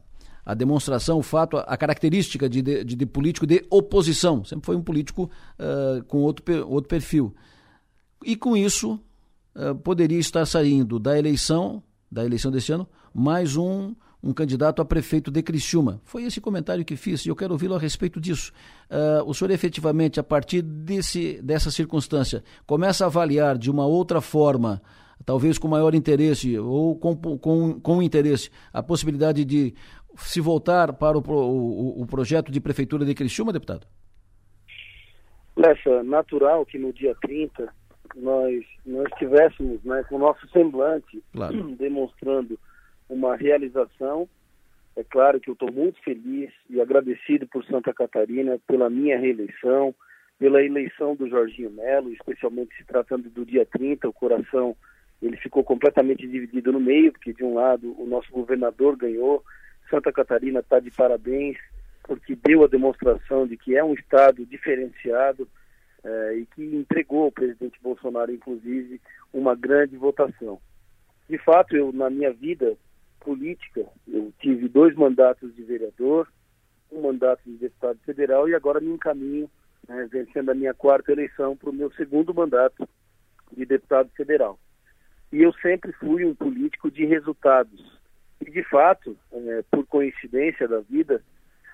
a demonstração, o fato, a característica de, de, de político de oposição. Sempre foi um político uh, com outro, outro perfil. E com isso, uh, poderia estar saindo da eleição, da eleição desse ano, mais um um candidato a prefeito de Criciúma. Foi esse comentário que fiz e eu quero ouvi-lo a respeito disso. Uh, o senhor efetivamente, a partir desse, dessa circunstância, começa a avaliar de uma outra forma, talvez com maior interesse ou com, com, com interesse, a possibilidade de se voltar para o, o, o projeto de prefeitura de Criciúma, deputado? Lessa, natural que no dia 30 nós, nós tivéssemos né, com o nosso semblante claro. [clears throat] demonstrando uma realização. É claro que eu estou muito feliz e agradecido por Santa Catarina pela minha reeleição, pela eleição do Jorginho Melo, especialmente se tratando do dia 30, o coração ele ficou completamente dividido no meio, porque de um lado o nosso governador ganhou, Santa Catarina está de parabéns, porque deu a demonstração de que é um estado diferenciado eh, e que entregou ao presidente Bolsonaro, inclusive, uma grande votação. De fato, eu na minha vida política, eu tive dois mandatos de vereador, um mandato de deputado federal e agora me encaminho, né, vencendo a minha quarta eleição, para o meu segundo mandato de deputado federal. E eu sempre fui um político de resultados. E, de fato, é, por coincidência da vida,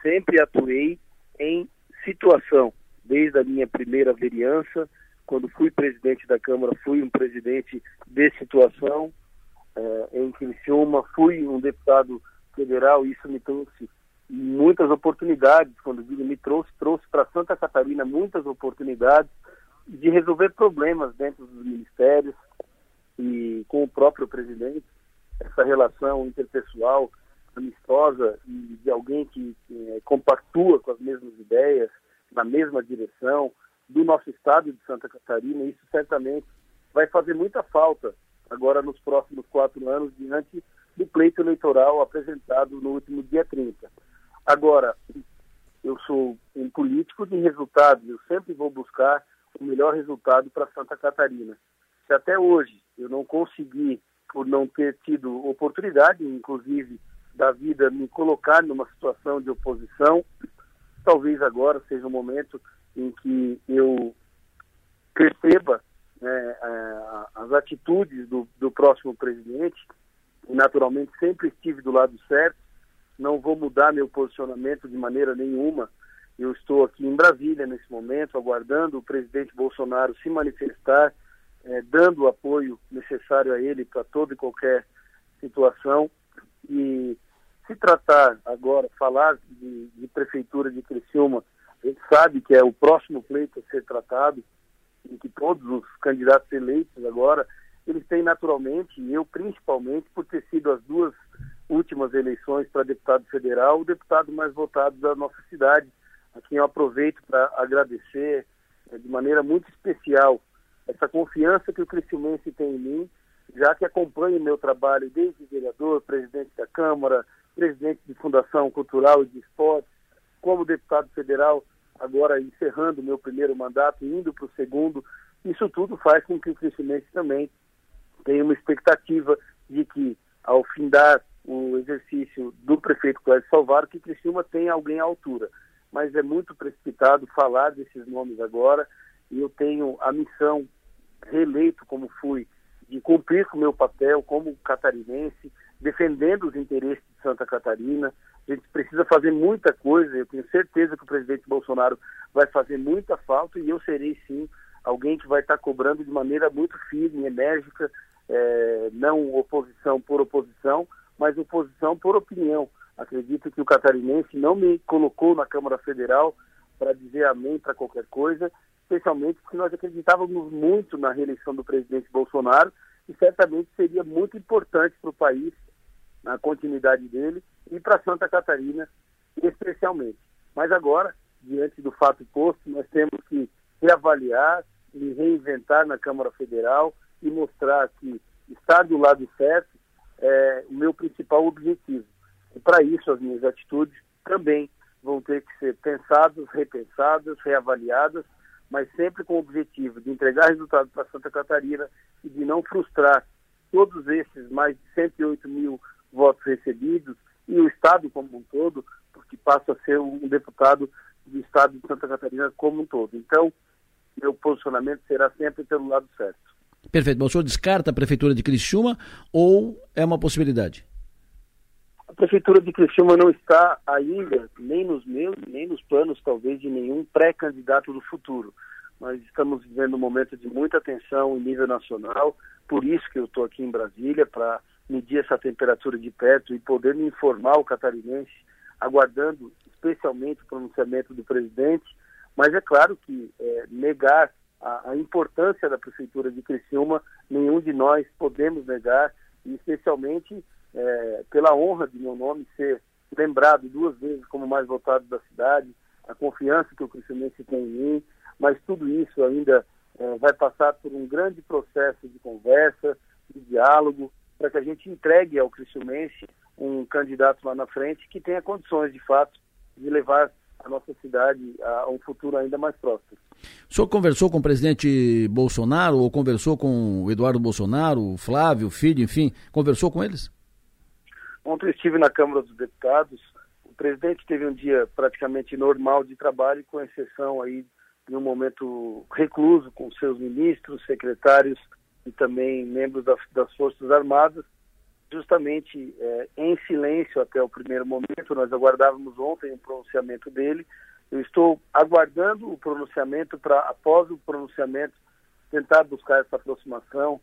sempre atuei em situação, desde a minha primeira vereança, quando fui presidente da Câmara, fui um presidente de situação, é, em Criciúma, fui um deputado federal, isso me trouxe muitas oportunidades, quando digo me trouxe, trouxe para Santa Catarina muitas oportunidades de resolver problemas dentro dos ministérios e com o próprio presidente, essa relação interpessoal amistosa e de alguém que, que é, compactua com as mesmas ideias, na mesma direção do nosso estado de Santa Catarina, isso certamente vai fazer muita falta agora nos próximos quatro anos, diante do pleito eleitoral apresentado no último dia 30. Agora, eu sou um político de resultados, eu sempre vou buscar o melhor resultado para Santa Catarina. Se até hoje eu não consegui, por não ter tido oportunidade, inclusive da vida, me colocar numa situação de oposição, talvez agora seja o momento em que eu perceba né, as atitudes do, do próximo presidente, e naturalmente sempre estive do lado certo, não vou mudar meu posicionamento de maneira nenhuma. Eu estou aqui em Brasília nesse momento, aguardando o presidente Bolsonaro se manifestar, é, dando o apoio necessário a ele para toda e qualquer situação. E se tratar agora, falar de, de prefeitura de Criciúma, a gente sabe que é o próximo pleito a ser tratado, em que todos os candidatos eleitos agora, eles têm naturalmente, e eu principalmente, por ter sido as duas últimas eleições para deputado federal, o deputado mais votado da nossa cidade, a quem eu aproveito para agradecer é, de maneira muito especial essa confiança que o Criciumense tem em mim, já que acompanha meu trabalho desde vereador, presidente da Câmara, presidente de Fundação Cultural e de Esportes, como deputado federal, agora encerrando meu primeiro mandato, indo para o segundo, isso tudo faz com que o crescimento também tenha uma expectativa de que, ao findar o exercício do prefeito Cláudio Salvaro, que Criciúma tenha alguém à altura. Mas é muito precipitado falar desses nomes agora, e eu tenho a missão, reeleito como fui, de cumprir com o meu papel como catarinense, defendendo os interesses de Santa Catarina, a gente precisa fazer muita coisa. Eu tenho certeza que o presidente Bolsonaro vai fazer muita falta e eu serei sim alguém que vai estar cobrando de maneira muito firme, enérgica, é, não oposição por oposição, mas oposição por opinião. Acredito que o catarinense não me colocou na Câmara Federal para dizer amém para qualquer coisa, especialmente porque nós acreditávamos muito na reeleição do presidente Bolsonaro e certamente seria muito importante para o país a continuidade dele e para Santa Catarina especialmente. Mas agora, diante do fato posto, nós temos que reavaliar e reinventar na Câmara Federal e mostrar que estar do lado certo é o meu principal objetivo. E para isso as minhas atitudes também vão ter que ser pensadas, repensadas, reavaliadas, mas sempre com o objetivo de entregar resultado para Santa Catarina e de não frustrar todos esses mais de 108 mil votos recebidos e o Estado como um todo, porque passa a ser um deputado do Estado de Santa Catarina como um todo. Então, meu posicionamento será sempre pelo lado certo. Perfeito. Bom, o senhor descarta a Prefeitura de Criciúma ou é uma possibilidade? A Prefeitura de Criciúma não está ainda, nem nos meus, nem nos planos, talvez, de nenhum pré-candidato do futuro. Nós estamos vivendo um momento de muita tensão em nível nacional, por isso que eu estou aqui em Brasília, para medir essa temperatura de perto e poder me informar o catarinense, aguardando especialmente o pronunciamento do presidente. Mas é claro que é, negar a, a, importância da Prefeitura de Criciúma, nenhum de nós podemos negar, e especialmente é, pela honra de meu nome ser lembrado duas vezes como mais votado da cidade, a confiança que o Criciúmense tem em mim, mas tudo isso ainda é, vai passar por um grande processo de conversa, de diálogo, para que a gente entregue ao Criciúmense um candidato lá na frente que tenha condições, de fato, de levar a nossa cidade a um futuro ainda mais próspero. O senhor conversou com o presidente Bolsonaro ou conversou com o Eduardo Bolsonaro, o Flávio, o filho, enfim, conversou com eles? Ontem estive na Câmara dos Deputados. O presidente teve um dia praticamente normal de trabalho, com exceção aí de um momento recluso com seus ministros, secretários e também membros das, das Forças Armadas, justamente é, em silêncio até o primeiro momento. Nós aguardávamos ontem o pronunciamento dele. Eu estou aguardando o pronunciamento para, após o pronunciamento, tentar buscar essa aproximação,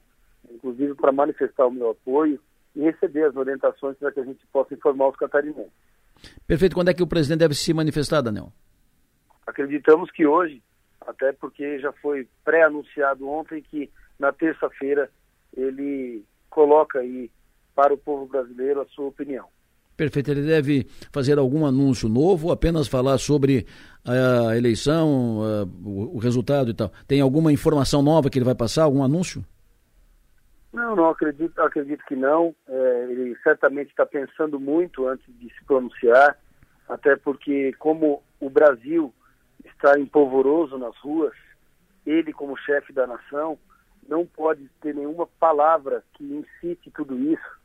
inclusive para manifestar o meu apoio e receber as orientações para que a gente possa informar os catarinenses. Perfeito. Quando é que o presidente deve se manifestar, Daniel? Acreditamos que hoje, até porque já foi pré-anunciado ontem que na terça-feira ele coloca aí para o povo brasileiro a sua opinião. Perfeito. Ele deve fazer algum anúncio novo ou apenas falar sobre a eleição, o resultado e tal? Tem alguma informação nova que ele vai passar, algum anúncio? Não, não acredito, acredito que não. É, ele certamente está pensando muito antes de se pronunciar, até porque como o Brasil está empolvoroso nas ruas, ele como chefe da nação não pode ter nenhuma palavra que incite tudo isso,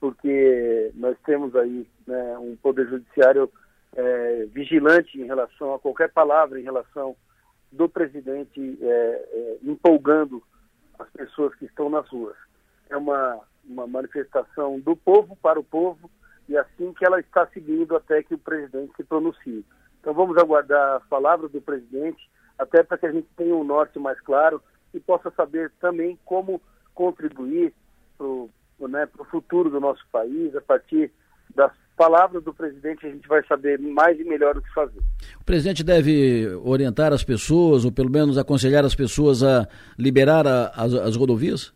porque nós temos aí né, um poder judiciário é, vigilante em relação a qualquer palavra em relação do presidente é, é, empolgando as pessoas que estão nas ruas é uma, uma manifestação do povo para o povo e assim que ela está seguindo até que o presidente se pronuncie. Então vamos aguardar a palavra do presidente, até para que a gente tenha um norte mais claro e possa saber também como contribuir para o né, futuro do nosso país, a partir das palavras do presidente a gente vai saber mais e melhor o que fazer. O presidente deve orientar as pessoas, ou pelo menos aconselhar as pessoas a liberar a, as, as rodovias?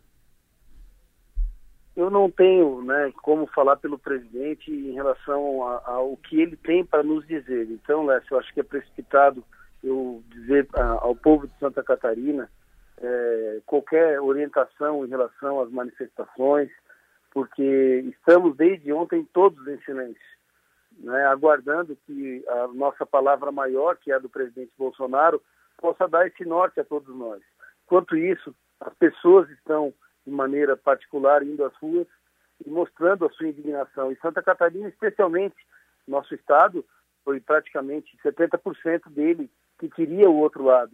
Eu não tenho né, como falar pelo presidente em relação ao que ele tem para nos dizer. Então, Lécio, eu acho que é precipitado eu dizer a, ao povo de Santa Catarina é, qualquer orientação em relação às manifestações, porque estamos desde ontem todos em silêncio, né, aguardando que a nossa palavra maior, que é a do presidente Bolsonaro, possa dar esse norte a todos nós. Enquanto isso, as pessoas estão de maneira particular indo às ruas e mostrando a sua indignação. E Santa Catarina, especialmente, nosso estado, foi praticamente 70% dele que queria o outro lado.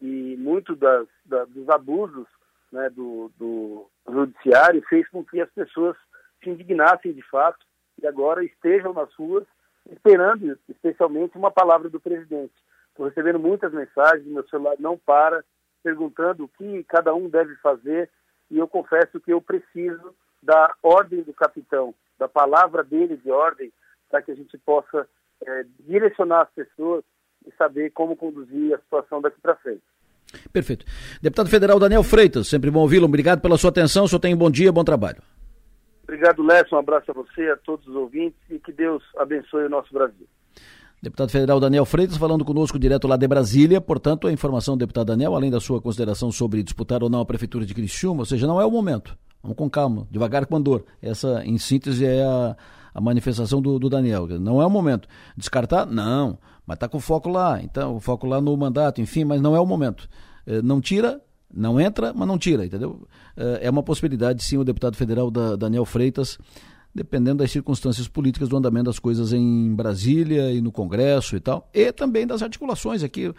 E muito das, da, dos abusos né, do, do judiciário fez com que as pessoas se indignassem de fato e agora estejam nas ruas esperando, especialmente, uma palavra do presidente. Estou recebendo muitas mensagens, meu celular não para, perguntando o que cada um deve fazer e eu confesso que eu preciso da ordem do capitão, da palavra dele de ordem, para que a gente possa é, direcionar as pessoas e saber como conduzir a situação daqui para frente. Perfeito. Deputado Federal Daniel Freitas, sempre bom ouvi-lo. Obrigado pela sua atenção. O senhor tem um bom dia, bom trabalho. Obrigado, Lécio. Um abraço a você, a todos os ouvintes e que Deus abençoe o nosso Brasil. Deputado Federal Daniel Freitas falando conosco direto lá de Brasília. Portanto, a informação do deputado Daniel, além da sua consideração sobre disputar ou não a Prefeitura de Criciúma, ou seja, não é o momento. Vamos com calma, devagar com andor. Essa, em síntese, é a, a manifestação do, do, Daniel. Não é o momento. Descartar? Não. Mas está com foco lá. Então, o foco lá no mandato, enfim, mas não é o momento. É, não tira, não entra, mas não tira, entendeu? É, é uma possibilidade, sim, o deputado federal da, Daniel Freitas dependendo das circunstâncias políticas do andamento das coisas em Brasília e no Congresso e tal, e também das articulações aqui.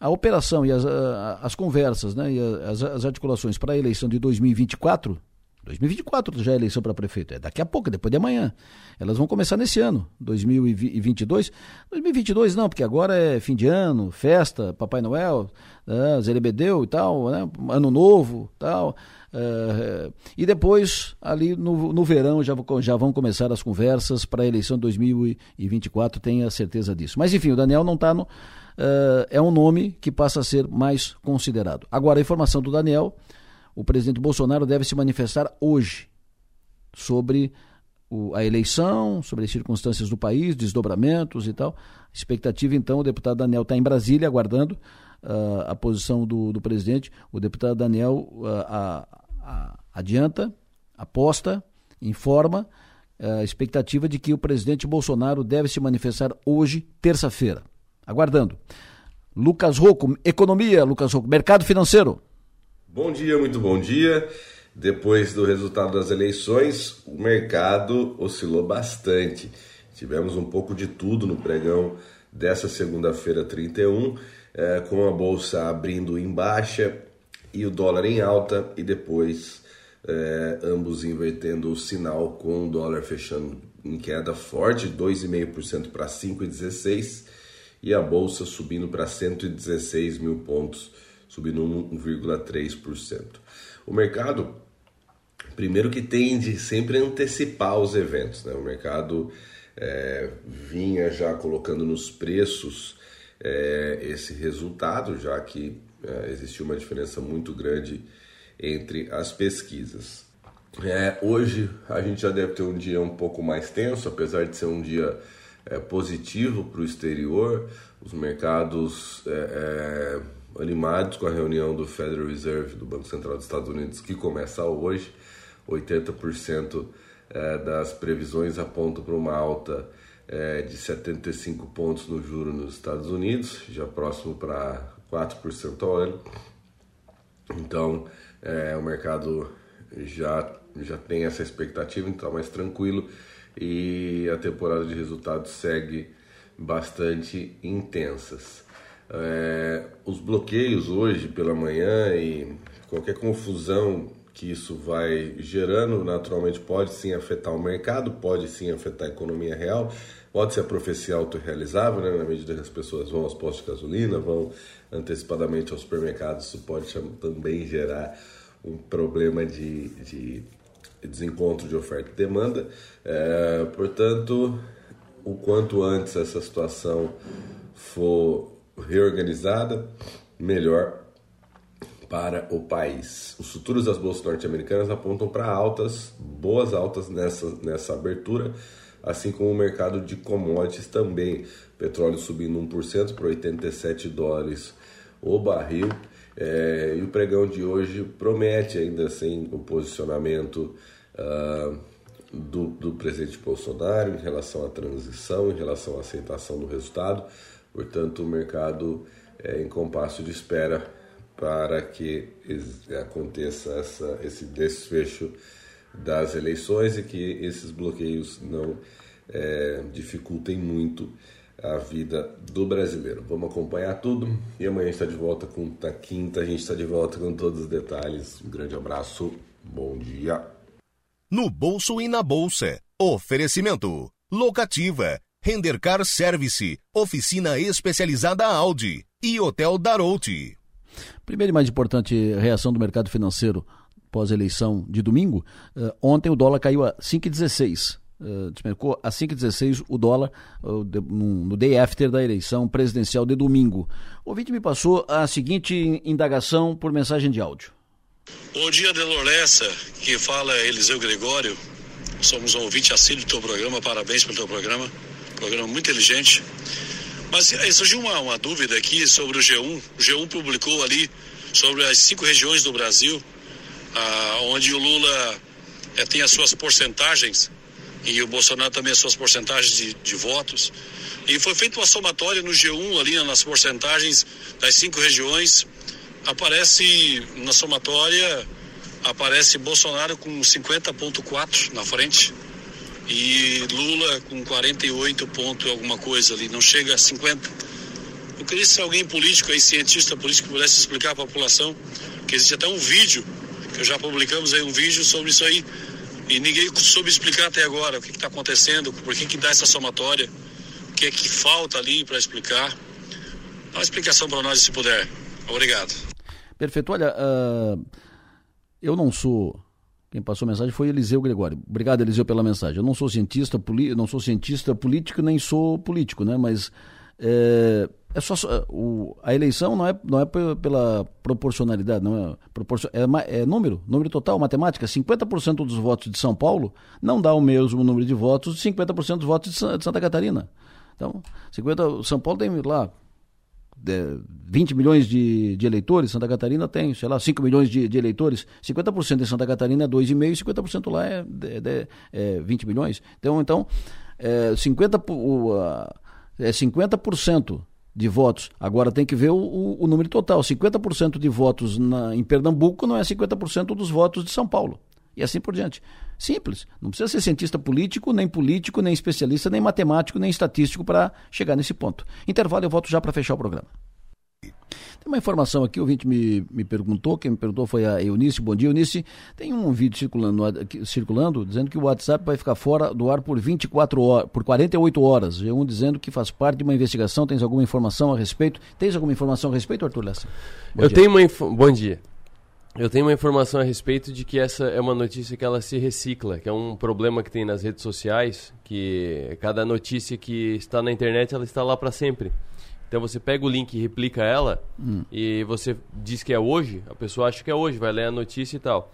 A operação e as, as conversas né, e as, as articulações para a eleição de 2024, 2024 já é eleição para prefeito, é daqui a pouco, depois de amanhã. Elas vão começar nesse ano, 2022. 2022 não, porque agora é fim de ano, festa, Papai Noel, né, Zerebedeu e tal, né, Ano Novo tal. Uh, e depois, ali no, no verão, já, já vão começar as conversas para a eleição de 2024, tenha certeza disso. Mas enfim, o Daniel não está no. Uh, é um nome que passa a ser mais considerado. Agora, a informação do Daniel o presidente Bolsonaro deve se manifestar hoje sobre o, a eleição, sobre as circunstâncias do país, desdobramentos e tal. Expectativa, então, o deputado Daniel está em Brasília aguardando uh, a posição do, do, presidente. O deputado Daniel uh, a, adianta, aposta, informa ah, a expectativa de que o presidente Bolsonaro deve se manifestar hoje, terça-feira. Aguardando. Lucas Rocco, economia, Lucas Rocco, mercado financeiro. Bom dia, muito bom dia. Depois do resultado das eleições, o mercado oscilou bastante. Tivemos um pouco de tudo no pregão dessa segunda-feira 31, é, com a bolsa abrindo em baixa e o dólar em alta, e depois é, ambos invertendo o sinal, com o dólar fechando em queda forte, 2,5% para 5,16% e a bolsa subindo para 116 mil pontos subindo 1,3%. O mercado, primeiro que tende sempre a antecipar os eventos, né? o mercado é, vinha já colocando nos preços é, esse resultado, já que é, existiu uma diferença muito grande entre as pesquisas. É, hoje a gente já deve ter um dia um pouco mais tenso, apesar de ser um dia é, positivo para o exterior. Os mercados é, é animados com a reunião do Federal Reserve, do Banco Central dos Estados Unidos, que começa hoje. 80% é, das previsões apontam para uma alta é, de 75 pontos no juro nos Estados Unidos, já próximo para 4% ao ano. Então, é, o mercado já, já tem essa expectativa, então mais tranquilo e a temporada de resultados segue bastante intensas. É, os bloqueios hoje pela manhã e qualquer confusão que isso vai gerando, naturalmente pode sim afetar o mercado, pode sim afetar a economia real, pode ser a profecia autorrealizável, né? na medida que as pessoas vão aos postos de gasolina, vão antecipadamente aos supermercados, isso pode também gerar um problema de, de desencontro de oferta e demanda. É, portanto, o quanto antes essa situação for reorganizada, melhor para o país. Os futuros das bolsas norte-americanas apontam para altas, boas altas nessa, nessa abertura, assim como o mercado de commodities também. Petróleo subindo 1% para 87 dólares o barril. É, e o pregão de hoje promete ainda assim o posicionamento uh, do, do presidente Bolsonaro em relação à transição, em relação à aceitação do resultado. Portanto, o mercado é em compasso de espera para que aconteça essa, esse desfecho das eleições e que esses bloqueios não é, dificultem muito a vida do brasileiro. Vamos acompanhar tudo e amanhã a gente está de volta com a quinta, a gente está de volta com todos os detalhes. Um grande abraço, bom dia. No bolso e na bolsa. Oferecimento. Locativa Rendercar Service, oficina especializada Audi e Hotel Darouti. Primeira e mais importante reação do mercado financeiro pós-eleição de domingo, uh, ontem o dólar caiu a 5,16. Uh, desmercou a 5,16 o dólar uh, no, no, day after da eleição presidencial de domingo. O ouvinte me passou a seguinte indagação por mensagem de áudio. Bom dia, Deloressa, que fala Eliseu Gregório. Somos um ouvinte assíduo do teu programa, parabéns pelo teu programa programa muito inteligente. Mas aí surgiu uma, uma dúvida aqui sobre o G1. O G1 publicou ali sobre as cinco regiões do Brasil, ah, onde o Lula é, tem as suas porcentagens e o Bolsonaro também as suas porcentagens de, de votos. E foi feita uma somatória no G1 ali nas porcentagens das cinco regiões. Aparece na somatória, aparece Bolsonaro com 50,4 na frente e Lula com 48 pontos alguma coisa ali, não chega a 50. Eu queria se alguém político aí, cientista político, pudesse explicar à população que existe até um vídeo já publicamos aí um vídeo sobre isso aí. E ninguém soube explicar até agora o que está acontecendo, por que, que dá essa somatória, o que é que falta ali para explicar. Dá uma explicação para nós, se puder. Obrigado. Perfeito. Olha, uh, eu não sou. Quem passou a mensagem foi Eliseu Gregório. Obrigado, Eliseu, pela mensagem. Eu não sou cientista, não sou cientista político, nem sou político, né? Mas é, é só o, a eleição não é não é pela proporcionalidade, não é, é, é número, número total, matemática. 50% dos votos de São Paulo não dá o mesmo número de votos de 50% dos votos de Santa Catarina. Então, 50, São Paulo tem lá 20 milhões de, de, eleitores, Santa Catarina tem, sei lá, 5 milhões de, de eleitores, 50% em Santa Catarina é 2,5%, 50% lá é, é, é 20 milhões. Então, então é, 50%, o, é 50% de votos. Agora tem que ver o, o, o número total. 50% de votos na, em Pernambuco não é 50% dos votos de São Paulo. E assim por diante. Simples. Não precisa ser cientista político, nem político, nem especialista, nem matemático, nem estatístico para chegar nesse ponto. Intervalo, eu volto já para fechar o programa. Uma informação aqui, o ouvinte me, me perguntou, quem me perguntou foi a Eunice. Bom dia, Eunice. Tem um vídeo circulando, circulando dizendo que o WhatsApp vai ficar fora do ar por 24 horas, por 48 horas. Um dizendo que faz parte de uma investigação. Tens alguma informação a respeito? Tens alguma informação a respeito, Arthur Lessa? Eu dia. tenho uma. Bom dia. Eu tenho uma informação a respeito de que essa é uma notícia que ela se recicla, que é um problema que tem nas redes sociais, que cada notícia que está na internet ela está lá para sempre. Então você pega o link e replica ela hum. e você diz que é hoje, a pessoa acha que é hoje, vai ler a notícia e tal.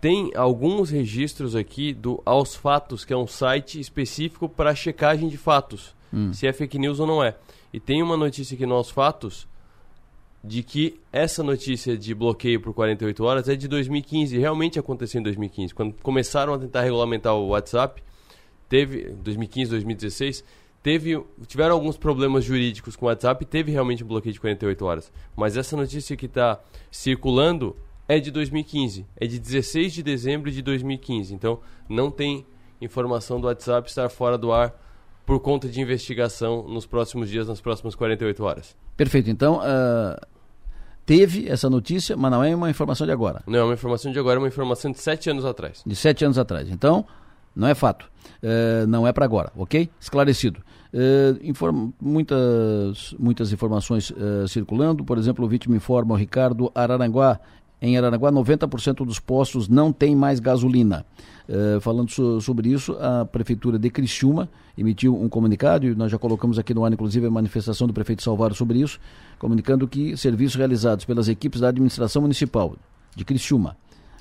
Tem alguns registros aqui do Aos Fatos, que é um site específico para checagem de fatos, hum. se é fake news ou não é. E tem uma notícia aqui no Aos Fatos de que essa notícia de bloqueio por 48 horas é de 2015, realmente aconteceu em 2015. Quando começaram a tentar regulamentar o WhatsApp, teve 2015, 2016, teve tiveram alguns problemas jurídicos com o WhatsApp, teve realmente um bloqueio de 48 horas. Mas essa notícia que está circulando é de 2015, é de 16 de dezembro de 2015. Então, não tem informação do WhatsApp estar fora do ar por conta de investigação nos próximos dias, nas próximas 48 horas. Perfeito. Então, uh, teve essa notícia, mas não é uma informação de agora. Não é uma informação de agora, é uma informação de sete anos atrás. De sete anos atrás. Então, não é fato. Uh, não é para agora, ok? Esclarecido. Uh, muitas, muitas informações uh, circulando. Por exemplo, o vítima informa o Ricardo Araranguá. Em Araranguá, 90% dos postos não tem mais gasolina. Falando so, sobre isso, a Prefeitura de Criciúma emitiu um comunicado, e nós já colocamos aqui no ar, inclusive, a manifestação do prefeito Salvador sobre isso, comunicando que serviços realizados pelas equipes da administração municipal de Criciúma,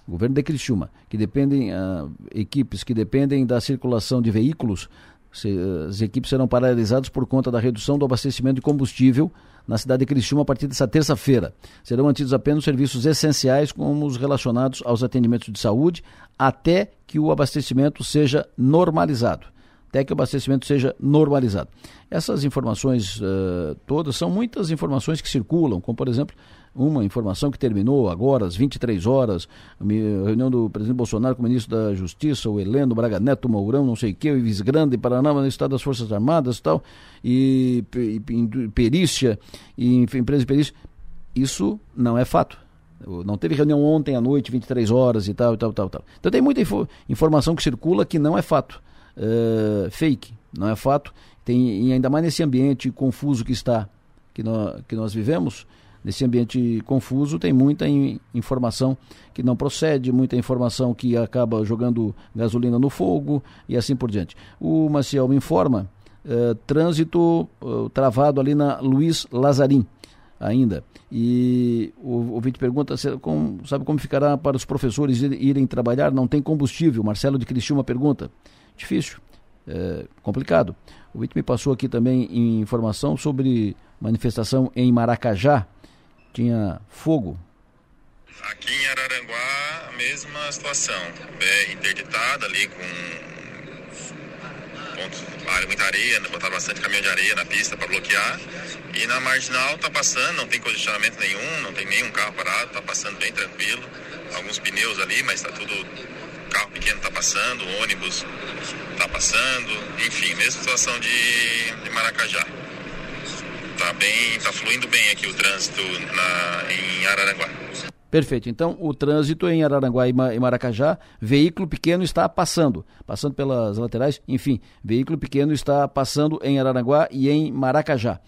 governo de Criciúma, que dependem, uh, equipes que dependem da circulação de veículos, se, as equipes serão paralisadas por conta da redução do abastecimento de combustível na cidade de Criciúma a partir dessa terça-feira. Serão mantidos apenas serviços essenciais, como os relacionados aos atendimentos de saúde, até que o abastecimento seja normalizado até que o abastecimento seja normalizado. Essas informações uh, todas são muitas informações que circulam, como por exemplo uma informação que terminou agora às 23 horas, reunião do presidente Bolsonaro com o ministro da Justiça, o Heleno Braga Neto Mourão, não sei o que, o Ives Grande, Paraná, no estado das Forças Armadas e tal, e, perícia, e empresa de perícia. Isso não é fato. Não teve reunião ontem à noite, 23 horas e tal, e tal, tal, tal. Então tem muita info, informação que circula que não é fato uh, fake, não é fato. Tem, e ainda mais nesse ambiente confuso que está, que nós, que nós vivemos, nesse ambiente confuso, tem muita in, informação que não procede, muita informação que acaba jogando gasolina no fogo e assim por diante. O Maciel me informa, uh, trânsito uh, travado ali na Luiz Lazarim ainda. E o ouvinte pergunta, como, sabe como ficará para os professores irem trabalhar? Não tem combustível. Marcelo de Criciúma pergunta. Difícil, é, complicado. O Vitor me passou aqui também informação sobre manifestação em Maracajá. Tinha fogo. Aqui em Araranguá, a mesma situação. BR interditada ali com pontos, muita areia, né? botar bastante caminhão de areia na pista para bloquear. E na marginal tá passando, não tem congestionamento nenhum, não tem nenhum carro parado, tá passando bem tranquilo. Alguns pneus ali, mas tá tudo carro pequeno está passando, ônibus está passando, enfim, mesma situação de, de Maracajá. Está bem, está fluindo bem aqui o trânsito na, em Araranguá. Perfeito. Então, o trânsito em Araranguá e Maracajá, veículo pequeno está passando, passando pelas laterais, enfim, veículo pequeno está passando em Araranguá e em Maracajá.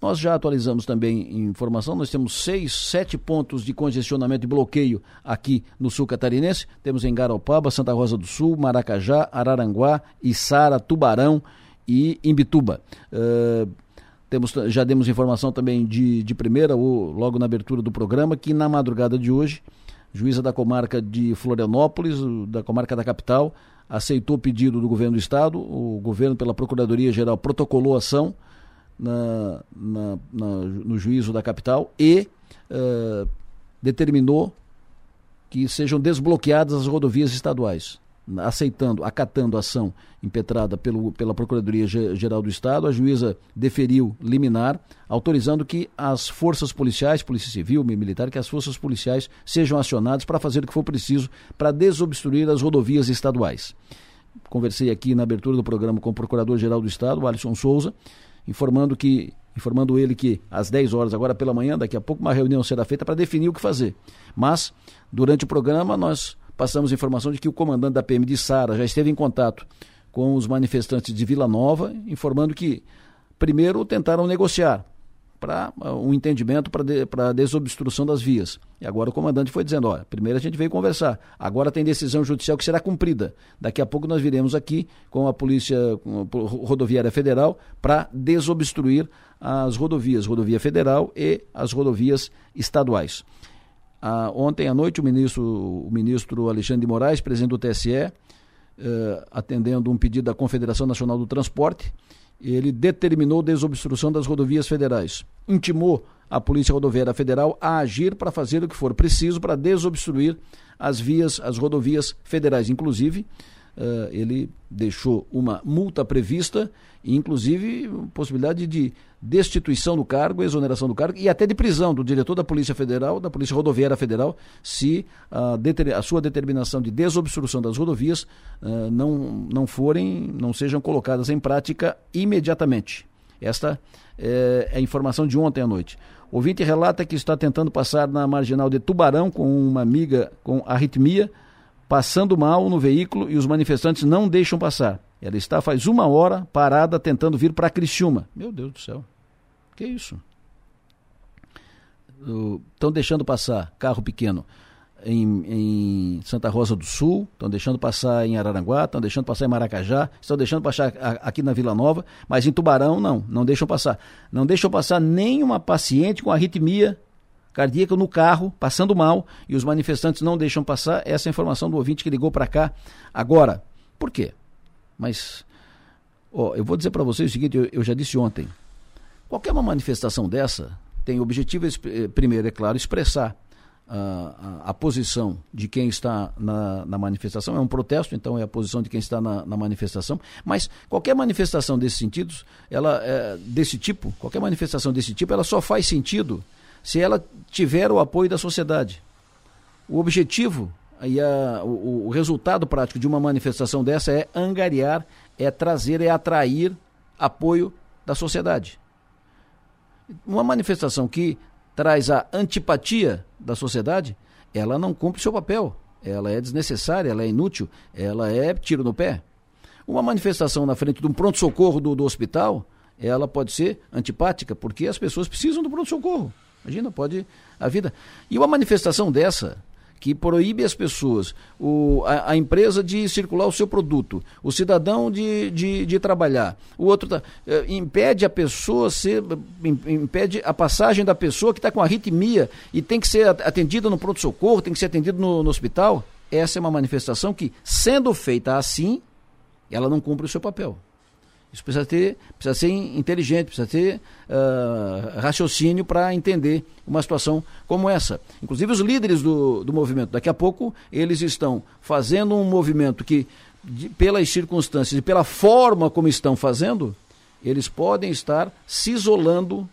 Nós já atualizamos também informação, nós temos seis, sete pontos de congestionamento e bloqueio aqui no sul catarinense. Temos em Garopaba, Santa Rosa do Sul, Maracajá, Araranguá, Içara, Tubarão e Imbituba. Uh, temos, já demos informação também de, de primeira, ou logo na abertura do programa, que na madrugada de hoje, juíza da comarca de Florianópolis, da comarca da capital, aceitou o pedido do governo do estado, o governo pela Procuradoria-Geral protocolou ação na, na, na, no juízo da capital e uh, determinou que sejam desbloqueadas as rodovias estaduais aceitando, acatando a ação impetrada pelo, pela Procuradoria-Geral do Estado, a juíza deferiu liminar, autorizando que as forças policiais, Polícia Civil, Militar, que as forças policiais sejam acionadas para fazer o que for preciso para desobstruir as rodovias estaduais. Conversei aqui na abertura do programa com o Procurador-Geral do Estado, Alisson Souza, informando que informando ele que às 10 horas agora pela manhã, daqui a pouco uma reunião será feita para definir o que fazer. Mas durante o programa nós passamos informação de que o comandante da PM de Sara já esteve em contato com os manifestantes de Vila Nova, informando que, primeiro, tentaram negociar para uh, um entendimento para de, a desobstrução das vias. E agora o comandante foi dizendo: olha, primeiro a gente veio conversar, agora tem decisão judicial que será cumprida. Daqui a pouco nós viremos aqui com a Polícia Rodoviária Federal para desobstruir as rodovias, rodovia federal e as rodovias estaduais. Ah, ontem à noite, o ministro, o ministro Alexandre de Moraes, presidente do TSE, eh, atendendo um pedido da Confederação Nacional do Transporte, ele determinou desobstrução das rodovias federais. Intimou a Polícia Rodoviária Federal a agir para fazer o que for preciso para desobstruir as vias, as rodovias federais. Inclusive, uh, ele deixou uma multa prevista, inclusive possibilidade de destituição do cargo, exoneração do cargo e até de prisão do diretor da Polícia Federal, da Polícia Rodoviária Federal, se a, a sua determinação de desobstrução das rodovias uh, não, não forem, não sejam colocadas em prática imediatamente. Esta é, é a informação de ontem à noite. O ouvinte relata que está tentando passar na marginal de Tubarão com uma amiga com arritmia, passando mal no veículo e os manifestantes não deixam passar. Ela está faz uma hora parada tentando vir para Criciúma. Meu Deus do céu. Que isso? Estão deixando passar carro pequeno em, em Santa Rosa do Sul, estão deixando passar em Araranguá, estão deixando passar em Maracajá, estão deixando passar aqui na Vila Nova, mas em Tubarão não, não deixam passar. Não deixam passar nenhuma paciente com arritmia cardíaca no carro, passando mal, e os manifestantes não deixam passar. Essa é informação do ouvinte que ligou para cá agora. Por quê? Mas, ó, eu vou dizer para vocês o seguinte: eu, eu já disse ontem. Qualquer uma manifestação dessa tem o objetivo, eh, primeiro, é claro, expressar a, a, a, posição de quem está na, na, manifestação, é um protesto, então é a posição de quem está na, na manifestação, mas qualquer manifestação desse sentido, ela, é, desse tipo, qualquer manifestação desse tipo, ela só faz sentido se ela tiver o apoio da sociedade. O objetivo e a, o, o resultado prático de uma manifestação dessa é angariar, é trazer, é atrair apoio da sociedade. Uma manifestação que traz a antipatia da sociedade, ela não cumpre seu papel. Ela é desnecessária, ela é inútil, ela é tiro no pé. Uma manifestação na frente de um pronto-socorro do, do hospital, ela pode ser antipática, porque as pessoas precisam do pronto-socorro. Imagina, pode a vida. E uma manifestação dessa, que proíbe as pessoas, o, a, a, empresa de circular o seu produto, o cidadão de, de, de trabalhar, o outro tá, é, impede a pessoa ser, impede a passagem da pessoa que está com arritmia e tem que ser atendida no pronto-socorro, tem que ser atendido no, no hospital. Essa é uma manifestação que, sendo feita assim, ela não cumpre o seu papel. Isso precisa ter, precisa ser inteligente, precisa ter uh, raciocínio para entender uma situação como essa. Inclusive os líderes do, do movimento, daqui a pouco eles estão fazendo um movimento que, de, pelas circunstâncias e pela forma como estão fazendo, eles podem estar se isolando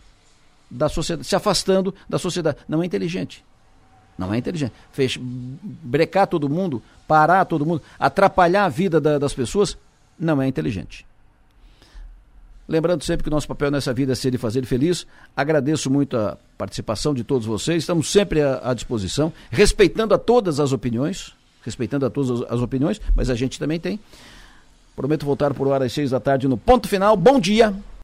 da sociedade, se afastando da sociedade. Não é inteligente. Não é inteligente. Fech, brecar todo mundo, parar todo mundo, atrapalhar a vida da, das pessoas, não é inteligente. Lembrando sempre que o nosso papel nessa vida é ser e fazer feliz. Agradeço muito a participação de todos vocês. Estamos sempre à, à disposição, respeitando a todas as opiniões, respeitando a todas as opiniões, mas a gente também tem. Prometo voltar por hora às seis da tarde no ponto final. Bom dia!